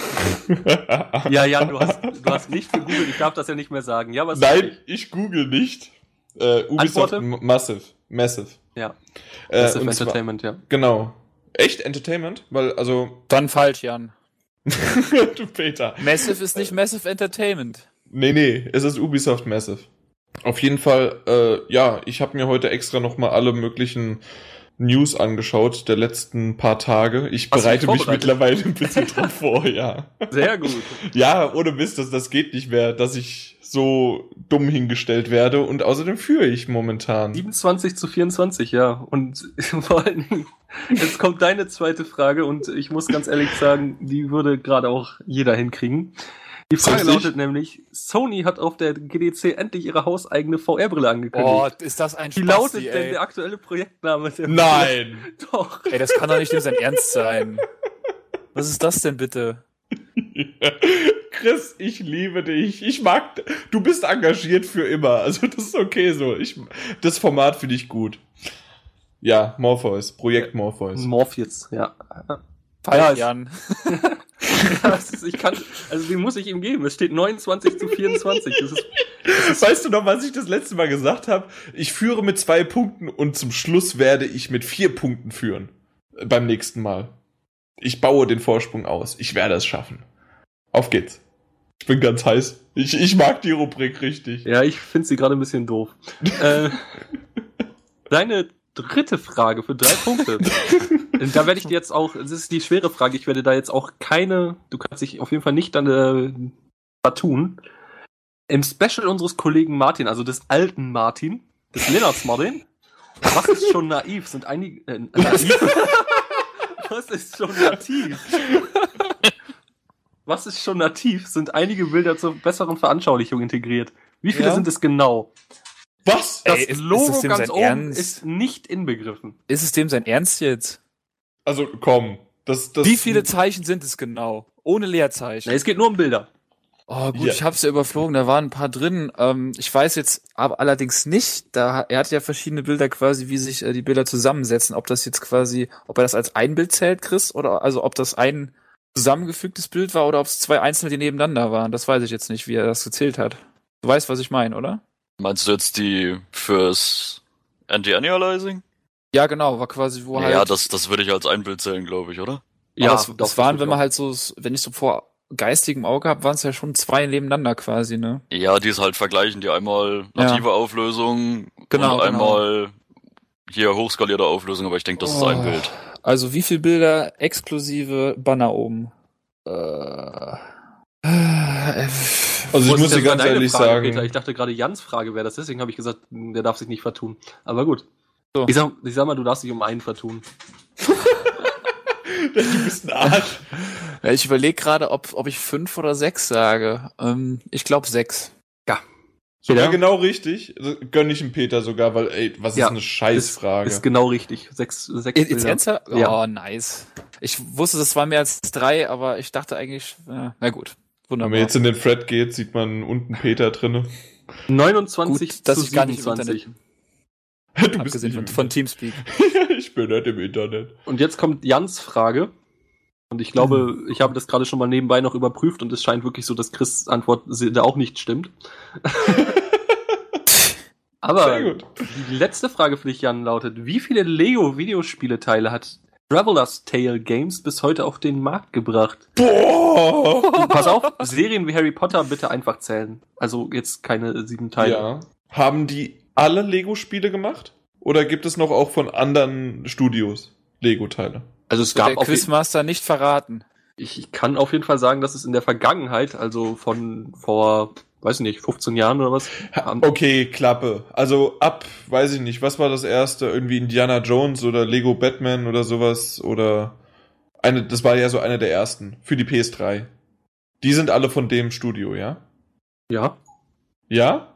Ja, Jan, du hast, du hast nicht gegoogelt, ich darf das ja nicht mehr sagen. Ja, was Nein, ich google nicht. Äh, Ubisoft Antworte? Massive. Massive. Ja. Äh, Massive und zwar- Entertainment, ja. Genau. Echt Entertainment? Weil, also, Dann falsch, Jan. du Peter. Massive ist nicht Massive Entertainment. Nee, nee, es ist Ubisoft Massive. Auf jeden Fall, äh, ja, ich habe mir heute extra nochmal alle möglichen News angeschaut der letzten paar Tage. Ich Hast bereite mich mittlerweile ein bisschen drauf vor, ja. Sehr gut. Ja, ohne Mist, das, das geht nicht mehr, dass ich so dumm hingestellt werde und außerdem führe ich momentan. 27 zu 24, ja. Und vor allen Dingen, jetzt kommt deine zweite Frage und ich muss ganz ehrlich sagen, die würde gerade auch jeder hinkriegen. Die Frage lautet nämlich, Sony hat auf der GDC endlich ihre hauseigene VR-Brille angekündigt. Oh, ist das ein Wie Spasti, lautet denn ey. der aktuelle Projektname? Der Nein! Doch. Ey, das kann doch nicht sein Ernst sein. Was ist das denn bitte? Chris, ich liebe dich. Ich mag, du bist engagiert für immer. Also das ist okay so. Ich, das Format finde ich gut. Ja, Morpheus. Projekt Morpheus. Morpheus, ja. Pfeif, Das ist, ich kann, also den muss ich ihm geben. Es steht 29 zu 24. Das ist, Weißt du noch, was ich das letzte Mal gesagt habe? Ich führe mit zwei Punkten und zum Schluss werde ich mit vier Punkten führen. Beim nächsten Mal. Ich baue den Vorsprung aus. Ich werde es schaffen. Auf geht's. Ich bin ganz heiß. Ich, ich mag die Rubrik richtig. ja, ich finde sie gerade ein bisschen doof. äh, deine dritte Frage für drei Punkte. da werde ich dir jetzt auch, das ist die schwere Frage, ich werde da jetzt auch keine, du kannst dich auf jeden Fall nicht dann äh, vertun. Im Special unseres Kollegen Martin, also des alten Martin, des Lennarts Martin, was ist schon naiv? Sind einige, äh, naiv? was ist schon nativ? Was ist schon nativ? Sind einige Bilder zur besseren Veranschaulichung integriert. Wie viele Ja. sind es genau? Was? Das Ey, ist- ist Logo das dem ganz oben Ernst? ist nicht inbegriffen. Ist es dem sein Ernst jetzt? Also, komm. Das, das, Wie viele Zeichen sind es genau? Ohne Leerzeichen. Na, es geht nur um Bilder. Oh gut, Ja. ich hab's ja überflogen, da waren ein paar drin. Ähm, ich weiß jetzt aber allerdings nicht, da er hat ja verschiedene Bilder quasi, wie sich äh, die Bilder zusammensetzen, ob das jetzt quasi, ob er das als ein Bild zählt, Chris, oder also ob das ein zusammengefügtes Bild war oder ob es zwei einzelne, die nebeneinander waren. Das weiß ich jetzt nicht, wie er das gezählt hat. Du weißt, was ich meine, oder? Meinst du jetzt die fürs Anti-Annualizing? Ja, genau, war quasi, wo halt. Ja, das, das würde ich als ein Bild zählen, glaube ich, oder? ja, das, das waren, wenn man auch. halt so, wenn ich so vor geistigem Auge habe, waren es ja schon zwei nebeneinander quasi, ne? Ja, die es halt vergleichen, die einmal native Auflösung Genau, und genau. einmal hier hochskalierte Auflösung, aber ich denke, das ist ein Oh. Bild. Also wie viele Bilder exklusive Banner oben? Äh, Also ich muss ist dir ganz ehrlich Frage, sagen, Peter? Ich dachte gerade Jans Frage wäre das, deswegen habe ich gesagt, der darf sich nicht vertun. Aber gut. So. Ich, sag, ich sag mal, du darfst dich um einen vertun. du bist ein Arsch. ja, ich überlege gerade, ob, ob ich fünf oder sechs sage. Ähm, ich glaube sechs. Sogar Ja. genau richtig. Also, Gönn ich dem Peter sogar, weil, ey, was ist Ja, eine Scheißfrage. Ist genau richtig. Sechs, sechs Jetzt ernsthaft? Ja. Oh, nice. Ich wusste, das waren mehr als drei, aber ich dachte eigentlich, äh, na gut. Wenn Wunderbar. man jetzt in den Thread geht, sieht man unten Peter drinne. 29 Gut, dass zu ich gar nicht 27. Du Abgesehen von, von Teamspeak. Ich bin nicht im Internet. Und jetzt kommt Jans Frage. Und ich glaube, Hm. ich habe das gerade schon mal nebenbei noch überprüft und es scheint wirklich so, dass Chris Antwort da auch nicht stimmt. Aber die letzte Frage für dich, Jan, lautet: Wie viele Lego-Videospieleteile hat Traveler's Tale Games bis heute auf den Markt gebracht? Boah! Pass auf, Serien wie Harry Potter bitte einfach zählen. Also jetzt keine sieben Teile. Ja. Haben die alle Lego-Spiele gemacht? Oder gibt es noch auch von anderen Studios Lego-Teile? Also es Der gab auf jeden, Quizmaster nicht verraten. ich kann auf jeden Fall sagen, dass es in der Vergangenheit, also von vor, weiß ich nicht, 15 Jahren oder was, Okay, Klappe. Also ab, weiß ich nicht, was war das erste? Irgendwie Indiana Jones oder Lego Batman oder sowas oder eine, das war ja so eine der ersten für die PS3. Die sind alle von dem Studio, ja? ja. Ja?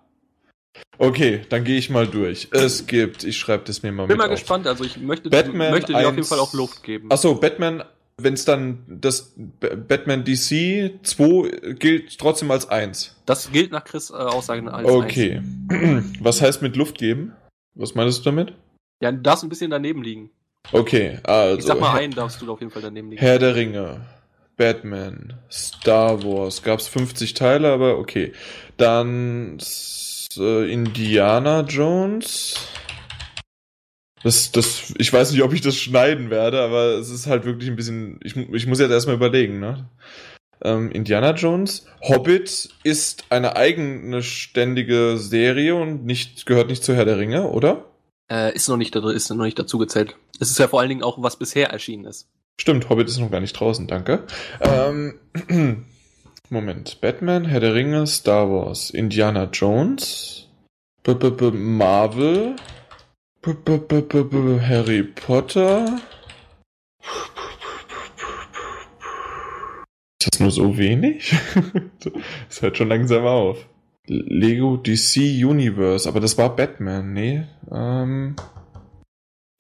Okay, dann gehe ich mal durch. Es gibt, ich schreibe das mir mal Bin mit mal auf. gespannt, also ich möchte, Batman möchte dir auf jeden 1 Fall auch Luft geben. Achso, Batman, wenn es dann das Batman DC 2 gilt trotzdem als 1. Das gilt nach Chris äh, Aussagen als Okay. Was heißt mit Luft geben? Was meinst du damit? Ja, du darfst ein bisschen daneben liegen. Okay, also Ich sag mal, einen darfst du auf jeden Fall daneben liegen. Herr der Ringe, Batman, Star Wars, gab's 50 Teile, aber okay. Dann äh, Indiana Jones. Das, das, ich weiß nicht, ob ich das schneiden werde, aber es ist halt wirklich ein bisschen. Ich, ich muss jetzt erstmal überlegen, ne? Ähm, Indiana Jones. Hobbit ist eine eigene ständige Serie und nicht, gehört nicht zu Herr der Ringe, oder? Äh, ist noch nicht, da- ist noch nicht dazu gezählt. Es ist ja vor allen Dingen auch, was bisher erschienen ist. Stimmt, Hobbit ist noch gar nicht draußen, danke. Ähm, Moment. Batman, Herr der Ringe, Star Wars, Indiana Jones, B -b -b Marvel, B -b -b -b -b Harry Potter. Ist das nur so wenig? Das hört schon langsam auf. Lego DC Universe, aber das war Batman, nee. Ähm,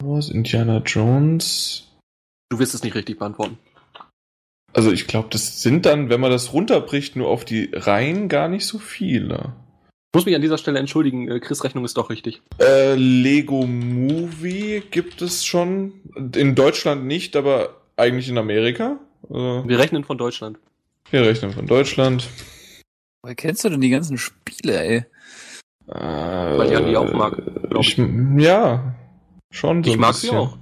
Wars, Indiana Jones. Du wirst es nicht richtig beantworten. Also ich glaube, das sind dann, wenn man das runterbricht, nur auf die Reihen gar nicht so viele. Muss mich an dieser Stelle entschuldigen, äh, Chris Rechnung ist doch richtig. Äh, Lego Movie gibt es schon. In Deutschland nicht, aber eigentlich in Amerika. Also, Wir rechnen von Deutschland. wir rechnen von Deutschland. Woher kennst du denn die ganzen Spiele, ey? Weil Jan die auch mag, glaub Ich, ja, schon. so Ich ein mag sie bisschen. auch.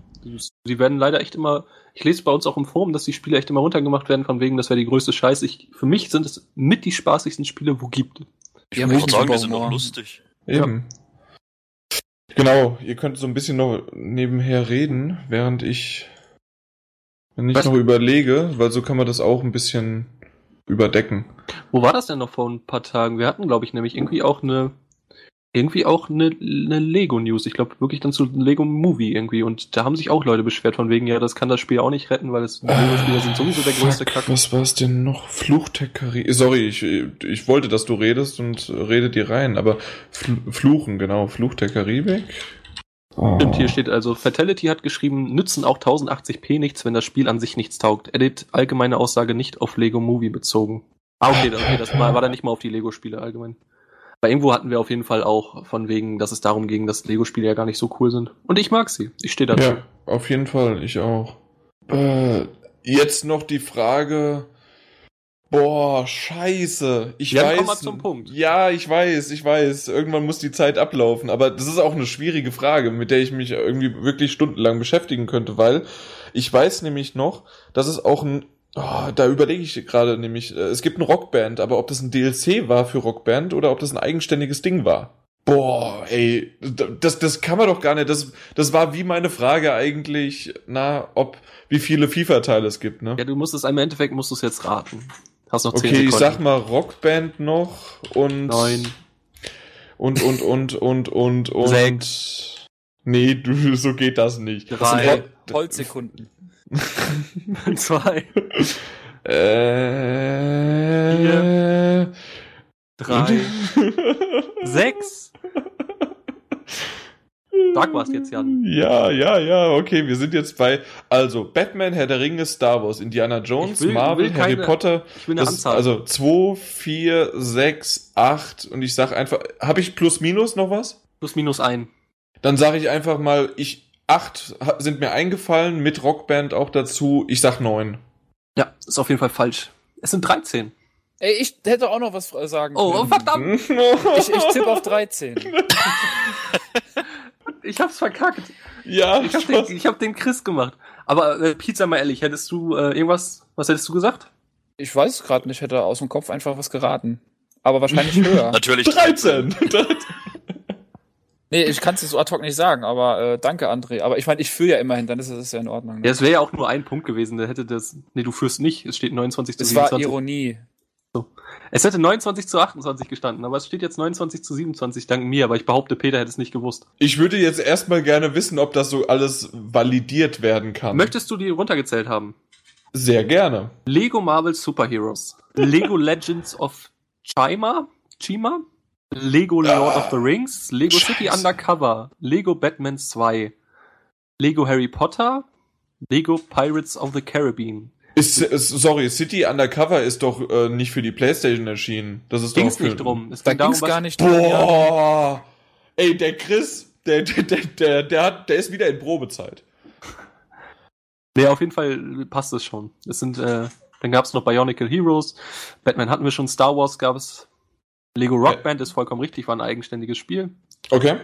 Die- werden leider echt immer. Ich lese bei uns auch im Forum, dass die Spiele echt immer runtergemacht werden, von wegen, das wäre die größte Scheiße. Ich, für mich sind es mit die spaßigsten Spiele, wo gibt. Ich Die haben würde echt sagen, die sind Humor. lustig. Eben. Genau, ihr könnt so ein bisschen noch nebenher reden, während ich, wenn ich Was? noch überlege, weil so kann man das auch ein bisschen überdecken. Wo war das denn noch vor ein paar Tagen? Wir hatten, glaube ich, nämlich irgendwie auch eine. Irgendwie auch eine, eine Lego-News. Ich glaube wirklich dann zu Lego Movie irgendwie. Und da haben sich auch Leute beschwert von wegen, ja, das kann das Spiel auch nicht retten, weil es Lego-Spieler sind sowieso der größte Fuck, Kack. Was war es denn noch? Fluchtech Karibik. Sorry, ich, ich wollte, dass du redest und rede dir rein, aber Fl Fluchen, genau. Fluch der Karibik. Oh. Stimmt, hier steht also, Fatality hat geschrieben, nützen auch 1080p nichts, wenn das Spiel an sich nichts taugt. Edit, allgemeine Aussage nicht auf Lego Movie bezogen. Ah, okay, okay das war, war dann nicht mal auf die Lego-Spiele allgemein. Aber irgendwo hatten wir auf jeden Fall auch von wegen, dass es darum ging, dass Lego-Spiele ja gar nicht so cool sind. Und ich mag sie. Ich stehe dazu. Ja, auf jeden Fall, ich auch. Äh, jetzt noch die Frage. Boah, scheiße. Ich Ja, weiß. komm mal zum Punkt. Ja, ich weiß, ich weiß. Irgendwann muss die Zeit ablaufen. Aber das ist auch eine schwierige Frage, mit der ich mich irgendwie wirklich stundenlang beschäftigen könnte, weil ich weiß nämlich noch, dass es auch ein. Oh, da überlege ich gerade nämlich, äh, es gibt eine Rockband, aber ob das ein DLC war für Rockband oder ob das ein eigenständiges Ding war. Boah, ey, das, das kann man doch gar nicht. Das, das war wie meine Frage eigentlich, na, ob, wie viele FIFA-Teile es gibt, ne? Ja, du musst es im Endeffekt musst du es jetzt raten. Hast noch 10 Okay, ich Sekunden. sag mal Rockband noch und. Neun. Und, und, und, und, und, und. Sechs. Nee, du, so geht das nicht. Das sind Drei. Hol Holzsekunden. Zwei. Äh. Drei. Sechs. Sag was jetzt, Jan. Ja, ja, ja, okay, wir sind jetzt bei, also, Batman, Herr der Ringe, Star Wars, Indiana Jones, will- Marvel, will Harry keine- Potter. Ich will eine Das, Anzahl. also, 2, 4, 6, 8 und ich sag einfach, habe ich plus minus noch was? Plus minus ein. Dann sage ich einfach mal, ich, 8 sind mir eingefallen, mit Rockband auch dazu, ich sag 9. Ja, ist auf jeden Fall falsch. Es sind 13. Ey, ich hätte auch noch was sagen Oh, oh können. verdammt. Ich, ich tippe auf 13. Ich hab's verkackt. ja, Ich hab, den, ich hab den Chris gemacht. Aber äh, Pete, sag mal ehrlich, hättest du äh, irgendwas, was hättest du gesagt? Ich weiß es gerade nicht, ich hätte aus dem Kopf einfach was geraten. Aber wahrscheinlich höher. Natürlich 13. nee, ich kann es so ad hoc nicht sagen, aber äh, danke, André. Aber ich meine, ich führe ja immerhin, dann ist es ja in Ordnung. Ja, Ne? es wäre ja auch nur ein Punkt gewesen. Da hätte das. Nee, du führst nicht. Es steht 29 zu Es war 27. Ironie. Es hätte 29 zu 28 gestanden, aber es steht jetzt 29 zu 27 dank mir, aber ich behaupte, Peter hätte es nicht gewusst. Ich würde jetzt erstmal gerne wissen, ob das so alles validiert werden kann. Möchtest du die runtergezählt haben? Sehr gerne. Lego Marvel Superheroes, Lego Legends of Chima, Chima, Lego Lord of the Rings, Lego City Scheiße. Undercover, Lego Batman 2, Lego Harry Potter, Lego Pirates of the Caribbean. Ist, ist, sorry, City Undercover ist doch äh, nicht für die Playstation erschienen. Das ist Ging doch nicht drum. Es Da ging darum, ging's gar nicht drum. Ja. Boah. Ey, der Chris, der, der, der, der, der, hat, der ist wieder in Probezeit. Nee, auf jeden Fall passt es schon. Es sind, äh, dann gab es noch Bionicle Heroes, Batman hatten wir schon, Star Wars gab es, Lego Rock Band ist vollkommen richtig, war ein eigenständiges Spiel. Okay.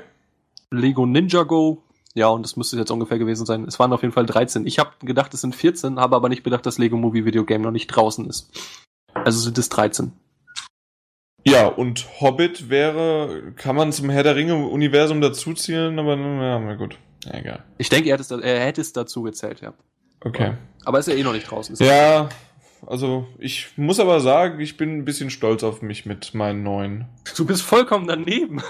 Lego Ninja Go, ja, und das müsste jetzt ungefähr gewesen sein. Es waren auf jeden Fall 13. Ich habe gedacht, es sind 14, habe aber nicht bedacht, dass Lego Movie Video Game noch nicht draußen ist. Also sind es 13. Ja, und Hobbit wäre, kann man zum Herr der Ringe-Universum dazuzählen, aber ja, na gut. Ja, egal. Ich denke, er hätte es, er hätte es dazu gezählt, ja. Okay. Aber ist ja eh noch nicht draußen. Ja, also ich muss aber sagen, ich bin ein bisschen stolz auf mich mit meinen neuen. Du bist vollkommen daneben.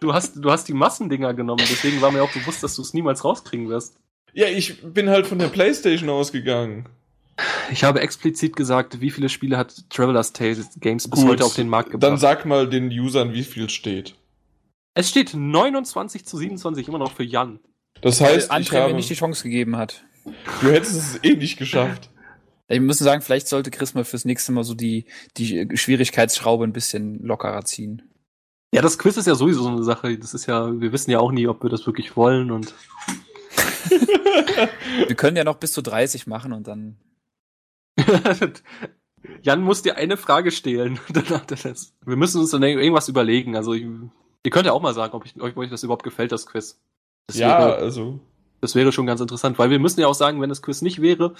du, hast, du hast die Massendinger genommen, deswegen war mir auch bewusst, dass du es niemals rauskriegen wirst. Ja, ich bin halt von der Playstation ausgegangen. Ich habe explizit gesagt, wie viele Spiele hat Traveler's Tales Games bis Gut, heute auf den Markt gebracht. Dann sag mal den Usern, wie viel steht. es steht 29 zu 27 immer noch für Jan. Das Weil heißt, ich André mir habe, nicht die Chance gegeben hat. du hättest es eh nicht geschafft. Ich muss sagen, vielleicht sollte Chris mal fürs nächste Mal so die, die Schwierigkeitsschraube ein bisschen lockerer ziehen. Ja, das Quiz ist ja sowieso so eine Sache. Das ist ja, wir wissen ja auch nie, ob wir das wirklich wollen und. wir können ja noch bis zu 30 machen und dann. Jan muss dir eine Frage stehlen. wir müssen uns dann irgendwas überlegen. Also, ihr könnt ja auch mal sagen, ob ich, ob euch das überhaupt gefällt, das Quiz. Das ja, wäre, also. Das wäre schon ganz interessant, weil wir müssen ja auch sagen, wenn das Quiz nicht wäre,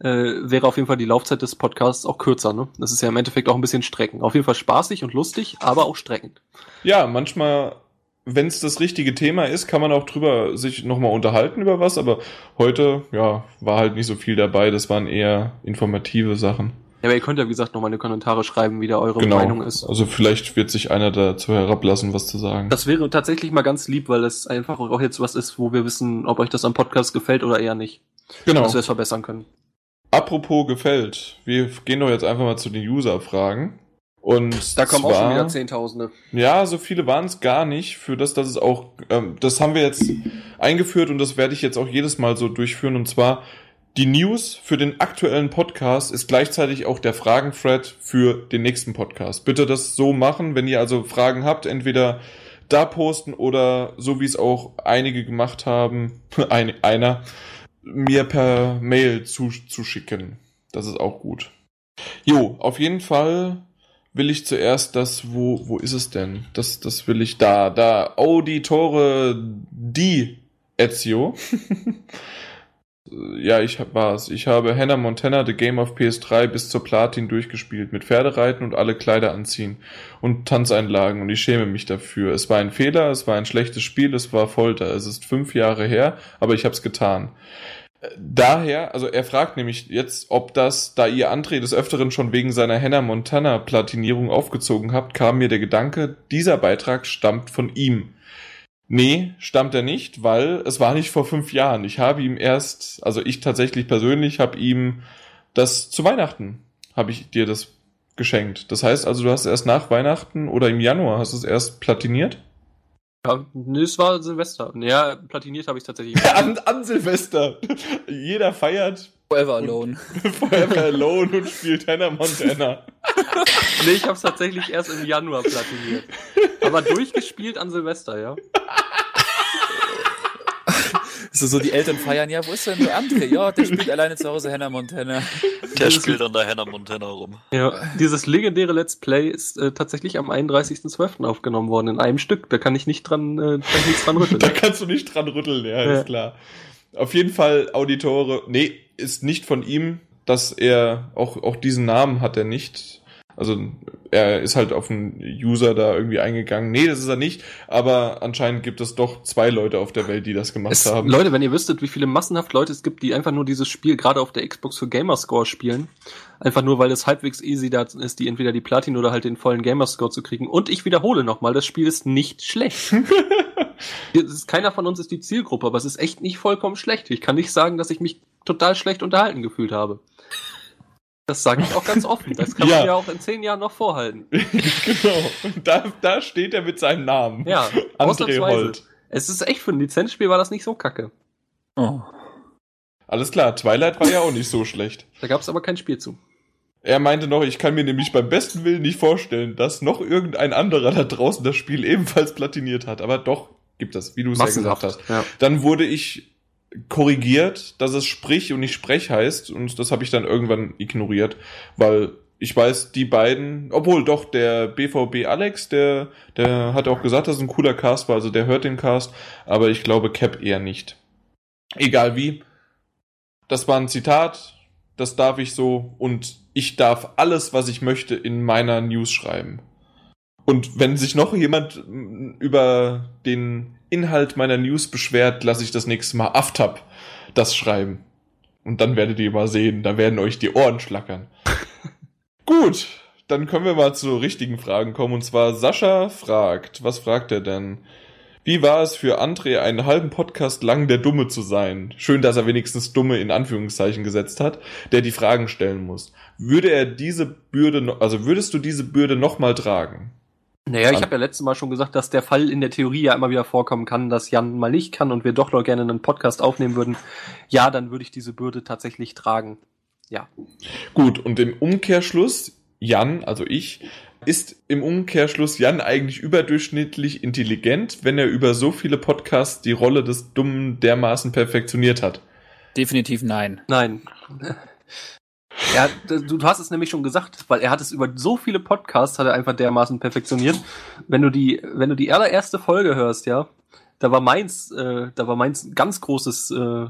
äh, wäre auf jeden Fall die Laufzeit des Podcasts auch kürzer. Ne? Das ist ja im Endeffekt auch ein bisschen streckend. Auf jeden Fall spaßig und lustig, aber auch streckend. Ja, manchmal, wenn es das richtige Thema ist, kann man auch drüber sich nochmal unterhalten über was, aber heute, ja, war halt nicht so viel dabei. Das waren eher informative Sachen. Ja, aber ihr könnt ja, wie gesagt, nochmal in die Kommentare schreiben, wie da eure genau. Meinung ist. Also vielleicht wird sich einer dazu herablassen, was zu sagen. Das wäre tatsächlich mal ganz lieb, weil das einfach auch jetzt was ist, wo wir wissen, ob euch das am Podcast gefällt oder eher nicht. Genau. Dass wir es verbessern können. Apropos gefällt, wir gehen doch jetzt einfach mal zu den User-Fragen. Und da kommen zwar, auch schon wieder Zehntausende. Ja, so viele waren es gar nicht. Für das, dass es auch, ähm, das haben wir jetzt eingeführt und das werde ich jetzt auch jedes Mal so durchführen. Und zwar die News für den aktuellen Podcast ist gleichzeitig auch der Fragen-Thread für den nächsten Podcast. Bitte das so machen, wenn ihr also Fragen habt, entweder da posten oder so wie es auch einige gemacht haben, ein, einer, mir per Mail zu, zuschicken. Das ist auch gut. Jo, auf jeden Fall will ich zuerst das, wo, wo ist es denn? Das, das will ich da, da, Auditore di Ezio. ja, ich war's. Ich habe Hannah Montana The Game of PS3 bis zur Platin durchgespielt, mit Pferdereiten und alle Kleider anziehen und Tanzeinlagen und ich schäme mich dafür. Es war ein Fehler, es war ein schlechtes Spiel, es war Folter. Es ist fünf Jahre her, aber ich hab's getan. Daher, also er fragt nämlich jetzt, ob das, da ihr André des Öfteren schon wegen seiner Hannah Montana Platinierung aufgezogen habt, kam mir der Gedanke, dieser Beitrag stammt von ihm. Nee, stammt er nicht, weil es war nicht vor fünf Jahren. Ich habe ihm erst, also ich tatsächlich persönlich habe ihm das zu Weihnachten, habe ich dir das geschenkt. Das heißt also, du hast erst nach Weihnachten oder im Januar hast du es erst platiniert? Ja, nee, es war Silvester. Ja, platiniert habe ich tatsächlich. an, an Silvester. Jeder feiert. Forever Alone. Forever Alone und spielt Hannah Montana. nee, ich habe es tatsächlich erst im Januar platiniert. Aber durchgespielt an Silvester, ja. So, so die Eltern feiern, ja, wo ist denn der André? Ja, der spielt alleine zu Hause Hannah Montana. Der spielt an der Hannah Montana rum. Ja, dieses legendäre Let's Play ist äh, tatsächlich am 31.12. aufgenommen worden, in einem Stück. Da kann ich nicht dran, äh, kann ich nicht dran rütteln. da kannst du nicht dran rütteln, ja, ja, ist klar. Auf jeden Fall Auditore, nee, ist nicht von ihm, dass er, auch, auch diesen Namen hat er nicht. Also er ist halt auf einen User da irgendwie eingegangen. Nee, das ist er nicht, aber anscheinend gibt es doch zwei Leute auf der Welt, die das gemacht es, haben. Leute, wenn ihr wüsstet, wie viele massenhaft Leute es gibt, die einfach nur dieses Spiel gerade auf der Xbox für Gamerscore spielen, einfach nur weil es halbwegs easy da ist, die entweder die Platin oder halt den vollen Gamerscore zu kriegen. Und ich wiederhole nochmal, das Spiel ist nicht schlecht. ist, keiner von uns ist die Zielgruppe, aber es ist echt nicht vollkommen schlecht. Ich kann nicht sagen, dass ich mich total schlecht unterhalten gefühlt habe. Das sage ich auch ganz offen. Das kann ja. man ja auch in zehn Jahren noch vorhalten. genau. Da, da steht er mit seinem Namen. Ja, André Holt. Es ist echt für ein Lizenzspiel war das nicht so kacke. Oh. Alles klar, Twilight war ja auch nicht so schlecht. Da gab es aber kein Spiel zu. Er meinte noch, ich kann mir nämlich beim besten Willen nicht vorstellen, dass noch irgendein anderer da draußen das Spiel ebenfalls platiniert hat. Aber doch, gibt es, wie du es ja gesagt hast. Ja. Dann wurde ich korrigiert, dass es Sprich und nicht Sprech heißt und das habe ich dann irgendwann ignoriert, weil ich weiß, die beiden, obwohl doch der BVB Alex, der, der hat auch gesagt, dass es ein cooler Cast war, also der hört den Cast, aber ich glaube Cap eher nicht. Egal wie. Das war ein Zitat, das darf ich so und ich darf alles, was ich möchte, in meiner News schreiben. Und wenn sich noch jemand über den Inhalt meiner News beschwert, lasse ich das nächste Mal Aftab das schreiben. Und dann werdet ihr mal sehen, da werden euch die Ohren schlackern. Gut, dann können wir mal zu richtigen Fragen kommen. Und zwar Sascha fragt, was fragt er denn? Wie war es für André, einen halben Podcast lang der Dumme zu sein? Schön, dass er wenigstens Dumme in Anführungszeichen gesetzt hat, der die Fragen stellen muss. Würde er diese Bürde, also würdest du diese Bürde nochmal tragen? Naja, ich habe ja letztes Mal schon gesagt, dass der Fall in der Theorie ja immer wieder vorkommen kann, dass Jan mal nicht kann und wir doch noch gerne einen Podcast aufnehmen würden. Ja, dann würde ich diese Bürde tatsächlich tragen. ja. Gut, und im Umkehrschluss, Jan, also ich, ist im Umkehrschluss Jan eigentlich überdurchschnittlich intelligent, wenn er über so viele Podcasts die Rolle des Dummen dermaßen perfektioniert hat? Definitiv nein. Nein. Er, du, du hast es nämlich schon gesagt, weil er hat es über so viele Podcasts hat er einfach dermaßen perfektioniert. Wenn du die, wenn du die allererste Folge hörst, ja, da war meins, äh, da war meins ein ganz großes äh,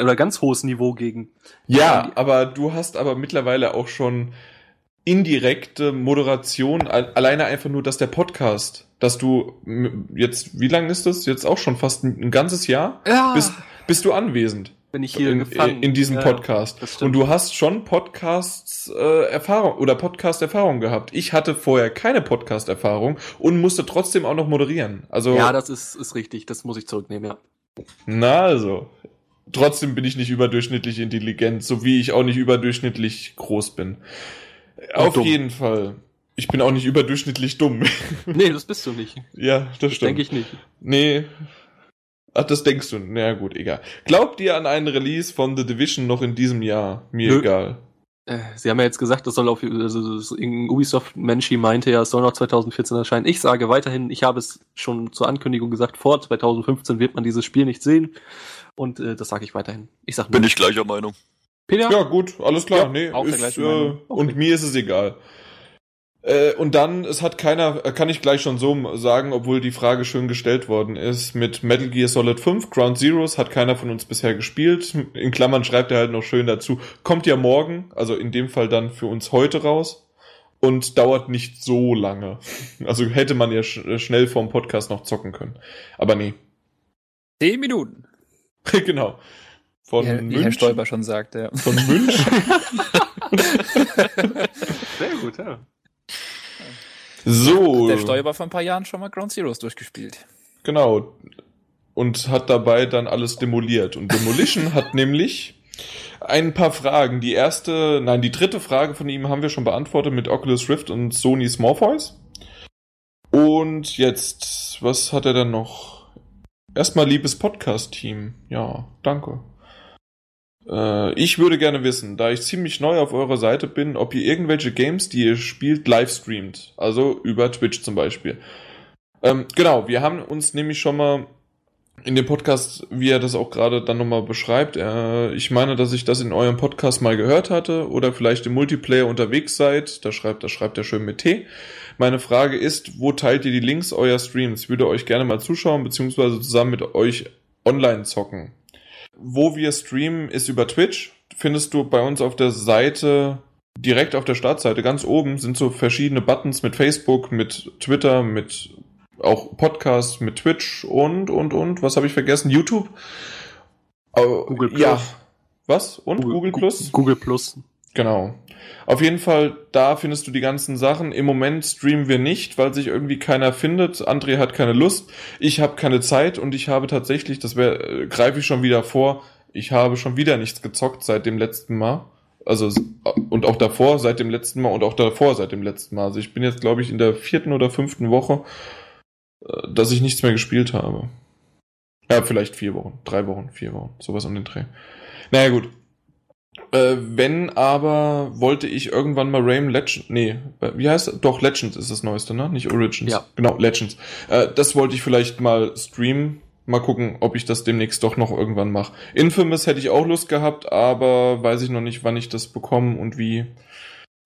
oder ganz hohes Niveau gegen. Ja, aber du hast aber mittlerweile auch schon indirekte Moderation, alleine einfach nur, dass der Podcast, dass du jetzt, wie lange ist das? Jetzt auch schon fast ein ganzes Jahr? Ja. Bist, bist du anwesend? Bin ich hier in, gefangen. in diesem Ja, Podcast. das. Und du hast schon Podcasts äh, Erfahrung oder Podcast Erfahrung gehabt. Ich hatte vorher keine Podcast Erfahrung und musste trotzdem auch noch moderieren. Also Ja, das ist, ist richtig, das muss ich zurücknehmen, ja. na also. Trotzdem bin ich nicht überdurchschnittlich intelligent, so wie ich auch nicht überdurchschnittlich groß bin. Auf dumm. jeden Fall. Ich bin auch nicht überdurchschnittlich dumm. Nee, das bist du nicht. ja, das stimmt. Denke ich nicht. Nee. Ach, das denkst du. Na ja, gut, egal. Glaubt ihr an einen Release von The Division noch in diesem Jahr? Mir Nö. egal. Äh, Sie haben ja jetzt gesagt, das soll auf also das, irgendein Ubisoft-Menschi meinte ja, es soll noch 2014 erscheinen. Ich sage weiterhin, ich habe es schon zur Ankündigung gesagt, vor 2015 wird man dieses Spiel nicht sehen. Und äh, das sage ich weiterhin. Ich sag nur. Bin ich gleicher Meinung. Peter? Ja, gut, alles klar. Ja, nee, auch der ist, äh, Meinung. Und mir ist es egal. Äh, und dann, es hat keiner, kann ich gleich schon so sagen, obwohl die Frage schön gestellt worden ist, mit Metal Gear Solid 5, Ground Zeroes hat keiner von uns bisher gespielt. In Klammern schreibt er halt noch schön dazu, kommt ja morgen, also in dem Fall dann für uns heute raus und dauert nicht so lange. Also hätte man ja sch schnell vorm Podcast noch zocken können. Aber nee. Zehn Minuten. genau. Von Wie, wie Herr. Stoiber schon sagt, ja. Von München. Sehr gut, ja. So. Der Stoiber vor ein paar Jahren schon mal Ground Zeroes durchgespielt. Genau. Und hat dabei dann alles demoliert. Und Demolition hat nämlich ein paar Fragen. Die erste, nein, die dritte Frage von ihm haben wir schon beantwortet mit Oculus Rift und Sony Smallvoice. Und jetzt, was hat er dann noch? Erstmal liebes Podcast-Team. Ja, danke. Äh, ich würde gerne wissen, da ich ziemlich neu auf eurer Seite bin, ob ihr irgendwelche Games, die ihr spielt, live streamt. Also über Twitch zum Beispiel. Ähm, genau, wir haben uns nämlich schon mal in dem Podcast, wie er das auch gerade dann nochmal beschreibt, äh, ich meine, dass ich das in eurem Podcast mal gehört hatte oder vielleicht im Multiplayer unterwegs seid, da schreibt, da schreibt er schön mit T. Meine Frage ist, wo teilt ihr die Links eurer Streams? Ich würde euch gerne mal zuschauen, beziehungsweise zusammen mit euch online zocken. Wo wir streamen, ist über Twitch. Findest du bei uns auf der Seite, direkt auf der Startseite, ganz oben sind so verschiedene Buttons mit Facebook, mit Twitter, mit auch Podcast, mit Twitch und, und, und, was habe ich vergessen? YouTube? Google Plus. Ja. Was? Und Google, Plus? Google Plus. Genau. Auf jeden Fall, da findest du die ganzen Sachen. Im Moment streamen wir nicht, weil sich irgendwie keiner findet. André hat keine Lust, ich habe keine Zeit und ich habe tatsächlich, das äh, greife ich schon wieder vor, ich habe schon wieder nichts gezockt seit dem letzten Mal. Also s- und auch davor seit dem letzten Mal und auch davor seit dem letzten Mal. Also ich bin jetzt, glaube ich, in der vierten oder fünften Woche, äh, dass ich nichts mehr gespielt habe. Ja, vielleicht vier Wochen, drei Wochen, vier Wochen, sowas um den Dreh. Naja, gut. Äh, wenn aber wollte ich irgendwann mal Rayman Legends, nee, äh, wie heißt das? Doch, Legends ist das neueste, ne? Nicht Origins. Ja. Genau, Legends. Äh, das wollte ich vielleicht mal streamen. Mal gucken, ob ich das demnächst doch noch irgendwann mache. Infamous hätte ich auch Lust gehabt, aber weiß ich noch nicht, wann ich das bekomme und wie.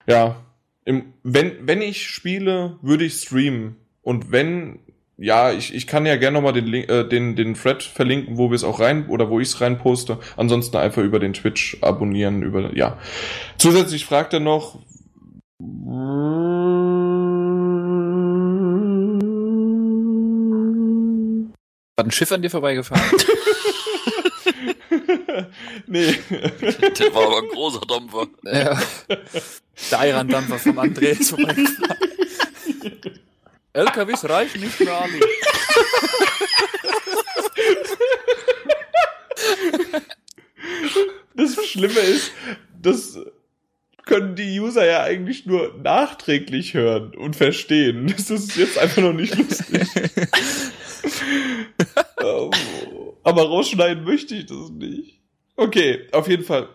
Ja, im, wenn, wenn ich spiele, würde ich streamen. Und wenn, ja, ich, ich kann ja gerne nochmal den, Link- äh, den, den Thread verlinken, wo wir es auch rein, oder wo ich es rein poste. Ansonsten einfach über den Twitch abonnieren, über, ja. Zusätzlich fragt er noch, Hat ein Schiff an dir vorbeigefahren? nee. Das war aber ein großer Dampfer. ja. Der Eirandampfer vom André ist vorbeigefahren. LKWs reichen nicht für alle. Das Schlimme ist, das können die User ja eigentlich nur nachträglich hören und verstehen. Das ist jetzt einfach noch nicht lustig. Ähm, Aber rausschneiden möchte ich das nicht. Okay, auf jeden Fall.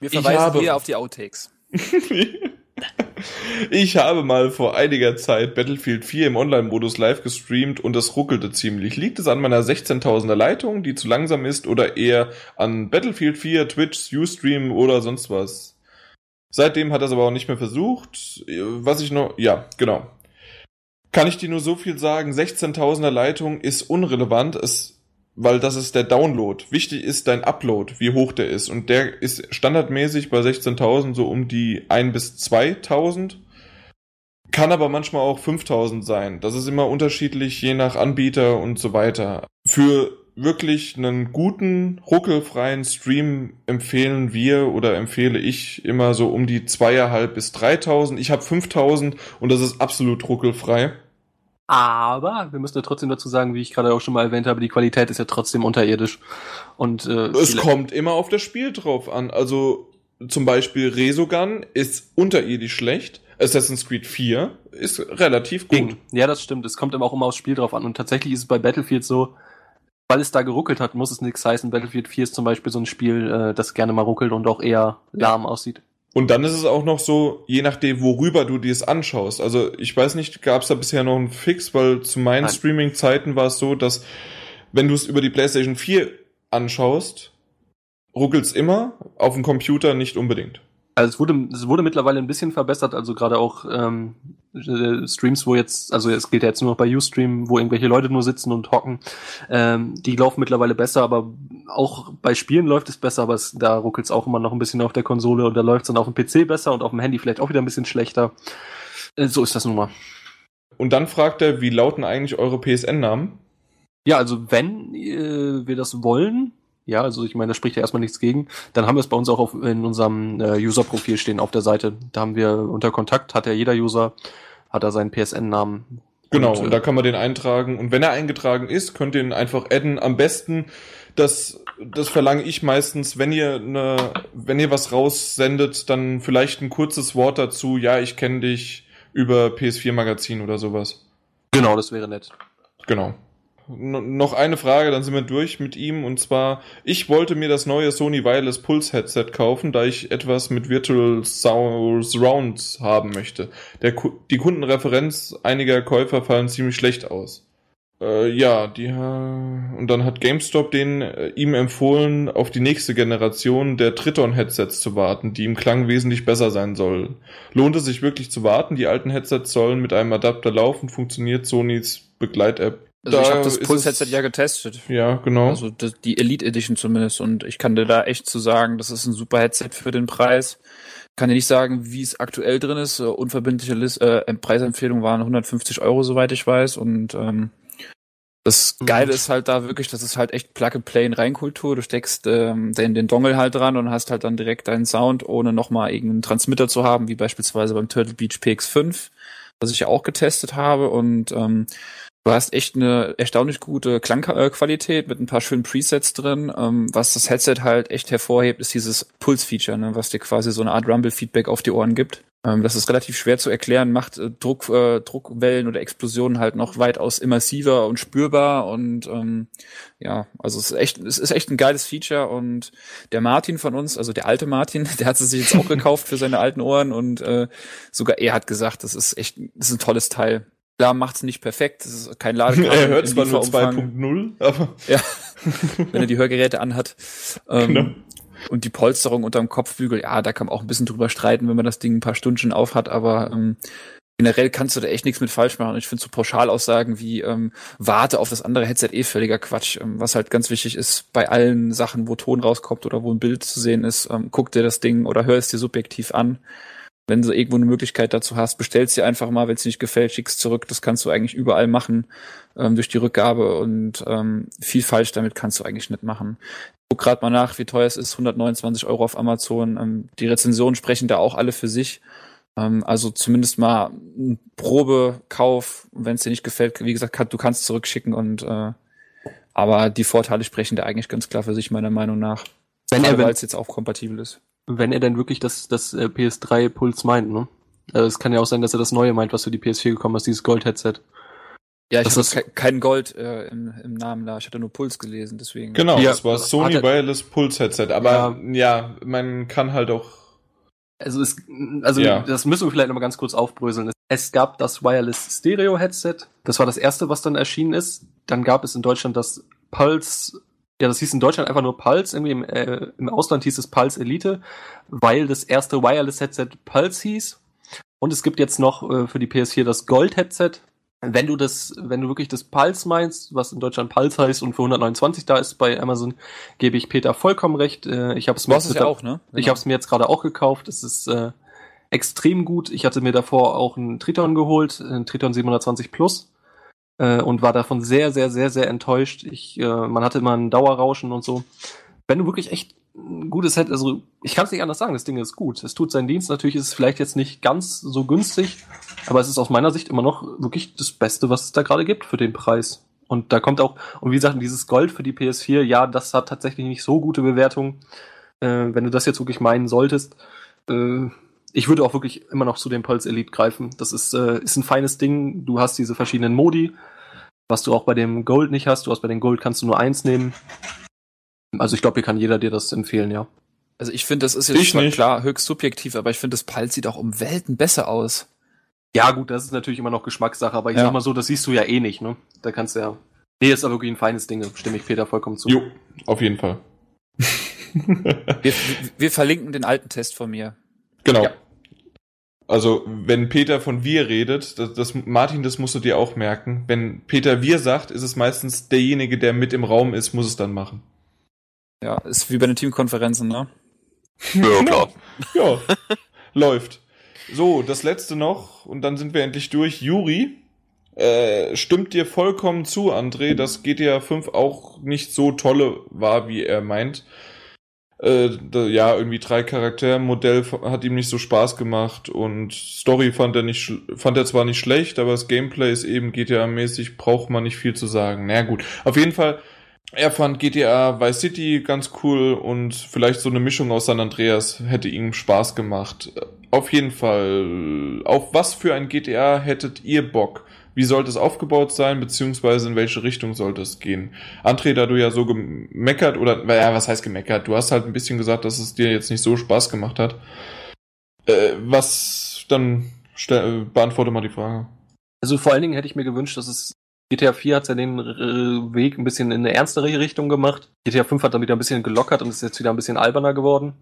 Wir verweisen hier auf die Outtakes. Ich habe mal vor einiger Zeit Battlefield 4 im Online-Modus live gestreamt und es ruckelte ziemlich. Liegt es an meiner 16.000er Leitung, die zu langsam ist, oder eher an Battlefield 4, Twitch, Ustream oder sonst was? Seitdem hat er es aber auch nicht mehr versucht. Was ich noch, ja, genau. Kann ich dir nur so viel sagen, 16.000er Leitung ist unrelevant, es, weil das ist der Download. Wichtig ist dein Upload, wie hoch der ist. Und der ist standardmäßig bei 16.000 so um die 1 bis 2.000. Kann aber manchmal auch 5000 sein. Das ist immer unterschiedlich, je nach Anbieter und so weiter. Für wirklich einen guten, ruckelfreien Stream empfehlen wir oder empfehle ich immer so um die zweieinhalb bis 3000. Ich habe 5000 und das ist absolut ruckelfrei. Aber wir müssen ja trotzdem dazu sagen, wie ich gerade auch schon mal erwähnt habe, die Qualität ist ja trotzdem unterirdisch. Und äh, Es kommt immer auf das Spiel drauf an. Also zum Beispiel Resogun ist unterirdisch schlecht. Assassin's Creed 4 ist relativ gut. Ja, das stimmt. Es kommt aber auch immer aufs Spiel drauf an. Und tatsächlich ist es bei Battlefield so, weil es da geruckelt hat, muss es nichts heißen. Battlefield 4 ist zum Beispiel so ein Spiel, äh, das gerne mal ruckelt und auch eher lahm aussieht. Und dann ist es auch noch so, je nachdem, worüber du dir es anschaust. Also ich weiß nicht, gab es da bisher noch einen Fix, weil zu meinen. Streaming-Zeiten war es so, dass wenn du es über die PlayStation 4 anschaust, ruckelt's immer, auf dem Computer nicht unbedingt. Also es wurde, es wurde mittlerweile ein bisschen verbessert, also gerade auch ähm, äh, Streams, wo jetzt, also es gilt ja jetzt nur noch bei Ustream, wo irgendwelche Leute nur sitzen und hocken, ähm, die laufen mittlerweile besser, aber auch bei Spielen läuft es besser, aber es, da ruckelt es auch immer noch ein bisschen auf der Konsole und da läuft es dann auf dem PC besser und auf dem Handy vielleicht auch wieder ein bisschen schlechter. Äh, so ist das nun mal. Und dann fragt er, wie lauten eigentlich eure PSN-Namen? Ja, also wenn äh, wir das wollen, ja, also ich meine, da spricht ja erstmal nichts gegen, dann haben wir es bei uns auch auf, in unserem äh, User-Profil stehen auf der Seite. Da haben wir unter Kontakt, hat ja jeder User, hat er seinen PSN-Namen. Genau, Und, und, äh, da kann man den eintragen. Und wenn er eingetragen ist, könnt ihr ihn einfach adden. Am besten, das, das verlange ich meistens, wenn ihr ne, wenn ihr was raussendet, dann vielleicht ein kurzes Wort dazu. Ja, ich kenne dich über PS4 Magazin oder sowas. Genau, das wäre nett. Genau. Noch eine Frage, dann sind wir durch mit ihm. Und zwar, ich wollte mir das neue Sony Wireless Pulse Headset kaufen, da ich etwas mit Virtual Sound Surround haben möchte. Der, die Kundenreferenz einiger Käufer fallen ziemlich schlecht aus. Äh, ja, die und dann hat GameStop den äh, ihm empfohlen, auf die nächste Generation der Triton Headsets zu warten, die im Klang wesentlich besser sein soll. Lohnt es sich wirklich zu warten? Die alten Headsets sollen mit einem Adapter laufen, funktioniert Sonys Begleit-App. Also ich Da habe das Pulse-Headset ja getestet. Ja, genau. Also die Elite Edition zumindest. Und ich kann dir da echt zu sagen, das ist ein super Headset für den Preis. Kann dir nicht sagen, wie es aktuell drin ist. Äh, Unverbindliche List, äh, Preisempfehlung waren 150 Euro, soweit ich weiß. Und ähm, das. Geile ist halt da wirklich, das ist halt echt Plug-and-Play in Reinkultur. Du steckst ähm, den, den Dongle halt dran und hast halt dann direkt deinen Sound, ohne nochmal irgendeinen Transmitter zu haben, wie beispielsweise beim Turtle Beach PX5, was ich ja auch getestet habe. Und ähm, du hast echt eine erstaunlich gute Klangqualität mit ein paar schönen Presets drin. Ähm, was das Headset halt echt hervorhebt, ist dieses Pulse-Feature, ne, was dir quasi so eine Art Rumble-Feedback auf die Ohren gibt. Ähm, das ist relativ schwer zu erklären, macht äh, Druck, äh, Druckwellen oder Explosionen halt noch weitaus immersiver und spürbar und ähm, ja, also es ist echt, es ist echt ein geiles Feature und der Martin von uns, also der alte Martin, der hat es sich jetzt auch gekauft für seine alten Ohren und äh, sogar er hat gesagt, das ist echt, das ist ein tolles Teil. Klar macht's nicht perfekt, das ist kein Ladekabel. er hört zwar nur Lieferumfang. 2.0, aber Ja, wenn er die Hörgeräte anhat. Ähm, Genau. Und die Polsterung unterm Kopfbügel, ja, da kann man auch ein bisschen drüber streiten, wenn man das Ding ein paar Stunden auf hat, aber ähm, generell kannst du da echt nichts mit falsch machen. Ich finde so Pauschalaussagen wie ähm, warte auf das andere Headset eh völliger Quatsch. Ähm, was halt ganz wichtig ist bei allen Sachen, wo Ton rauskommt oder wo ein Bild zu sehen ist, ähm, guck dir das Ding oder hör es dir subjektiv an. Wenn du irgendwo eine Möglichkeit dazu hast, bestellst dir einfach mal, wenn es dir nicht gefällt, schickst zurück. Das kannst du eigentlich überall machen ähm, durch die Rückgabe und ähm, viel falsch damit kannst du eigentlich nicht machen. Guck gerade mal nach, wie teuer es ist, 129 Euro auf Amazon. Ähm, die Rezensionen sprechen da auch alle für sich. Ähm, also zumindest mal ein Probekauf, wenn es dir nicht gefällt, wie gesagt, du kannst zurückschicken und äh, aber die Vorteile sprechen da eigentlich ganz klar für sich, meiner Meinung nach. Wenn er, weil es jetzt auch kompatibel ist. wenn er denn wirklich das, das äh, PS3 Puls meint, ne? Also es kann ja auch sein, dass er das neue meint, was für die PS4 gekommen ist, dieses Gold-Headset. Ja, ich Das habe kein Gold äh, im, im Namen da. Ich hatte nur Puls gelesen, deswegen. Genau, Ja, das war Sony hat Wireless Pulse Headset. Aber ja. man kann halt auch. Also, es, also Ja. das müssen wir vielleicht nochmal ganz kurz aufbröseln. Es gab das Wireless Stereo Headset. Das war das erste, was dann erschienen ist. Dann gab es in Deutschland das Pulse. Ja, das hieß in Deutschland einfach nur Pulse. Irgendwie im, äh, im Ausland hieß es Pulse Elite, weil das erste Wireless Headset Pulse hieß. Und es gibt jetzt noch äh, für die PS4 das Gold Headset. Wenn du das, wenn du wirklich das Pulse meinst, was in Deutschland Pulse heißt und für 129 da ist bei Amazon, gebe ich Peter vollkommen recht. Äh, ich habe es es ja auch, ne? ich habe es mir jetzt gerade auch gekauft. Es ist äh, extrem gut. Ich hatte mir davor auch einen Triton geholt, einen Triton 720 Plus. Äh, und war davon sehr, sehr, sehr, sehr enttäuscht. Ich, äh, man hatte immer ein Dauerrauschen und so. Wenn du wirklich echt ein gutes Set, also ich kann es nicht anders sagen, das Ding ist gut. Es tut seinen Dienst. Natürlich ist es vielleicht jetzt nicht ganz so günstig, aber es ist aus meiner Sicht immer noch wirklich das Beste, was es da gerade gibt für den Preis. Und da kommt auch, und wie gesagt, dieses Gold für die PS4, ja, das hat tatsächlich nicht so gute Bewertungen. Äh, wenn du das jetzt wirklich meinen solltest, äh, ich würde auch wirklich immer noch zu dem Pulse Elite greifen. Das ist, äh, ist ein feines Ding. Du hast diese verschiedenen Modi, was du auch bei dem Gold nicht hast. Du hast bei dem Gold kannst du nur eins nehmen. Also ich glaube, hier kann jeder dir das empfehlen, ja. Also ich finde, das ist jetzt Ich klar höchst subjektiv, aber ich finde, das Pulse sieht auch um Welten besser aus. Ja, gut, das ist natürlich immer noch Geschmackssache, aber ich Ja. sag mal so, das siehst du ja eh nicht, ne? Da kannst du ja. Nee, ist aber wirklich ein feines Ding, stimme ich Peter vollkommen zu. Jo, auf jeden Fall. Wir, wir, wir verlinken den alten Test von mir. Genau. Ja. Also, wenn Peter von wir redet, das, das, Martin, das musst du dir auch merken. Wenn Peter wir sagt, ist es meistens derjenige, der mit im Raum ist, muss es dann machen. Ja, ist wie bei den Teamkonferenzen, ne? Ja, klar. Ja, läuft. So, das letzte noch und dann sind wir endlich durch. Juri, äh, stimmt dir vollkommen zu, André, dass GTA 5 auch nicht so tolle war, wie er meint. Äh, ja, irgendwie drei Charaktermodell hat ihm nicht so Spaß gemacht und Story fand er nicht, fand er zwar nicht schlecht, aber das Gameplay ist eben GTA-mäßig, braucht man nicht viel zu sagen. Na gut, auf jeden Fall, er fand GTA Vice City ganz cool und vielleicht so eine Mischung aus San Andreas hätte ihm Spaß gemacht. Auf jeden Fall, auf was für ein GTA hättet ihr Bock? Wie sollte es aufgebaut sein, beziehungsweise in welche Richtung sollte es gehen? André, da du ja so gemeckert, oder, ja, was heißt gemeckert? Du hast halt ein bisschen gesagt, dass es dir jetzt nicht so Spaß gemacht hat. Äh, was, dann stell, beantworte mal die Frage. Also vor allen Dingen hätte ich mir gewünscht, dass es GTA 4 hat ja den äh, Weg ein bisschen in eine ernstere Richtung gemacht. GTA 5 hat dann wieder ein bisschen gelockert und ist jetzt wieder ein bisschen alberner geworden.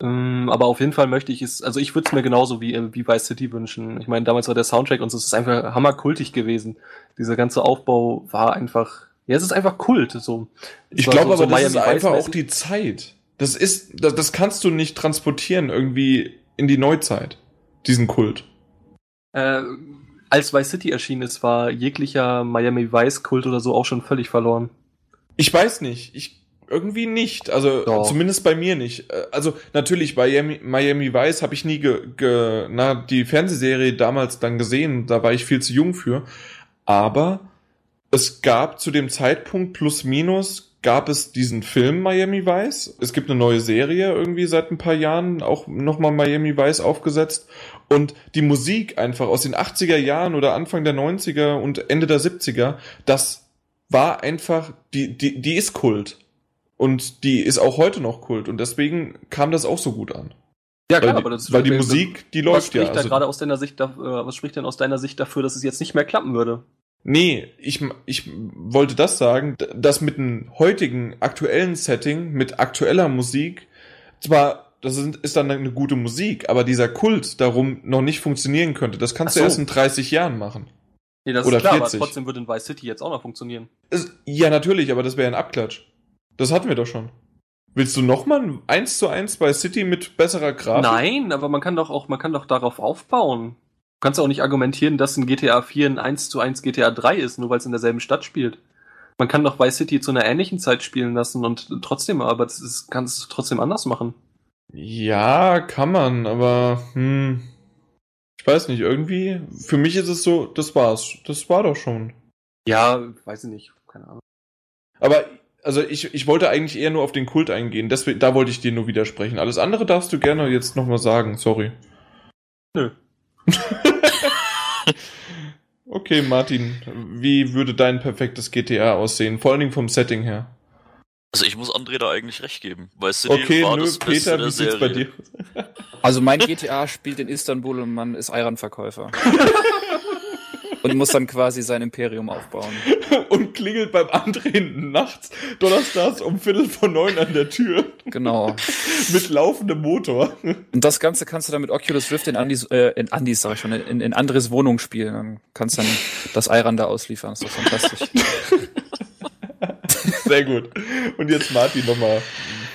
Ähm, aber auf jeden Fall möchte ich es, also ich würde es mir genauso wie, äh, wie Vice City wünschen. Ich meine, damals war der Soundtrack und so, es ist einfach hammerkultig gewesen. Dieser ganze Aufbau war einfach, ja, es ist einfach Kult, so. Es Ich glaube so- aber, so das ist Miami einfach auch die Zeit. Das ist, das, das kannst du nicht transportieren irgendwie in die Neuzeit. Diesen Kult. Äh, als Vice City erschienen ist, war jeglicher Miami Vice Kult oder so auch schon völlig verloren. Ich weiß nicht. Ich irgendwie nicht. Also Doch. zumindest bei mir nicht. Äh, Also natürlich bei Miami, Miami Vice habe ich nie ge, ge, na die Fernsehserie damals dann gesehen. Da war ich viel zu jung für. Aber es gab zu dem Zeitpunkt plus minus gab es diesen Film Miami Vice. Es gibt eine neue Serie irgendwie seit ein paar Jahren auch nochmal Miami Vice aufgesetzt. Und die Musik einfach aus den 80er Jahren oder Anfang der 90er und Ende der 70er, das war einfach, die, die, die ist Kult. Und die ist auch heute noch Kult. Und deswegen kam das auch so gut an. Ja, Weil, die, weil die Musik, die was läuft spricht ja. da Also, gerade aus deiner Sicht, äh, was spricht denn aus deiner Sicht dafür, dass es jetzt nicht mehr klappen würde? nee, ich, ich wollte das sagen, dass mit einem heutigen aktuellen Setting, mit aktueller Musik, zwar, das ist, dann eine gute Musik, aber dieser Kult darum noch nicht funktionieren könnte. Das kannst Ach du so. erst in 30 Jahren machen. Nee, das Oder ist klar, 40. aber trotzdem würde in Vice City jetzt auch noch funktionieren. Es, ja, natürlich, aber das wäre ein Abklatsch. Das hatten wir doch schon. Willst du nochmal ein 1 zu 1 bei City mit besserer Grafik? Nein, aber man kann doch auch, man kann doch darauf aufbauen. Du kannst auch nicht argumentieren, dass ein GTA 4 ein 1 zu 1 GTA 3 ist, nur weil es in derselben Stadt spielt. Man kann doch Vice City zu einer ähnlichen Zeit spielen lassen und trotzdem, aber das ist, kannst du trotzdem anders machen. Ja, kann man, aber hm, ich weiß nicht, irgendwie, für mich ist es so, das war's. Das war doch schon. Ja, weiß ich nicht, keine Ahnung. Aber also ich, ich wollte eigentlich eher nur auf den Kult eingehen, deswegen, da wollte ich dir nur widersprechen. Alles andere darfst du gerne jetzt nochmal sagen, sorry. Nö. Okay, Martin, wie würde dein perfektes GTA aussehen? Vor allen Dingen vom Setting her. Also ich muss André da eigentlich recht geben. Weil City Okay, war nö, das Peter, wie sieht's bei dir? Also mein GTA spielt in Istanbul und man ist Ayran-Verkäufer. und muss dann quasi sein Imperium aufbauen. Und klingelt beim Antreten nachts, donnerstags um Viertel vor neun an der Tür Genau. mit laufendem Motor. Und das Ganze kannst du dann mit Oculus Rift in Andys, äh, in Andys, sag ich schon, in, in Andres Wohnung spielen. Dann kannst dann das Ayran da ausliefern. Das ist doch fantastisch. Sehr gut. Und jetzt Martin nochmal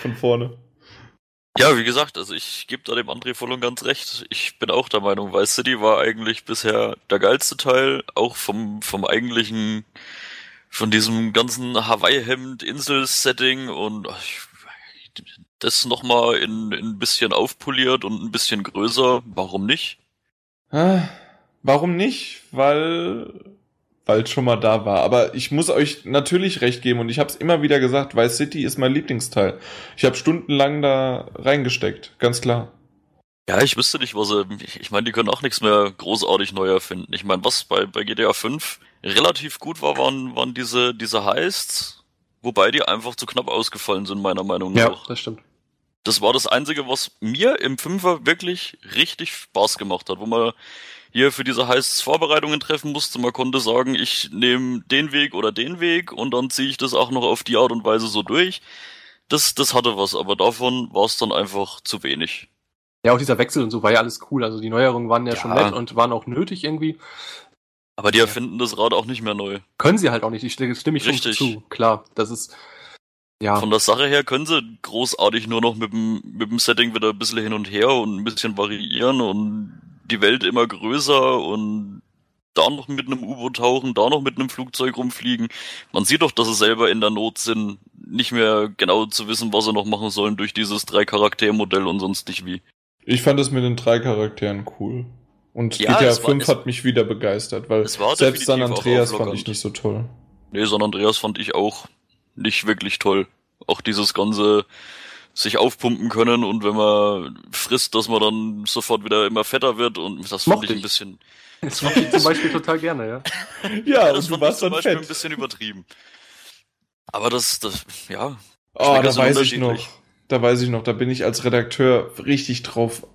von vorne. Ja, wie gesagt, also ich gebe da dem André voll und ganz recht. Ich bin auch der Meinung, Vice City war eigentlich bisher der geilste Teil, auch vom, vom eigentlichen, von diesem ganzen Hawaii-Hemd-Insel-Setting und ach, ich, das nochmal in, in ein bisschen aufpoliert und ein bisschen größer. Warum nicht? Warum nicht? Weil weil es schon mal da war. Aber ich muss euch natürlich recht geben und ich habe es immer wieder gesagt, Vice City ist mein Lieblingsteil. Ich habe stundenlang da reingesteckt, ganz klar. Ja, ich wüsste nicht, was sie, ich, ich meine, die können auch nichts mehr großartig neu erfinden. Ich meine, was bei, bei GTA 5 relativ gut war, waren, waren diese, diese Heists, wobei die einfach zu knapp ausgefallen sind, meiner Meinung nach. das stimmt. Das war das Einzige, was mir im Fünfer wirklich richtig Spaß gemacht hat, wo man hier für diese Heists Vorbereitungen treffen musste. Man konnte sagen, ich nehme den Weg oder den Weg und dann ziehe ich das auch noch auf die Art und Weise so durch. Das, das hatte was, aber davon war es dann einfach zu wenig. Ja, auch dieser Wechsel und so war ja alles cool. Also die Neuerungen waren ja, Ja. schon nett und waren auch nötig irgendwie. Aber die erfinden das Rad auch nicht mehr neu. Können sie halt auch nicht. Ich stimme ich schon Richtig. zu. Klar, das ist ja Von der Sache her können sie großartig nur noch mit dem, mit dem Setting wieder ein bisschen hin und her und ein bisschen variieren und die Welt immer größer und da noch mit einem U-Boot tauchen, da noch mit einem Flugzeug rumfliegen. Man sieht doch, dass sie selber in der Not sind, nicht mehr genau zu wissen, was sie noch machen sollen durch dieses Drei-Charakter-Modell und sonst nicht wie. Ich fand es mit den drei Charakteren cool. Und Ja, GTA es war- 5 es- hat mich wieder begeistert, weil selbst San Andreas fand ich nicht so toll. Nee, San Andreas fand ich auch nicht wirklich toll. Auch dieses ganze sich aufpumpen können und wenn man frisst, dass man dann sofort wieder immer fetter wird und das fand ich ein bisschen, das mache ich zum Beispiel total gerne, ja. Ja, das und du fand ich warst zum dann Beispiel ein fett. bisschen übertrieben. Aber das, das, ja, Oh, da weiß ich noch. Da weiß ich noch, da bin ich als Redakteur richtig drauf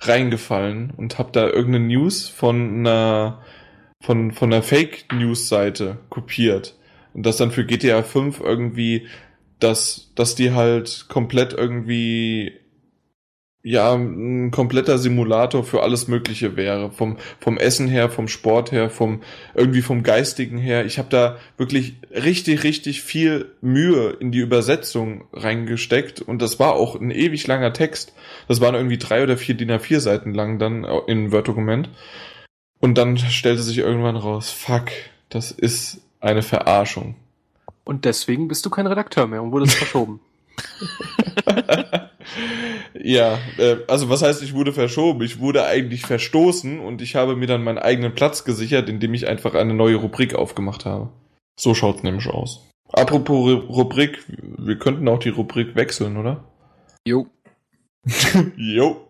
reingefallen und hab da irgendeine News von einer von von einer Fake News Seite kopiert und das dann für GTA 5 irgendwie dass dass die halt komplett irgendwie ja ein kompletter Simulator für alles Mögliche wäre vom vom Essen her, vom Sport her, vom irgendwie vom geistigen her. Ich habe da wirklich richtig richtig viel Mühe in die Übersetzung reingesteckt und das war auch ein ewig langer Text. Das waren irgendwie drei oder vier DIN A4 Seiten lang dann in Word Dokument. Und dann stellte sich irgendwann raus, fuck, das ist eine Verarschung. Und deswegen bist du kein Redakteur mehr und wurdest verschoben. ja, äh, also was heißt, ich wurde verschoben? Ich wurde eigentlich verstoßen und ich habe mir dann meinen eigenen Platz gesichert, indem ich einfach eine neue Rubrik aufgemacht habe. So schaut's nämlich aus. Apropos Ru- Rubrik, wir könnten auch die Rubrik wechseln, oder? Jo. Jo.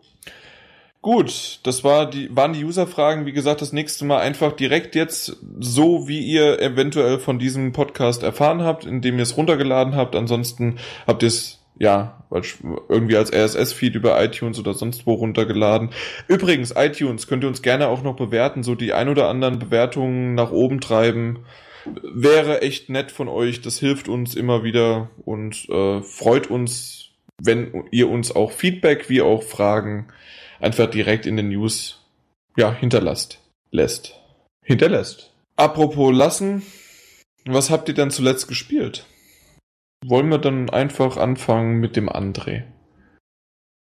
Gut, das war die, waren die User-Fragen. Wie gesagt, das nächste Mal einfach direkt jetzt so, wie ihr eventuell von diesem Podcast erfahren habt, indem ihr es runtergeladen habt. Ansonsten habt ihr es ja irgendwie als RSS-Feed über iTunes oder sonst wo runtergeladen. Übrigens, iTunes könnt ihr uns gerne auch noch bewerten, so die ein oder anderen Bewertungen nach oben treiben. Wäre echt nett von euch. Das hilft uns immer wieder und äh, freut uns, wenn ihr uns auch Feedback wie auch Fragen einfach direkt in den News ja hinterlasst lässt hinterlässt apropos lassen was habt ihr denn zuletzt gespielt wollen wir dann einfach anfangen mit dem André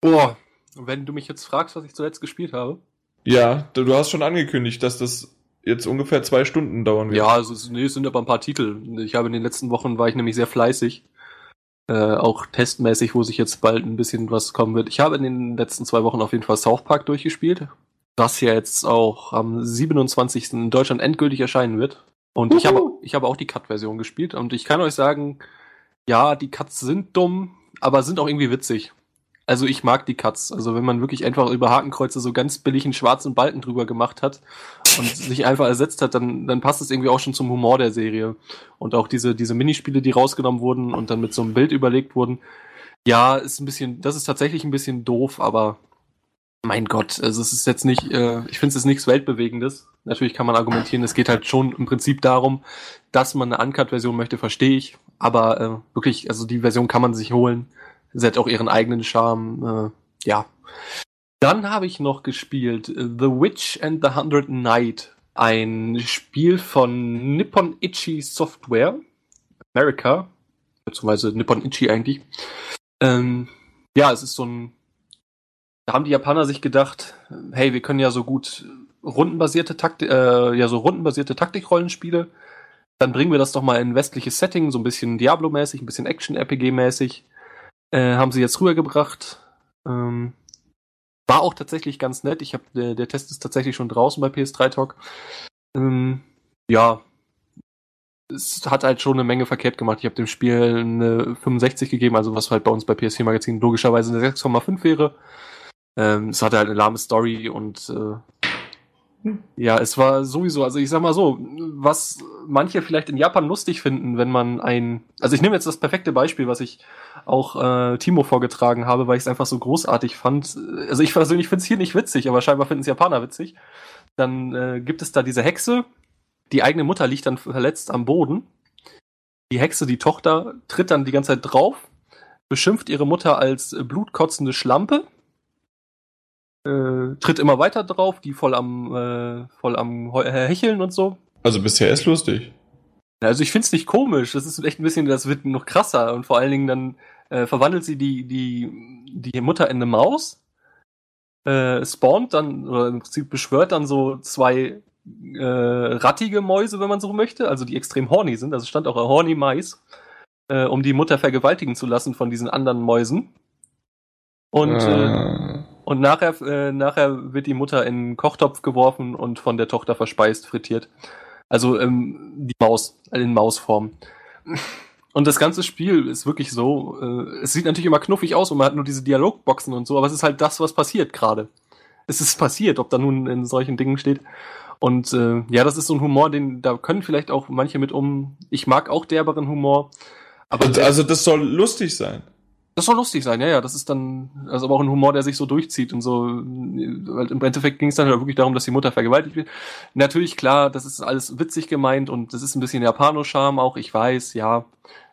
Boah, wenn du mich jetzt fragst, was ich zuletzt gespielt habe. ja du du hast schon angekündigt dass das jetzt ungefähr zwei Stunden dauern wird Ja, also es, nee, es sind aber ein paar Titel. Ich habe in den letzten Wochen war ich nämlich sehr fleißig. Äh, auch testmäßig, wo sich jetzt bald ein bisschen was kommen wird. Ich habe in den letzten zwei Wochen auf jeden Fall South Park durchgespielt. Das ja jetzt auch am 27. in Deutschland endgültig erscheinen wird. Und ich habe, ich habe auch die Cut-Version gespielt. Und ich kann euch sagen, ja, die Cuts sind dumm, aber sind auch irgendwie witzig. Also ich mag die Cuts. Also wenn man wirklich einfach über Hakenkreuze so ganz billig einen schwarzen Balken drüber gemacht hat und sich einfach ersetzt hat, dann, dann passt es irgendwie auch schon zum Humor der Serie. Und auch diese, diese Minispiele, die rausgenommen wurden und dann mit so einem Bild überlegt wurden. Ja, ist ein bisschen, das ist tatsächlich ein bisschen doof, aber mein Gott, also es ist jetzt nicht, äh, ich finde es ist nichts Weltbewegendes. Natürlich kann man argumentieren, es geht halt schon im Prinzip darum, dass man eine Uncut-Version möchte, verstehe ich. Aber äh, wirklich, also die Version kann man sich holen. Sie hat auch ihren eigenen Charme. Äh, ja. Dann habe ich noch gespielt äh, The Witch and the Hundred Knight. Ein Spiel von Nippon Ichi Software. America. Beziehungsweise Nippon Ichi eigentlich. Ähm, ja, es ist so ein. Da haben die Japaner sich gedacht, hey, wir können ja so gut rundenbasierte Taktik, äh, ja, so rundenbasierte Taktikrollenspiele. Dann bringen wir das doch mal in ein westliches Setting, so ein bisschen Diablo-mäßig, ein bisschen Action-RPG-mäßig. Äh, haben sie jetzt rübergebracht. Ähm, war auch tatsächlich ganz nett. Ich habe der, der Test ist tatsächlich schon draußen bei PS3 Talk. Ähm, ja, es hat halt schon eine Menge verkehrt gemacht. Ich habe dem Spiel eine 65 gegeben, also was halt bei uns bei PS4 Magazin logischerweise eine 6,5 wäre. Ähm, es hatte halt eine lahme Story und äh, ja, es war sowieso, also ich sag mal so, was manche vielleicht in Japan lustig finden, wenn man ein, also ich nehme jetzt das perfekte Beispiel, was ich auch äh, Timo vorgetragen habe, weil ich es einfach so großartig fand. Also ich persönlich finde es hier nicht witzig, aber scheinbar finden es Japaner witzig. Dann äh, gibt es da diese Hexe, die eigene Mutter liegt dann verletzt am Boden. Die Hexe, die Tochter, tritt dann die ganze Zeit drauf, beschimpft ihre Mutter als blutkotzende Schlampe äh, tritt immer weiter drauf, die voll am, äh, voll am äh, Hecheln und so. Also bisher ist lustig. Also ich find's nicht komisch, das ist echt ein bisschen, das wird noch krasser und vor allen Dingen dann äh, verwandelt sie die, die, die Mutter in eine Maus, äh, spawnt dann, oder im Prinzip beschwört dann so zwei äh, rattige Mäuse, wenn man so möchte, also die extrem horny sind, also stand auch ein horny Mais, äh, um die Mutter vergewaltigen zu lassen von diesen anderen Mäusen. Und äh, und nachher, äh, nachher wird die Mutter in einen Kochtopf geworfen und von der Tochter verspeist, frittiert. Also ähm, die Maus, in Mausform. Und das ganze Spiel ist wirklich so, äh, es sieht natürlich immer knuffig aus und man hat nur diese Dialogboxen und so, aber es ist halt das, was passiert gerade. Es ist passiert, ob da nun in solchen Dingen steht. Und äh, ja, das ist so ein Humor, den da können vielleicht auch manche mit um. Ich mag auch derberen Humor. Aber also das soll lustig sein. Das soll lustig sein, ja, ja. Das ist dann, also aber auch ein Humor, der sich so durchzieht und so. Weil im Endeffekt ging es dann halt wirklich darum, dass die Mutter vergewaltigt wird. Natürlich, klar, das ist alles witzig gemeint und das ist ein bisschen Japano-Charme auch, ich weiß, ja.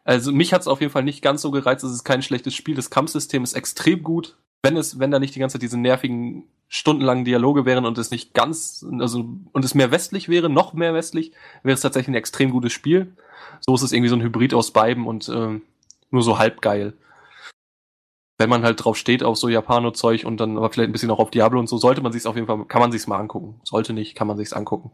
Also mich hat es auf jeden Fall nicht ganz so gereizt. Es ist kein schlechtes Spiel. Das Kampfsystem ist extrem gut. Wenn es, wenn da nicht die ganze Zeit diese nervigen stundenlangen Dialoge wären und es nicht ganz, also und es mehr westlich wäre, noch mehr westlich, wäre es tatsächlich ein extrem gutes Spiel. So ist es irgendwie so ein Hybrid aus beiden und äh, nur so halb geil wenn man halt drauf steht auf so Japano-Zeug und dann aber vielleicht ein bisschen auch auf Diablo und so, sollte man sich's auf jeden Fall, kann man sich's mal angucken. Sollte nicht, kann man sich's angucken.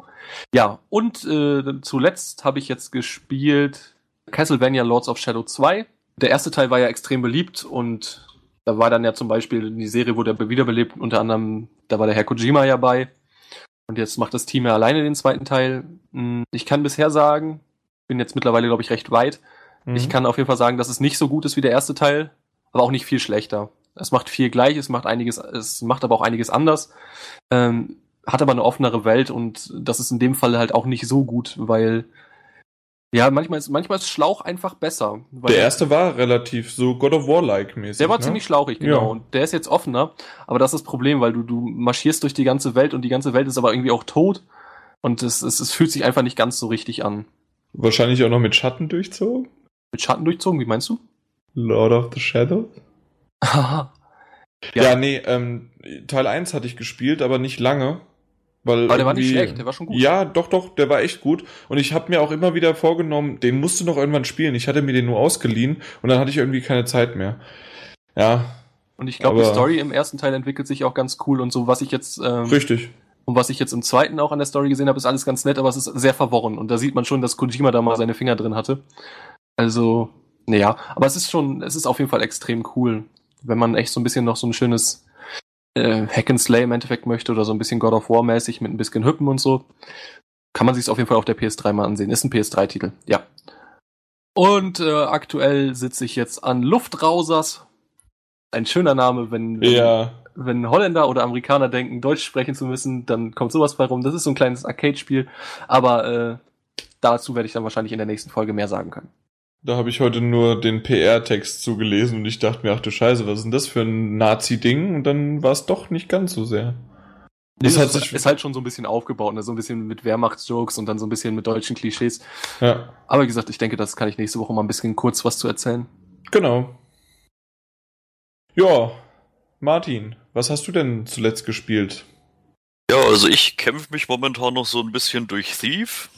Ja, und äh, zuletzt habe ich jetzt gespielt Castlevania Lords of Shadow 2. Der erste Teil war ja extrem beliebt und da war dann ja zum Beispiel, die Serie wurde wiederbelebt, unter anderem, da war der Herr Kojima ja bei. Und jetzt macht das Team ja alleine den zweiten Teil. Hm, ich kann bisher sagen, bin jetzt mittlerweile, glaube ich, recht weit. Mhm. Ich kann auf jeden Fall sagen, dass es nicht so gut ist wie der erste Teil aber auch nicht viel schlechter. Es macht viel gleich, es macht einiges, es macht aber auch einiges anders. Ähm, hat aber eine offenere Welt und das ist in dem Fall halt auch nicht so gut, weil ja, manchmal ist, manchmal ist Schlauch einfach besser. der erste war relativ so God of War-like mäßig. Der war ne? ziemlich schlauchig, genau. Ja. Und der ist jetzt offener. Aber das ist das Problem, weil du, du marschierst durch die ganze Welt und die ganze Welt ist aber irgendwie auch tot. Und es, es, es fühlt sich einfach nicht ganz so richtig an. Wahrscheinlich auch noch mit Schatten durchzogen? Mit Schatten durchzogen, wie meinst du? Lord of the Shadows? ja. ja, nee, ähm, Teil 1 hatte ich gespielt, aber nicht lange. Weil aber der war nicht schlecht, der war schon gut. Ja, doch, doch, der war echt gut. Und ich habe mir auch immer wieder vorgenommen, den musst du noch irgendwann spielen. Ich hatte mir den nur ausgeliehen und dann hatte ich irgendwie keine Zeit mehr. Ja. Und ich glaube, die Story im ersten Teil entwickelt sich auch ganz cool und so, was ich jetzt. Ähm, Richtig. Und was ich jetzt im zweiten auch an der Story gesehen habe, ist alles ganz nett, aber es ist sehr verworren. Und da sieht man schon, dass Kojima da mal seine Finger drin hatte. Also, naja, aber es ist schon, es ist auf jeden Fall extrem cool, wenn man echt so ein bisschen noch so ein schönes äh, Hack and Slay im Endeffekt möchte oder so ein bisschen God of War mäßig mit ein bisschen Hüppen und so. Kann man sich auf jeden Fall auf der PS3 mal ansehen. Ist ein PS3-Titel, ja. Und äh, aktuell sitze ich jetzt an Luftrausers. ein schöner Name, wenn, wenn, Ja. wenn Holländer oder Amerikaner denken, Deutsch sprechen zu müssen, dann kommt sowas bei rum. Das ist so ein kleines Arcade-Spiel, aber äh, dazu werde ich dann wahrscheinlich in der nächsten Folge mehr sagen können. Da habe ich heute nur den PR-Text zugelesen und ich dachte mir, ach du Scheiße, was ist denn das für ein Nazi-Ding? Und dann war es doch nicht ganz so sehr. Das Das hat ist, sich, ist halt schon so ein bisschen aufgebaut, ne? so ein bisschen mit Wehrmachtsjokes und dann so ein bisschen mit deutschen Klischees. ja, Aber wie gesagt, ich denke, das kann ich nächste Woche mal ein bisschen kurz was zu erzählen. genau. Ja, Martin, was hast du denn zuletzt gespielt? Ja, also ich kämpfe mich momentan noch so ein bisschen durch Thief.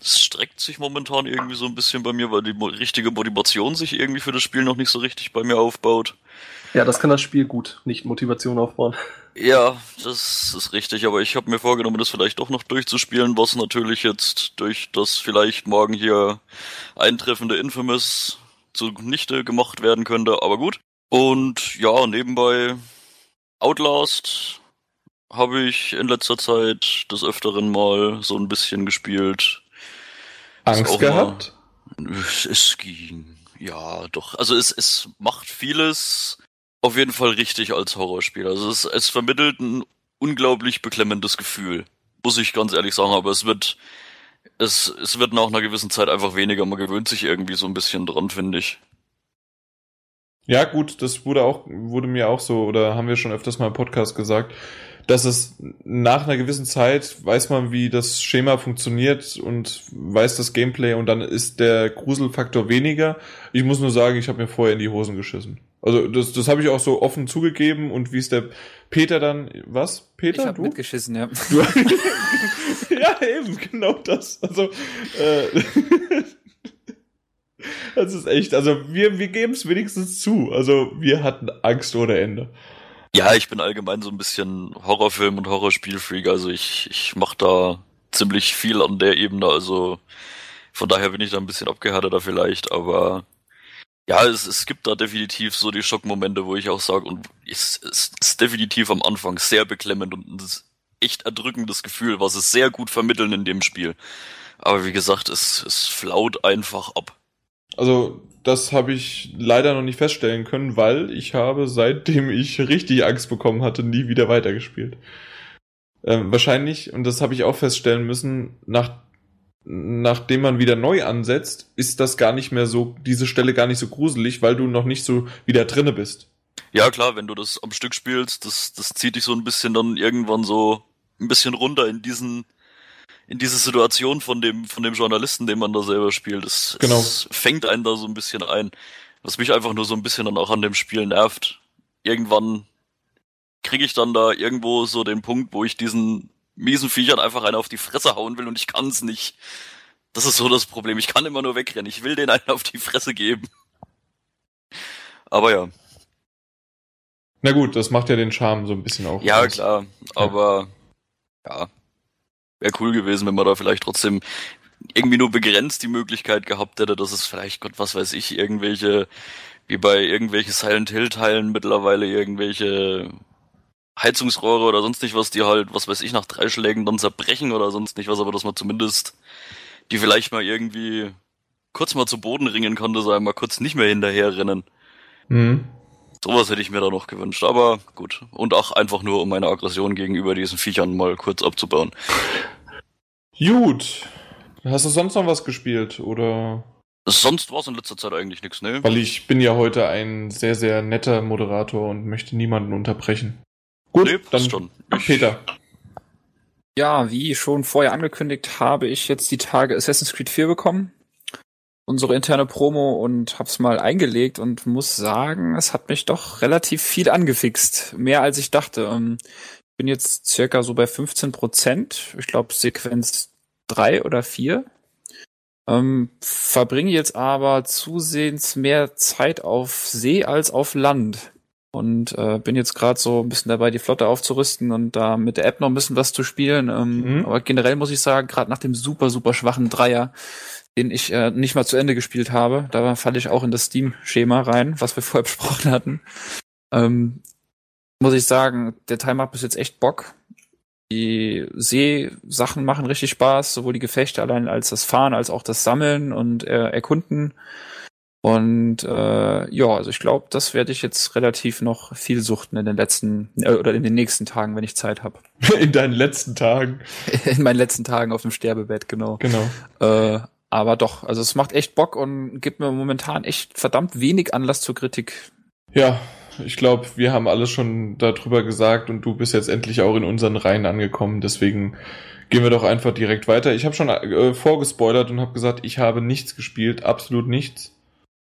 Es streckt sich momentan irgendwie so ein bisschen bei mir, weil die richtige Motivation sich irgendwie für das Spiel noch nicht so richtig bei mir aufbaut. Ja, das kann das Spiel gut, nicht Motivation aufbauen. Ja, das ist richtig, aber ich habe mir vorgenommen, das vielleicht doch noch durchzuspielen, was natürlich jetzt durch das vielleicht morgen hier eintreffende Infamous zunichte gemacht werden könnte, aber gut. Und ja, nebenbei Outlast habe ich in letzter Zeit des Öfteren mal so ein bisschen gespielt. Angst gehabt? Es, es ging. Ja, doch. Also es, es macht vieles auf jeden Fall richtig als Horrorspiel. Also es, es vermittelt ein unglaublich beklemmendes Gefühl. Muss ich ganz ehrlich sagen, aber es wird, es, es wird nach einer gewissen Zeit einfach weniger. Man gewöhnt sich irgendwie so ein bisschen dran, finde ich. Ja, gut, das wurde auch, wurde mir auch so, oder haben wir schon öfters mal im Podcast gesagt, dass es nach einer gewissen Zeit weiß man, wie das Schema funktioniert und weiß das Gameplay und dann ist der Gruselfaktor weniger. Ich muss nur sagen, ich habe mir vorher in die Hosen geschissen. Also das, das habe ich auch so offen zugegeben und wie es der Peter dann, was? Peter, ich habe du? mitgeschissen, ja. Du, ja, eben, genau das. Also, äh, das ist echt, also wir, wir geben es wenigstens zu. Also wir hatten Angst ohne Ende. Ja, ich bin allgemein so ein bisschen Horrorfilm- und Horrorspielfreak. Also ich, ich mache da ziemlich viel an der Ebene. Also von daher bin ich da ein bisschen abgehärteter vielleicht. Aber ja, es, es gibt da definitiv so die Schockmomente, wo ich auch sage, und es, es ist definitiv am Anfang sehr beklemmend und ein echt erdrückendes Gefühl, was es sehr gut vermitteln in dem Spiel. Aber wie gesagt, es, es flaut einfach ab. Also das habe ich leider noch nicht feststellen können, weil ich habe, seitdem ich richtig Angst bekommen hatte, nie wieder weitergespielt. Ähm, wahrscheinlich, und das habe ich auch feststellen müssen, nach, nachdem man wieder neu ansetzt, ist das gar nicht mehr so, diese Stelle gar nicht so gruselig, weil du noch nicht so wieder drinne bist. Ja, klar, wenn du das am Stück spielst, das, das zieht dich so ein bisschen dann irgendwann so ein bisschen runter in diesen, in diese Situation von dem, von dem Journalisten, den man da selber spielt. Es, Genau. es fängt einen da so ein bisschen ein. Was mich einfach nur so ein bisschen dann auch an dem Spiel nervt. Irgendwann kriege ich dann da irgendwo so den Punkt, wo ich diesen miesen Viechern einfach einen auf die Fresse hauen will und ich kann's nicht. Das ist so das Problem. Ich kann immer nur wegrennen. Ich will den einen auf die Fresse geben. Aber ja. Na gut, das macht ja den Charme so ein bisschen auch. Ja, aus. klar, aber ja, wäre cool gewesen, wenn man da vielleicht trotzdem irgendwie nur begrenzt die Möglichkeit gehabt hätte, dass es vielleicht, Gott, was weiß ich, irgendwelche, wie bei irgendwelche Silent Hill Teilen mittlerweile irgendwelche Heizungsrohre oder sonst nicht was, die halt, was weiß ich, nach drei Schlägen dann zerbrechen oder sonst nicht was, aber dass man zumindest die vielleicht mal irgendwie kurz mal zu Boden ringen konnte, sei mal kurz nicht mehr hinterherrennen. Mhm. Sowas hätte ich mir da noch gewünscht, aber gut. Und auch einfach nur, um meine Aggression gegenüber diesen Viechern mal kurz abzubauen. Gut. Hast du sonst noch was gespielt oder? Sonst war es in letzter Zeit eigentlich nichts, ne? Weil ich bin ja heute ein sehr, sehr netter Moderator und möchte niemanden unterbrechen. Gut, Nee, dann schon. Peter. Ja, wie schon vorher angekündigt, habe ich jetzt die Tage Assassin's Creed 4 bekommen. Unsere interne Promo und hab's mal eingelegt und muss sagen, es hat mich doch relativ viel angefixt. Mehr als ich dachte. Ähm, Ich bin jetzt circa so bei 15 Prozent. Ich glaube Sequenz drei oder vier. Ähm, verbringe jetzt aber zusehends mehr Zeit auf See als auf Land. Und äh, bin jetzt gerade so ein bisschen dabei, die Flotte aufzurüsten und da mit der App noch ein bisschen was zu spielen. Ähm, Mhm. Aber generell muss ich sagen, gerade nach dem super, super schwachen Dreier, den ich äh, nicht mal zu Ende gespielt habe, da falle ich auch in das Steam-Schema rein, was wir vorher besprochen hatten. Ähm, muss ich sagen, der Teil macht bis jetzt echt Bock. Die Seesachen machen richtig Spaß, sowohl die Gefechte allein als das Fahren, als auch das Sammeln und äh, Erkunden. Und äh, ja, also ich glaube, das werde ich jetzt relativ noch viel suchten in den letzten äh, oder in den nächsten Tagen, wenn ich Zeit habe. In deinen letzten Tagen. In meinen letzten Tagen auf dem Sterbebett, genau. Genau. Äh, aber doch, also es macht echt Bock und gibt mir momentan echt verdammt wenig Anlass zur Kritik. Ja, ich glaube, wir haben alles schon darüber gesagt und du bist jetzt endlich auch in unseren Reihen angekommen. Deswegen gehen wir doch einfach direkt weiter. Ich habe schon äh, vorgespoilert und habe gesagt, ich habe nichts gespielt, absolut nichts.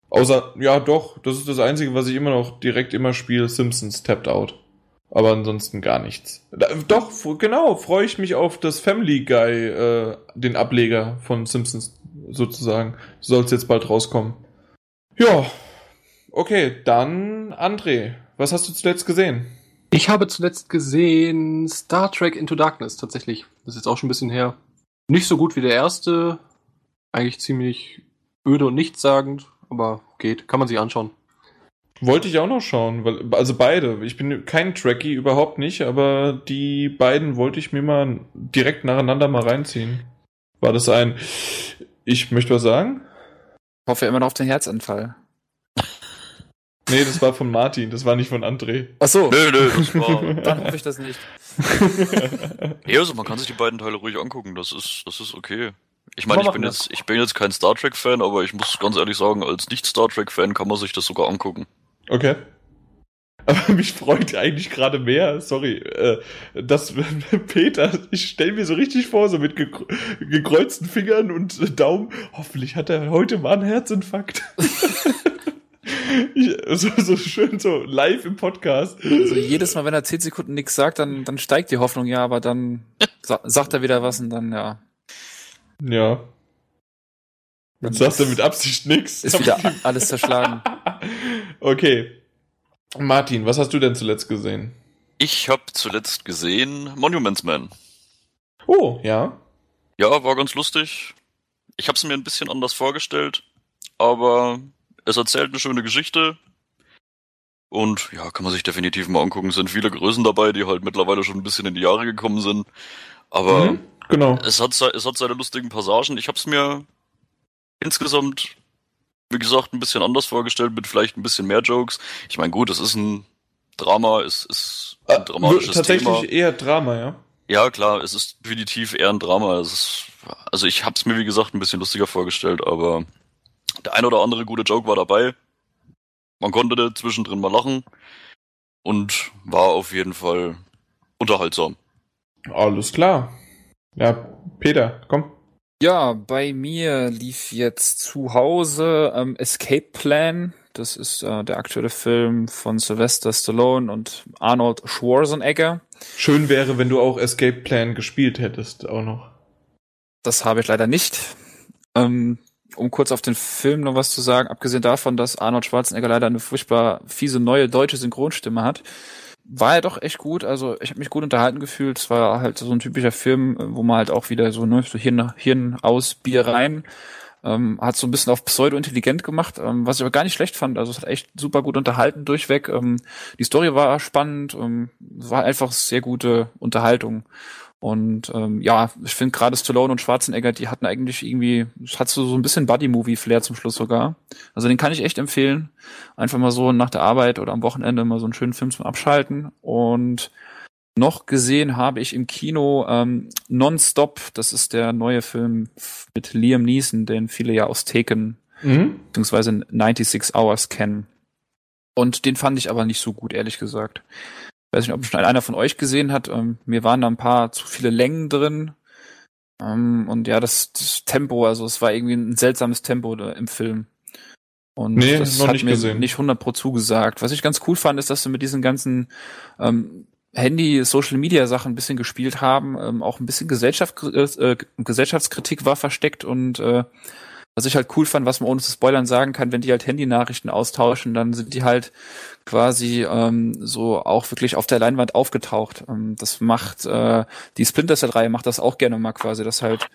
Außer, ja doch, das ist das Einzige, was ich immer noch direkt immer spiele, Simpsons Tapped Out. Aber ansonsten gar nichts. Doch, genau, freue ich mich auf das Family Guy, äh, den Ableger von Simpsons sozusagen. Soll es jetzt bald rauskommen. Ja, okay, dann André, was hast du zuletzt gesehen? Ich habe zuletzt gesehen Star Trek Into Darkness tatsächlich. Das ist jetzt auch schon ein bisschen her. Nicht so gut wie der erste. Eigentlich ziemlich öde und nichtssagend aber geht. Kann man sich anschauen. Wollte ich auch noch schauen, weil, also beide. Ich bin kein Trekkie, überhaupt nicht, aber die beiden wollte ich mir mal direkt nacheinander mal reinziehen. War das ein, ich möchte was sagen? Ich hoffe immer noch auf den Herzanfall. Nee, das war von Martin, das war nicht von André. Ach so. Nö, nö, das war. Dann hoffe ich das nicht. ja, also man kann sich die beiden Teile ruhig angucken, das ist, das ist okay. Ich meine, ich bin jetzt, ich bin jetzt kein Star Trek Fan, aber ich muss ganz ehrlich sagen, als nicht Star Trek Fan kann man sich das sogar angucken. Okay. Aber mich freut eigentlich gerade mehr, sorry, äh, dass Peter, ich stelle mir so richtig vor, so mit gekreuzten Fingern und Daumen, hoffentlich hat er heute mal einen Herzinfarkt. ich, so, so schön so live im Podcast. Also jedes Mal, wenn er 10 Sekunden nichts sagt, dann, dann steigt die Hoffnung, ja, aber dann sa sagt er wieder was und dann, ja. Ja. Jetzt sagst du mit Absicht nichts. Ist wieder alles zerschlagen. okay. Martin, was hast du denn zuletzt gesehen? Ich habe zuletzt gesehen Monuments Man. Oh, ja. Ja, war ganz lustig. Ich habe es mir ein bisschen anders vorgestellt, aber es erzählt eine schöne Geschichte. Und ja, kann man sich definitiv mal angucken. Es sind viele Größen dabei, die halt mittlerweile schon ein bisschen in die Jahre gekommen sind. Aber mhm. Genau. Es hat, es hat seine lustigen Passagen. Ich habe es mir insgesamt, wie gesagt, ein bisschen anders vorgestellt, mit vielleicht ein bisschen mehr Jokes. Ich meine, gut, es ist ein Drama, es ist ein äh, dramatisches tatsächlich Thema. Tatsächlich eher Drama, ja? Ja, klar, es ist definitiv eher ein Drama. Ist, also ich habe es mir, wie gesagt, ein bisschen lustiger vorgestellt, aber der ein oder andere gute Joke war dabei. Man konnte zwischendrin mal lachen und war auf jeden Fall unterhaltsam. Alles klar. Ja, Peter, komm. Ja, bei mir lief jetzt zu Hause ähm, Escape Plan. Das ist äh, der aktuelle Film von Sylvester Stallone und Arnold Schwarzenegger. Schön wäre, wenn du auch Escape Plan gespielt hättest, auch noch. Das habe ich leider nicht. Ähm, um kurz auf den Film noch was zu sagen, abgesehen davon, dass Arnold Schwarzenegger leider eine furchtbar fiese neue deutsche Synchronstimme hat, war ja doch echt gut. Also ich habe mich gut unterhalten gefühlt. Es war halt so ein typischer Film, wo man halt auch wieder so, ne, so Hirn, Hirn aus, Bier rein. Ähm, hat so ein bisschen auf pseudo-intelligent gemacht, ähm, was ich aber gar nicht schlecht fand. Also es hat echt super gut unterhalten durchweg. Ähm, die Story war spannend, ähm, war einfach sehr gute Unterhaltung. Und ähm, ja, ich finde gerade Stallone und Schwarzenegger, die hatten eigentlich irgendwie, es hat so, so ein bisschen Buddy-Movie-Flair zum Schluss sogar. Also den kann ich echt empfehlen. Einfach mal so nach der Arbeit oder am Wochenende mal so einen schönen Film zum Abschalten. Und noch gesehen habe ich im Kino ähm, Non-Stop, das ist der neue Film mit Liam Neeson, den viele ja aus Taken mhm. beziehungsweise 96 Hours kennen. Und den fand ich aber nicht so gut, ehrlich gesagt weiß nicht, ob schon einer von euch gesehen hat. Ähm, mir waren da ein paar zu viele Längen drin. Ähm, und ja, das, das, Tempo, also es war irgendwie ein seltsames Tempo da im Film. Und nee, das hat mir gesehen. nicht 100 pro zugesagt. Was ich ganz cool fand, ist, dass sie mit diesen ganzen ähm, Handy, Social Media Sachen ein bisschen gespielt haben. Ähm, auch ein bisschen Gesellschaft, äh, Gesellschaftskritik war versteckt und äh, was ich halt cool fand, was man ohne zu spoilern sagen kann, wenn die halt Handynachrichten austauschen, dann sind die halt quasi ähm, so auch wirklich auf der Leinwand aufgetaucht. Ähm, das macht äh, die Splinter Cell Reihe macht das auch gerne mal quasi, dass halt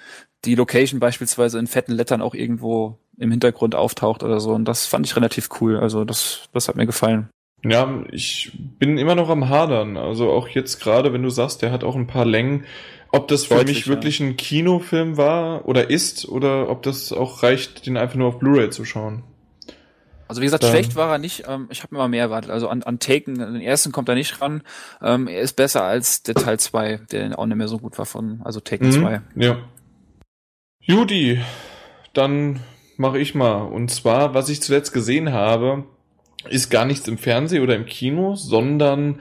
die Location beispielsweise in fetten Lettern auch irgendwo im Hintergrund auftaucht oder so. Und das fand ich relativ cool. Also das, das hat mir gefallen. Ja, ich bin immer noch am Hadern. Also auch jetzt gerade, wenn du sagst, der hat auch ein paar Längen ob das für mich wirklich ein Kinofilm war oder ist oder ob das auch reicht, den einfach nur auf Blu-ray zu schauen. Also wie gesagt, Dann- schlecht war er nicht. Ähm, ich habe mir mal mehr erwartet. Also an, an Taken, an den ersten kommt er nicht ran. Ähm, er ist besser als der Teil 2, der auch nicht mehr so gut war von, also Taken 2. Mhm, Ja. Judy, dann mache ich mal. Und zwar, was ich zuletzt gesehen habe, ist gar nichts im Fernsehen oder im Kino, sondern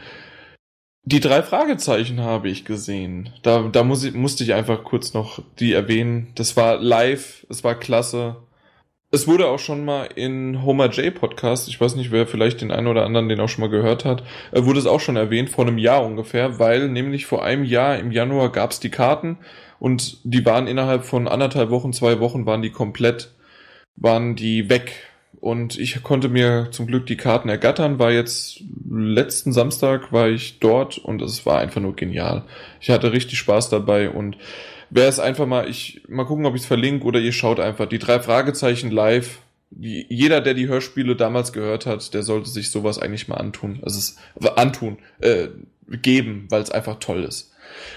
die drei Fragezeichen habe ich gesehen. Da, da muss ich, musste ich einfach kurz noch die erwähnen. Das war live, es war klasse. Es wurde auch schon mal in Homer J Podcast, ich weiß nicht, wer vielleicht den einen oder anderen den auch schon mal gehört hat, äh, wurde es auch schon erwähnt, vor einem Jahr ungefähr, weil nämlich vor einem Jahr im Januar gab es die Karten und die waren innerhalb von anderthalb Wochen, zwei Wochen waren die komplett, waren die weg. Und ich konnte mir zum Glück die Karten ergattern, war jetzt letzten Samstag war ich dort und es war einfach nur genial. Ich hatte richtig Spaß dabei und wer es einfach mal, ich mal gucken, ob ich es verlinke oder ihr schaut einfach die drei Fragezeichen live. Jeder, der die Hörspiele damals gehört hat, der sollte sich sowas eigentlich mal antun. Also es antun, äh, geben, weil es einfach toll ist.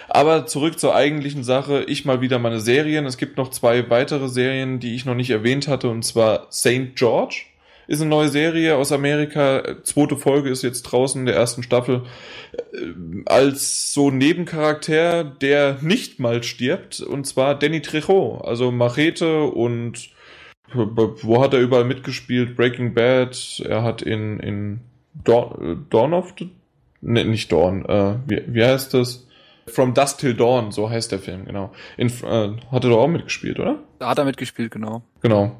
Aber zurück zur eigentlichen Sache. Ich mal wieder meine Serien. Es gibt noch zwei weitere Serien, die ich noch nicht erwähnt hatte, und zwar St. George ist eine neue Serie aus Amerika. Zweite Folge ist jetzt draußen in der ersten Staffel. Äh, Als so Nebencharakter, der nicht mal stirbt, und zwar Danny Trejo, also Machete und wo hat er überall mitgespielt? Breaking Bad, er hat in, in Dawn, Dawn of the, ne, nicht Dawn, äh, wie, wie heißt das? From Dusk Till Dawn, so heißt der Film, genau. In, äh, hat er doch auch mitgespielt, oder? Da hat er mitgespielt, genau. Genau.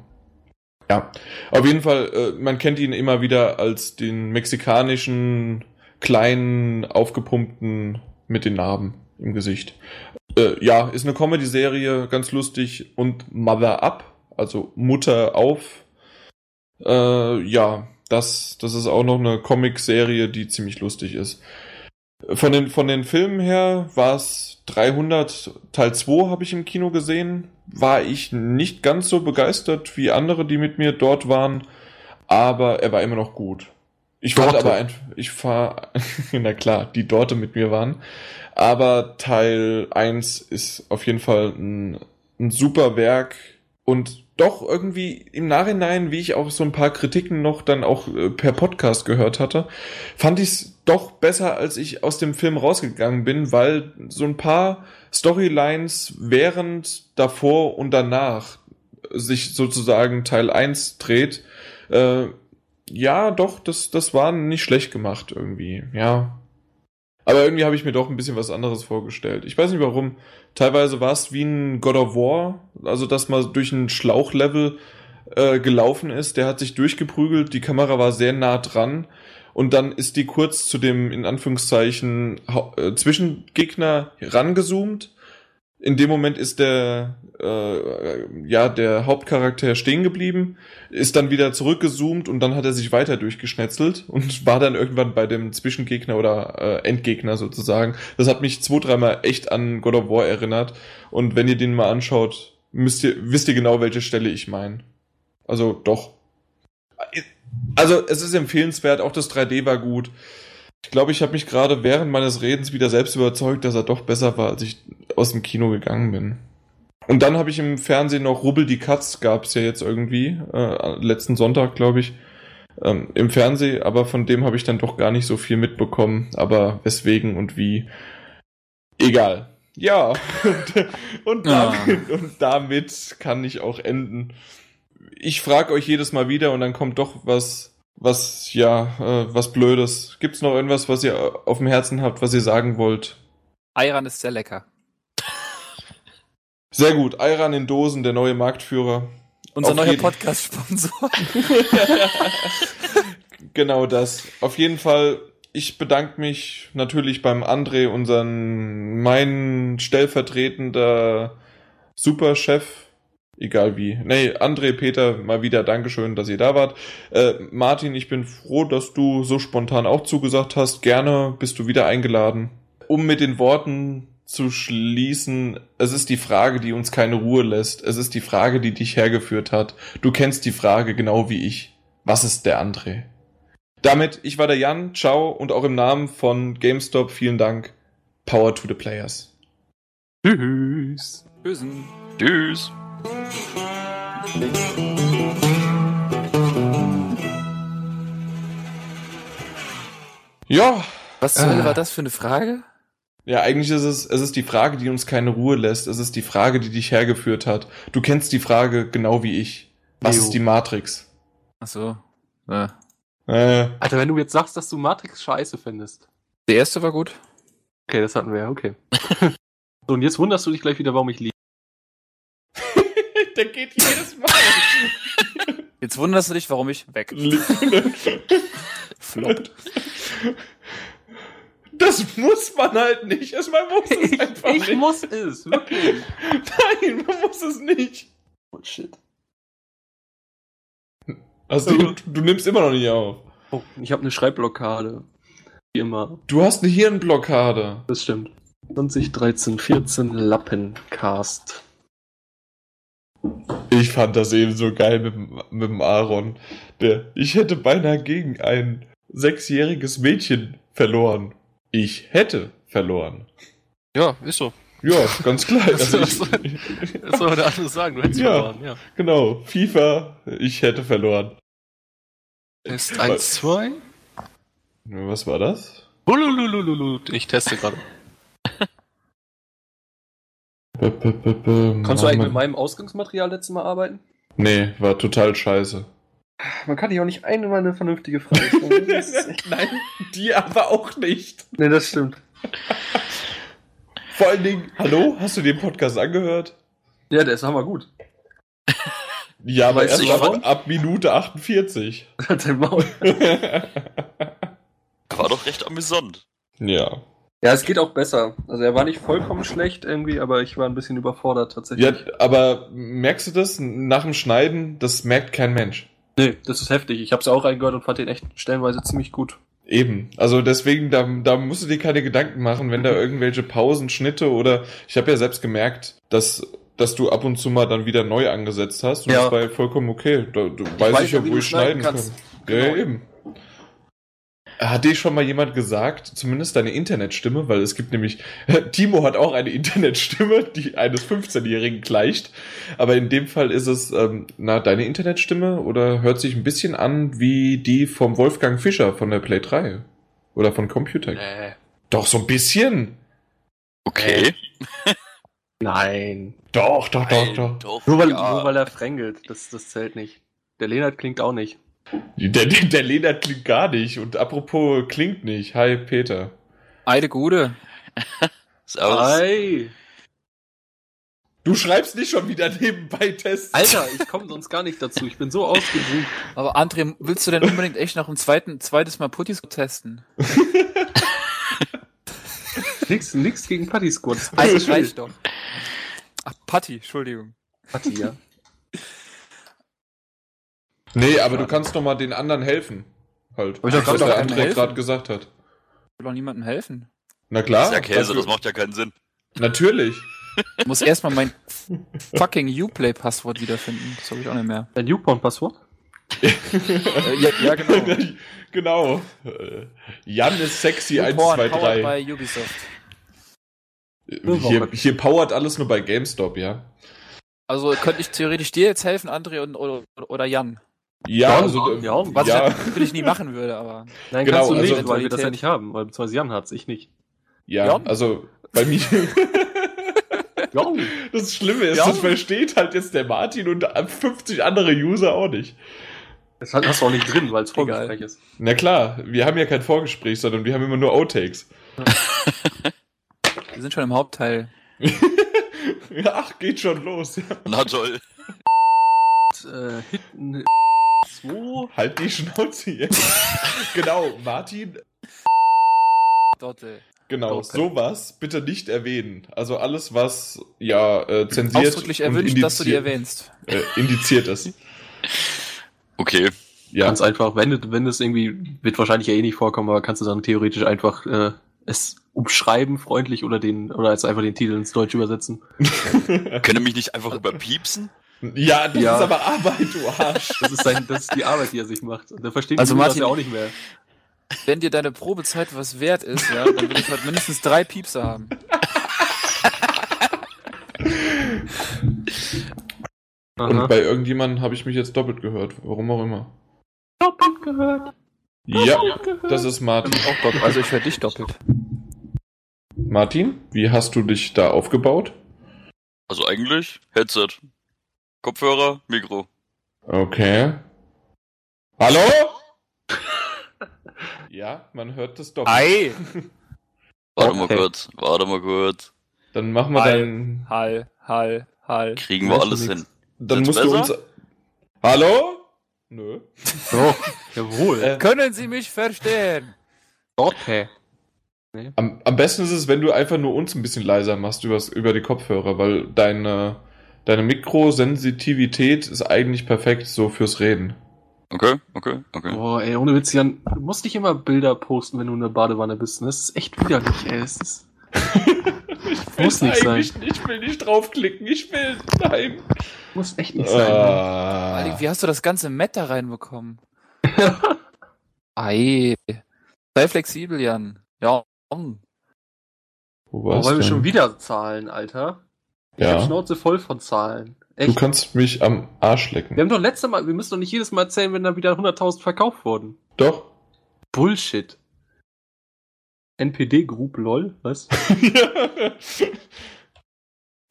Ja, auf jeden Fall, äh, man kennt ihn immer wieder als den mexikanischen, kleinen, aufgepumpten mit den Narben im Gesicht. Äh, ja, ist eine Comedy-Serie, ganz lustig. Und Mother Up, also Mutter auf. Äh, ja, das, das ist auch noch eine Comic-Serie, die ziemlich lustig ist. Von den, von den Filmen her war es 300, Teil 2 habe ich im Kino gesehen. War ich nicht ganz so begeistert wie andere, die mit mir dort waren, aber er war immer noch gut. Ich fand Dorte. aber ein, ich fahr, na klar, die dort mit mir waren. Aber Teil 1 ist auf jeden Fall ein, ein super Werk und doch irgendwie im Nachhinein, wie ich auch so ein paar Kritiken noch dann auch äh, per Podcast gehört hatte, fand ich es doch besser, als ich aus dem Film rausgegangen bin, weil so ein paar Storylines während, davor und danach sich sozusagen Teil 1 dreht, äh, ja, doch, das, das war nicht schlecht gemacht irgendwie, ja. Aber irgendwie habe ich mir doch ein bisschen was anderes vorgestellt. Ich weiß nicht warum. Teilweise war es wie ein God of War, also dass man durch ein Schlauchlevel äh, gelaufen ist. Der hat sich durchgeprügelt, die Kamera war sehr nah dran und dann ist die kurz zu dem in Anführungszeichen äh, Zwischengegner rangezoomt. In dem Moment ist der äh, ja der Hauptcharakter stehen geblieben, ist dann wieder zurückgezoomt und dann hat er sich weiter durchgeschnetzelt und war dann irgendwann bei dem Zwischengegner oder äh, Endgegner sozusagen. Das hat mich zwei, dreimal echt an God of War erinnert und wenn ihr den mal anschaut, müsst ihr wisst ihr genau, welche Stelle ich meine. Also doch. Also es ist empfehlenswert, auch das 3D war gut. Ich glaube, ich habe mich gerade während meines Redens wieder selbst überzeugt, dass er doch besser war, als ich aus dem Kino gegangen bin. Und dann habe ich im Fernsehen noch Rubbel die Katz, gab's ja jetzt irgendwie, äh, letzten Sonntag, glaube ich, ähm, im Fernsehen, aber von dem habe ich dann doch gar nicht so viel mitbekommen. Aber weswegen und wie, egal. Ja, und, Ah. damit, und damit kann ich auch enden. Ich frage euch jedes Mal wieder und dann kommt doch was, was, ja, äh, was Blödes. Gibt's noch irgendwas, was ihr auf dem Herzen habt, was ihr sagen wollt? Ayran ist sehr lecker. Sehr gut. Ayran in Dosen, der neue Marktführer. Unser Auf neuer Podcast-Sponsor. Genau das. Auf jeden Fall, ich bedanke mich natürlich beim André, unseren, mein stellvertretender Superchef. Egal wie. Nee, André, Peter, mal wieder Dankeschön, dass ihr da wart. Äh, Martin, ich bin froh, dass du so spontan auch zugesagt hast. Gerne bist du wieder eingeladen. Um mit den Worten zu schließen, es ist die Frage, die uns keine Ruhe lässt. Es ist die Frage, die dich hergeführt hat. Du kennst die Frage genau wie ich. Was ist der André? Damit, ich war der Jan, ciao und auch im Namen von GameStop vielen Dank. Power to the Players. Tschüss. Tschüss. Ja. Was zur Hölle äh. war das für eine Frage? Ja, eigentlich ist es, es ist die Frage, die uns keine Ruhe lässt. Es ist die Frage, die dich hergeführt hat. Du kennst die Frage genau wie ich. Was Leo. ist die Matrix? Ach so. Äh. Äh. Alter, wenn du jetzt sagst, dass du Matrix scheiße findest. Der erste war gut. Okay, das hatten wir ja, okay. so, und jetzt wunderst du dich gleich wieder, warum ich liebe der geht jedes Mal. Jetzt wunderst du dich, warum ich weg. Floppt. Das muss man halt nicht. Also man muss es Ich, einfach ich nicht. muss es, wirklich. Nein, man muss es nicht. Bullshit. Also du, du nimmst immer noch nicht auf. Oh, ich habe eine Schreibblockade. Wie immer. Du hast eine Hirnblockade. Das stimmt. 20, 13, 14 Lappencast. Ich fand das eben so geil mit, dem- mit dem Aaron. Der, ich hätte beinahe gegen ein sechsjähriges Mädchen verloren. Ich hätte verloren. Ja, ist so. Ja, ganz klar. Also ist Das soll der andere sagen, du hättest Ja. verloren, ja. genau, FIFA, ich hätte verloren. Test 1, 2. Was war das? Ich teste gerade. B -b -b -b Kannst du eigentlich mit meinem Ausgangsmaterial letztes Mal arbeiten? Nee, war total scheiße. Man kann dich auch nicht einmal eine vernünftige Frage stellen. Nein, die aber auch nicht. nee, das stimmt. Vor allen Dingen, hallo, hast du den Podcast angehört? Ja, der ist hammer gut. Ja, aber Weißt erst ab, ab Minute 48. Dein Maul. War doch recht amüsant. ja. Ja, es geht auch besser. Also er war nicht vollkommen schlecht irgendwie, aber ich war ein bisschen überfordert tatsächlich. Ja, aber merkst du das nach dem Schneiden? Das merkt kein Mensch. Nee, das ist heftig. Ich habe es auch reingehört und fand den echt stellenweise ziemlich gut. Eben. Also deswegen, da, da musst du dir keine Gedanken machen, wenn da irgendwelche Pausen, Schnitte oder ich habe ja selbst gemerkt, dass dass du ab und zu mal dann wieder neu angesetzt hast und Ja. das war ja vollkommen okay. Da, du weiß weiß ich ja, wo du ich schneiden kann. kannst. Ja, ja, Genau. eben. Hat dir schon mal jemand gesagt, zumindest deine Internetstimme, weil es gibt nämlich, Timo hat auch eine Internetstimme, die eines 15-Jährigen gleicht, aber in dem Fall ist es, ähm, na, deine Internetstimme oder hört sich ein bisschen an wie die vom Wolfgang Fischer von der Play 3 oder von Computer. Nee. Doch, so ein bisschen. Okay. Äh. Nein. Doch, doch, doch, Nein, doch. doch. Nur weil, ja. nur weil er frängelt. Das, das zählt nicht. Der Lenart klingt auch nicht. Der, der, der Lena klingt gar nicht. Und apropos klingt nicht. Hi, Peter. Eide Gude. Ei. Du schreibst nicht schon wieder nebenbei Tests. Alter, ich komme sonst gar nicht dazu. Ich bin so ausgebucht. Aber André, willst du denn unbedingt echt noch ein zweiten, zweites Mal Puttis testen? Nix, nix gegen Putty Squad. Also reicht doch. Ach, Patti, Entschuldigung. Putty, ja. Nee, aber du kannst doch mal den anderen helfen. Halt. Ich was gerade der André gerade gesagt hat. Ich will doch niemandem helfen. Na Das klar. ist ja Käse, das macht ja keinen Sinn. Natürlich. Ich muss erstmal mein fucking Uplay-Passwort wiederfinden. Das habe ich auch nicht mehr. Dein YouPorn-Passwort? Äh, ja, ja, genau. genau. Äh, Jan ist sexy YouPorn, 1, 2, powered 3. bei Ubisoft. Hier, hier powert alles nur bei GameStop, ja. Also könnte ich theoretisch dir jetzt helfen, André und, oder, oder Jan. Ja, Ja, also ja, Was ja. ich natürlich nie machen würde, aber. Nein, Genau, kannst du also- nicht, weil wir das ja nicht haben. Weil beziehungsweise Jan hat's, ich nicht. ja, Jan? also bei mir. Ja. Das Schlimme ist, Ja. das versteht halt jetzt der Martin und 50 andere User auch nicht. Das hast du auch nicht drin, weil es Egal. Vorgespräch ist. Na klar, wir haben ja kein Vorgespräch, sondern wir haben immer nur Outtakes. Wir sind schon im Hauptteil. Ach, geht schon los. Ja. Na toll. Äh, Hitten 2. Halt die Schnauze jetzt. genau, Martin, Dotte. genau, Okay. sowas bitte nicht erwähnen. Also alles, was ja äh, zensiert Ausdrücklich und erwünscht, dass du die erwähnst. Äh, indiziert ist. Okay. Ja, Ganz einfach, wenn, du- wenn es irgendwie, wird wahrscheinlich ja eh nicht vorkommen, aber kannst du dann theoretisch einfach äh, es umschreiben, freundlich, oder den, oder jetzt einfach den Titel ins Deutsch übersetzen. Können ihr mich nicht einfach überpiepsen? Ja, das Ja. ist aber Arbeit, du Arsch. Das ist, sein, das ist die Arbeit, die er sich macht. Und da verstehen Also Martin- das ja auch nicht mehr. Wenn dir deine Probezeit was wert ist, ja, dann will ich halt mindestens drei Piepser haben. Und Aha. bei irgendjemandem habe ich mich jetzt doppelt gehört, warum auch immer. Doppelt gehört. Ja, das ist Martin. Auch doppelt. Also ich höre dich doppelt. Martin, wie hast du dich da aufgebaut? Also eigentlich Headset. Kopfhörer, Mikro. Okay. Hallo? ja, man hört das doppelt. Ei! Warte Okay. mal kurz, warte mal kurz. Dann machen wir Hall, dein. Hall, Hall, Hall. Kriegen wir alles nix. hin. Dann Jetzt musst du uns. besser? Hallo? Nö. So, jawohl. Äh, Können Sie mich verstehen? Okay. Am, am besten ist es, wenn du einfach nur uns ein bisschen leiser machst übers, über die Kopfhörer, weil deine, deine Mikrosensitivität ist eigentlich perfekt so fürs Reden. Okay, okay, okay. Boah, ey, ohne Witz, Jan, du musst nicht immer Bilder posten, wenn du in der Badewanne bist. ne? Das ist echt widerlich, ey. Es ist, Muss nicht sein. nicht, ich will nicht draufklicken, ich will. Nein. muss echt nicht sein. ne? Alter, Ah. Wie hast du das ganze Met da reinbekommen? Ei. Sei flexibel, Jan. Ja. Wo Boah, war's weil wir schon wieder Zahlen, Alter. Ich hab Ja. Schnauze voll von Zahlen. Du Echt. kannst mich am Arsch Wir lecken. haben doch letztes Mal, wir müssen doch nicht jedes Mal erzählen, wenn da wieder 100.000 verkauft wurden. Doch. Bullshit. NPD Group, lol, was?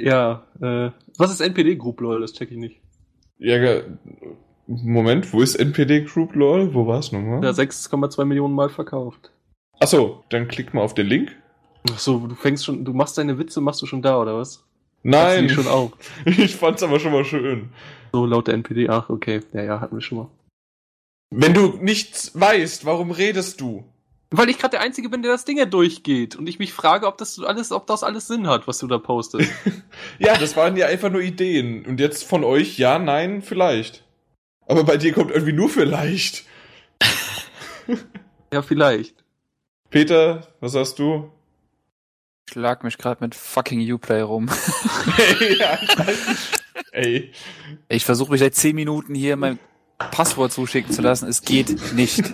Ja, äh, was ist NPD Group, lol, das check ich nicht. ja, Moment, wo ist NPD Group LOL? Wo war's nochmal? Ja, 6,2 Millionen Mal verkauft. Achso, dann klick mal auf den Link. Ach so, du fängst schon, du machst deine Witze, machst du schon da, oder was? Nein, die schon auch. ich fand's aber schon mal schön. So laut der NPD, ach, okay. Ja, ja, hatten wir schon mal. Wenn du nichts weißt, warum redest du? Weil ich gerade der Einzige bin, der das Ding ja durchgeht und ich mich frage, ob das alles, ob das alles Sinn hat, was du da postest. Ja, das waren ja einfach nur Ideen. Und jetzt von euch, ja, nein, vielleicht. Aber bei dir kommt irgendwie nur vielleicht. ja, vielleicht. Peter, was hast du? Ich schlag mich gerade mit fucking Uplay rum. Ey, ja, ich weiß nicht. Ey. Ich versuche mich seit 10 Minuten hier mein Passwort zuschicken zu lassen. Es geht nicht.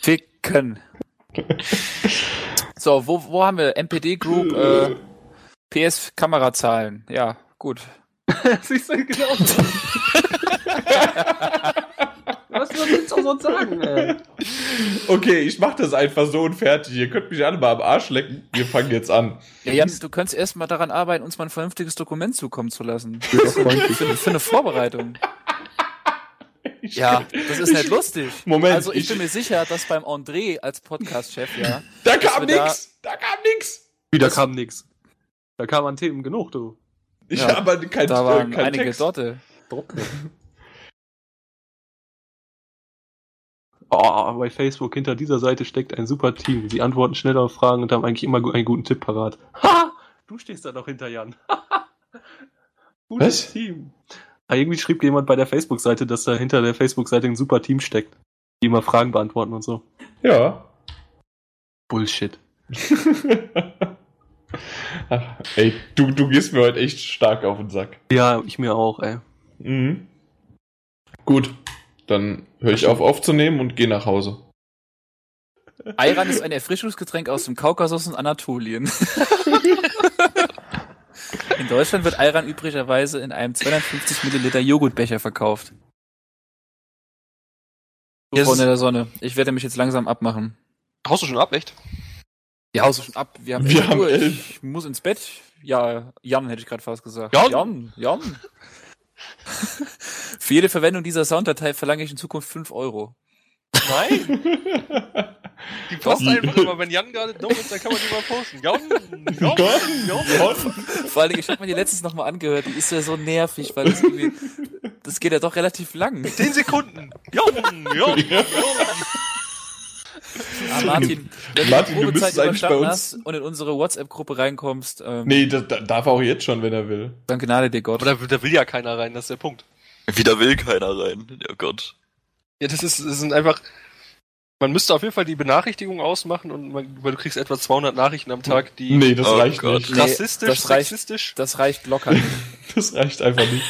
Ficken. So, wo, wo haben wir? MPD Group, äh, PS Kamerazahlen. Ja, gut. Siehst du, genau. was willst du auch sonst sagen, ey? Okay, ich mach das einfach so und fertig. Ihr könnt mich alle mal am Arsch lecken. Wir fangen jetzt an. Ja, Jan, du könntest erst mal daran arbeiten, uns mal ein vernünftiges Dokument zukommen zu lassen. Für, für eine Vorbereitung. Ja, das ist nicht lustig. Moment, Also ich ich- bin mir sicher, dass beim André als Podcast-Chef, ja, Da kam wir da- nix. Da, kam nix. Wieder Das- kam nix. Da kam an Themen genug, du. Ich Ja, habe kein, da waren äh, kein einige Text. Dotte. Oh, bei Facebook hinter dieser Seite steckt ein super Team. Sie antworten schnell auf Fragen und haben eigentlich immer einen guten Tipp parat. Ha! Du stehst da doch hinter Jan. Gutes Was? Team. Ah, irgendwie schrieb jemand bei der Facebook-Seite, dass da hinter der Facebook-Seite ein super Team steckt. Die immer Fragen beantworten und so. Ja. Bullshit. Ach, ey, du, du gehst mir heute echt stark auf den Sack. Ja, ich mir auch, ey. Mhm. Gut, dann höre ich auf aufzunehmen und gehe nach Hause. Ayran ist ein Erfrischungsgetränk aus dem Kaukasus und Anatolien. In Deutschland wird Ayran üblicherweise in einem 250 Milliliter Joghurtbecher verkauft. So, Yes. Freunde der Sonne. Ich werde mich jetzt langsam abmachen. Haust du schon ab, echt? Ja, haust du schon ab. Wir haben, Wir 11 haben Uhr. elf. Ich muss ins Bett. Ja, Jan hätte ich gerade fast gesagt. Jan? Jan, Jan. Für jede Verwendung dieser Sounddatei verlange ich in Zukunft 5 Euro. Nein. Die posten einfach immer, wenn Jan gerade dumm ist, dann kann man die mal posten. Jan, Jan, Jan. Vor allen Dingen, ich habe mir die letztens nochmal angehört, die ist ja so nervig, weil das irgendwie, das geht ja doch relativ lang. Zehn Sekunden. Jan, Jan, Jan. Ah, Martin, wenn Martin, du du müsstest eigentlich bei uns- hast und in unsere WhatsApp-Gruppe reinkommst, ähm, Nee, das, das darf er auch jetzt schon, wenn er will. dann gnade dir Gott. Aber da, da will ja keiner rein, das ist der Punkt. Wieder will keiner rein. Ja Gott. Ja, das ist, das sind einfach, man müsste auf jeden Fall die Benachrichtigung ausmachen und man, weil du kriegst etwa 200 Nachrichten am Tag, die Nee, das Oh reicht Gott. nicht. Nee, rassistisch, das reicht. sexistisch. Das reicht locker. Das reicht einfach nicht.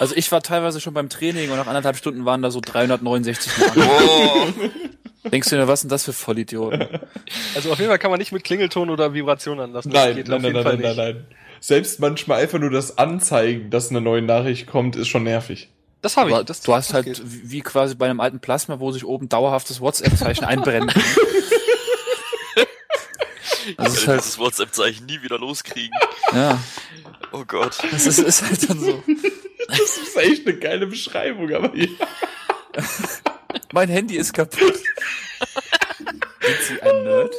Also ich war teilweise schon beim Training und nach anderthalb Stunden waren da so 369 Nachrichten. Oh, Denkst du dir, was sind das für Vollidioten? Also auf jeden Fall kann man nicht mit Klingelton oder Vibration anlassen. Nein, geht nein, auf nein, jeden nein, Fall nein, nein, nicht. nein. Selbst manchmal einfach nur das Anzeigen, dass eine neue Nachricht kommt, ist schon nervig. Das habe ich. Das, du hast das halt geht. wie quasi bei einem alten Plasma, wo sich oben dauerhaftes WhatsApp-Zeichen einbrennt. Ich Das ist werde halt, dieses WhatsApp-Zeichen nie wieder loskriegen. ja, Oh Gott. das ist, ist halt dann so. Das ist echt eine geile Beschreibung, aber ja. Mein Handy ist kaputt. Sind Sie ein Nerd?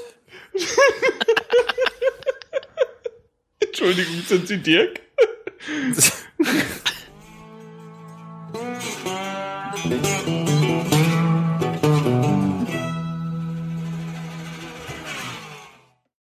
Entschuldigung, sind Sie Dirk?